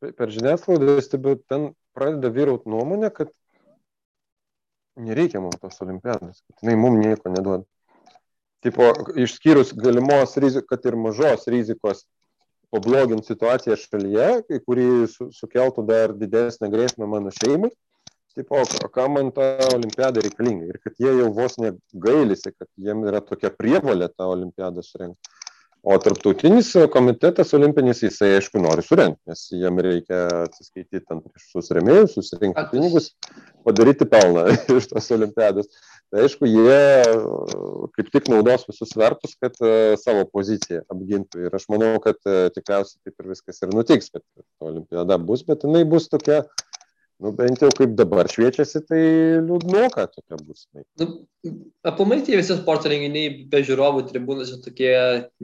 B: per žiniasklaidą stebiu, ten pradeda vyrauti nuomonė, kad nereikia mums tos olimpiados, kad jinai mums nieko neduoda. Tipo, išskyrus galimos rizikos, kad ir mažos rizikos pablogint situaciją šalyje, kuri sukeltų dar didesnę grėsmę mano šeimai. Tipo, kam man ta olimpiada reikalinga ir kad jie jau vos negailisi, kad jiem yra tokia prievalė tą olimpiadą surengti. O tarptautinis komitetas olimpinis, jisai aišku nori surengti, nes jiem reikia atsiskaityti ant prieš susiremėjus, susirinkti pinigus, padaryti pelną iš tos olimpiados. Tai aišku, jie kaip tik naudos visus svertus, kad uh, savo poziciją apgintų. Ir aš manau, kad uh, tikriausiai taip ir viskas ir nutiks, kad olimpiada bus, bet jinai bus tokia, nu bent jau kaip dabar šviečiasi, tai liūdnoka tokia bus.
A: Nu, aplamai tie visi sporto renginiai be žiūrovų tribūnose tokie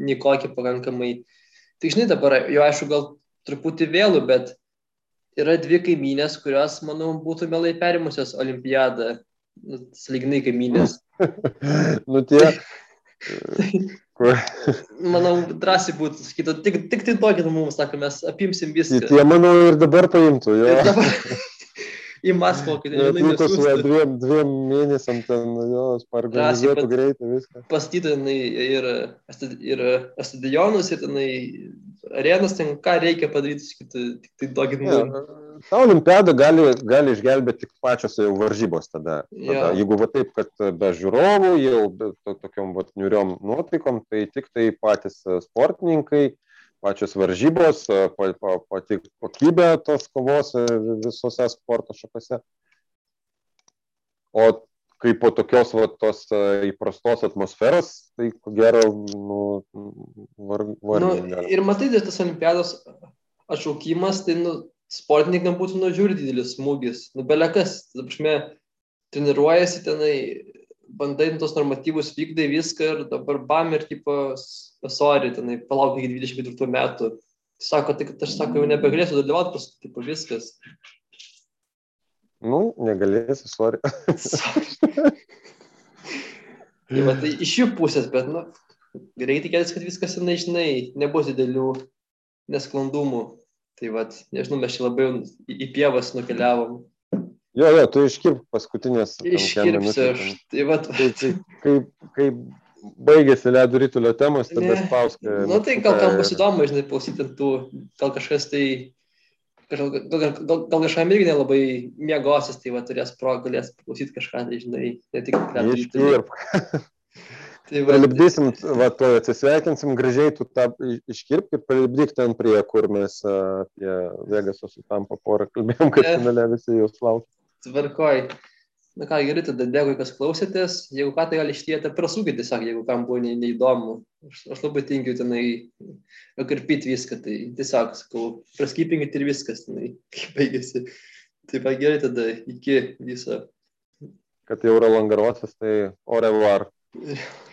A: nikokie pakankamai. Tai žinai, dabar jau aišku, gal truputį vėlų, bet yra dvi kaimynės, kurios, manau, būtų mielai perimusios olimpiadą nu, saliginai kaimynės.
B: nu tie.
A: manau, drąsiai būtų sakyti, tik, tik tai tokį mums, sako, mes apimsim viską.
B: Tie, manau, ir dabar paimtų, jo.
A: Ir dabar, į Maskvą, kad jinai
B: likus dviem, dviem mėnesiam ten jos parganizuotų
A: pat-
B: greitai viską.
A: Pastatytų jinai ir, ir stadionus, ir tenai arenas, ten ką reikia padaryti, tik tai
B: Ne,
A: mums.
B: Ta olimpiada gali, gali išgelbėti tik pačios jau varžybos tada. tada.
A: Jo.
B: Jeigu va taip, kad be žiūrovų, jau be to, tokiom va niuriom nuotaikom, tai tik tai patys sportininkai, pačios varžybos, pa, pa, pati kokybė tos kovos visose sporto šakose. O kai po tokios va, tos įprastos atmosferos, tai ko gero, nu, var,
A: Nu,
B: vargiai gali.
A: ir matai, tai tas olimpiados atšaukimas, tai nu, sportininkam būtų nužiūri didelis smūgis. Nu, belekas, prasme, treniruojasi tenai, bandai tos normatyvus vykdai viską ir dabar bam ir tipo, sorry, tenai, palauk iki 24 metų. Sako, tai kad aš sako, jau nebegalėsiu dalyvauti, paskui tipo viskas.
B: Nu, negalėsi, sorry.
A: Tai, va, tai iš jų pusės, bet, nu, reikia tikėtis, kad viskas, jinai, žinai, nebus didelių nesklandumų. Tai, va, nežinau, mes čia labai į pievas nukeliavom.
B: Jo, jo, tu iškirp paskutinės.
A: Iškirpsiu aš. Tai, va,
B: Tai, tai, kai, kai baigėsi ledo rytulio temos, tada
A: Ne.
B: spausk.
A: nu, tai gal kam bus įdomu, žinai, klausyti tų, gal kažkas tai, gal, gal, gal, gal, kažkam irgi nelabai miegosis, tai va, turės pro, galės klausyti kažką, tai, žinai, ne tik ledo ritulį.
B: Iškirp.
A: Tai va,
B: Palipdysim, va, to atsisveikinsim, gražiai tu tą i- iškirp ir palipdyk ten prie, kur mes apie Vegaso su Tampa porą kalbėjom, kad finale visi jūs laukia.
A: Tvarkoj. Na ką, gerai, tada dėkui, kas klausėtės. Jeigu ką, tai gali ištietę prasūkit tiesiog, jeigu kam buvo ne, neįdomu. Aš, aš labai tinkiu tenai karpyti viską, tai tiesiog sakau, praskypinkit ir viskas, tenai, kaip baigėsi. Taip, gerai, tada iki viso.
B: Kad jau yra langarosas, tai au revoir.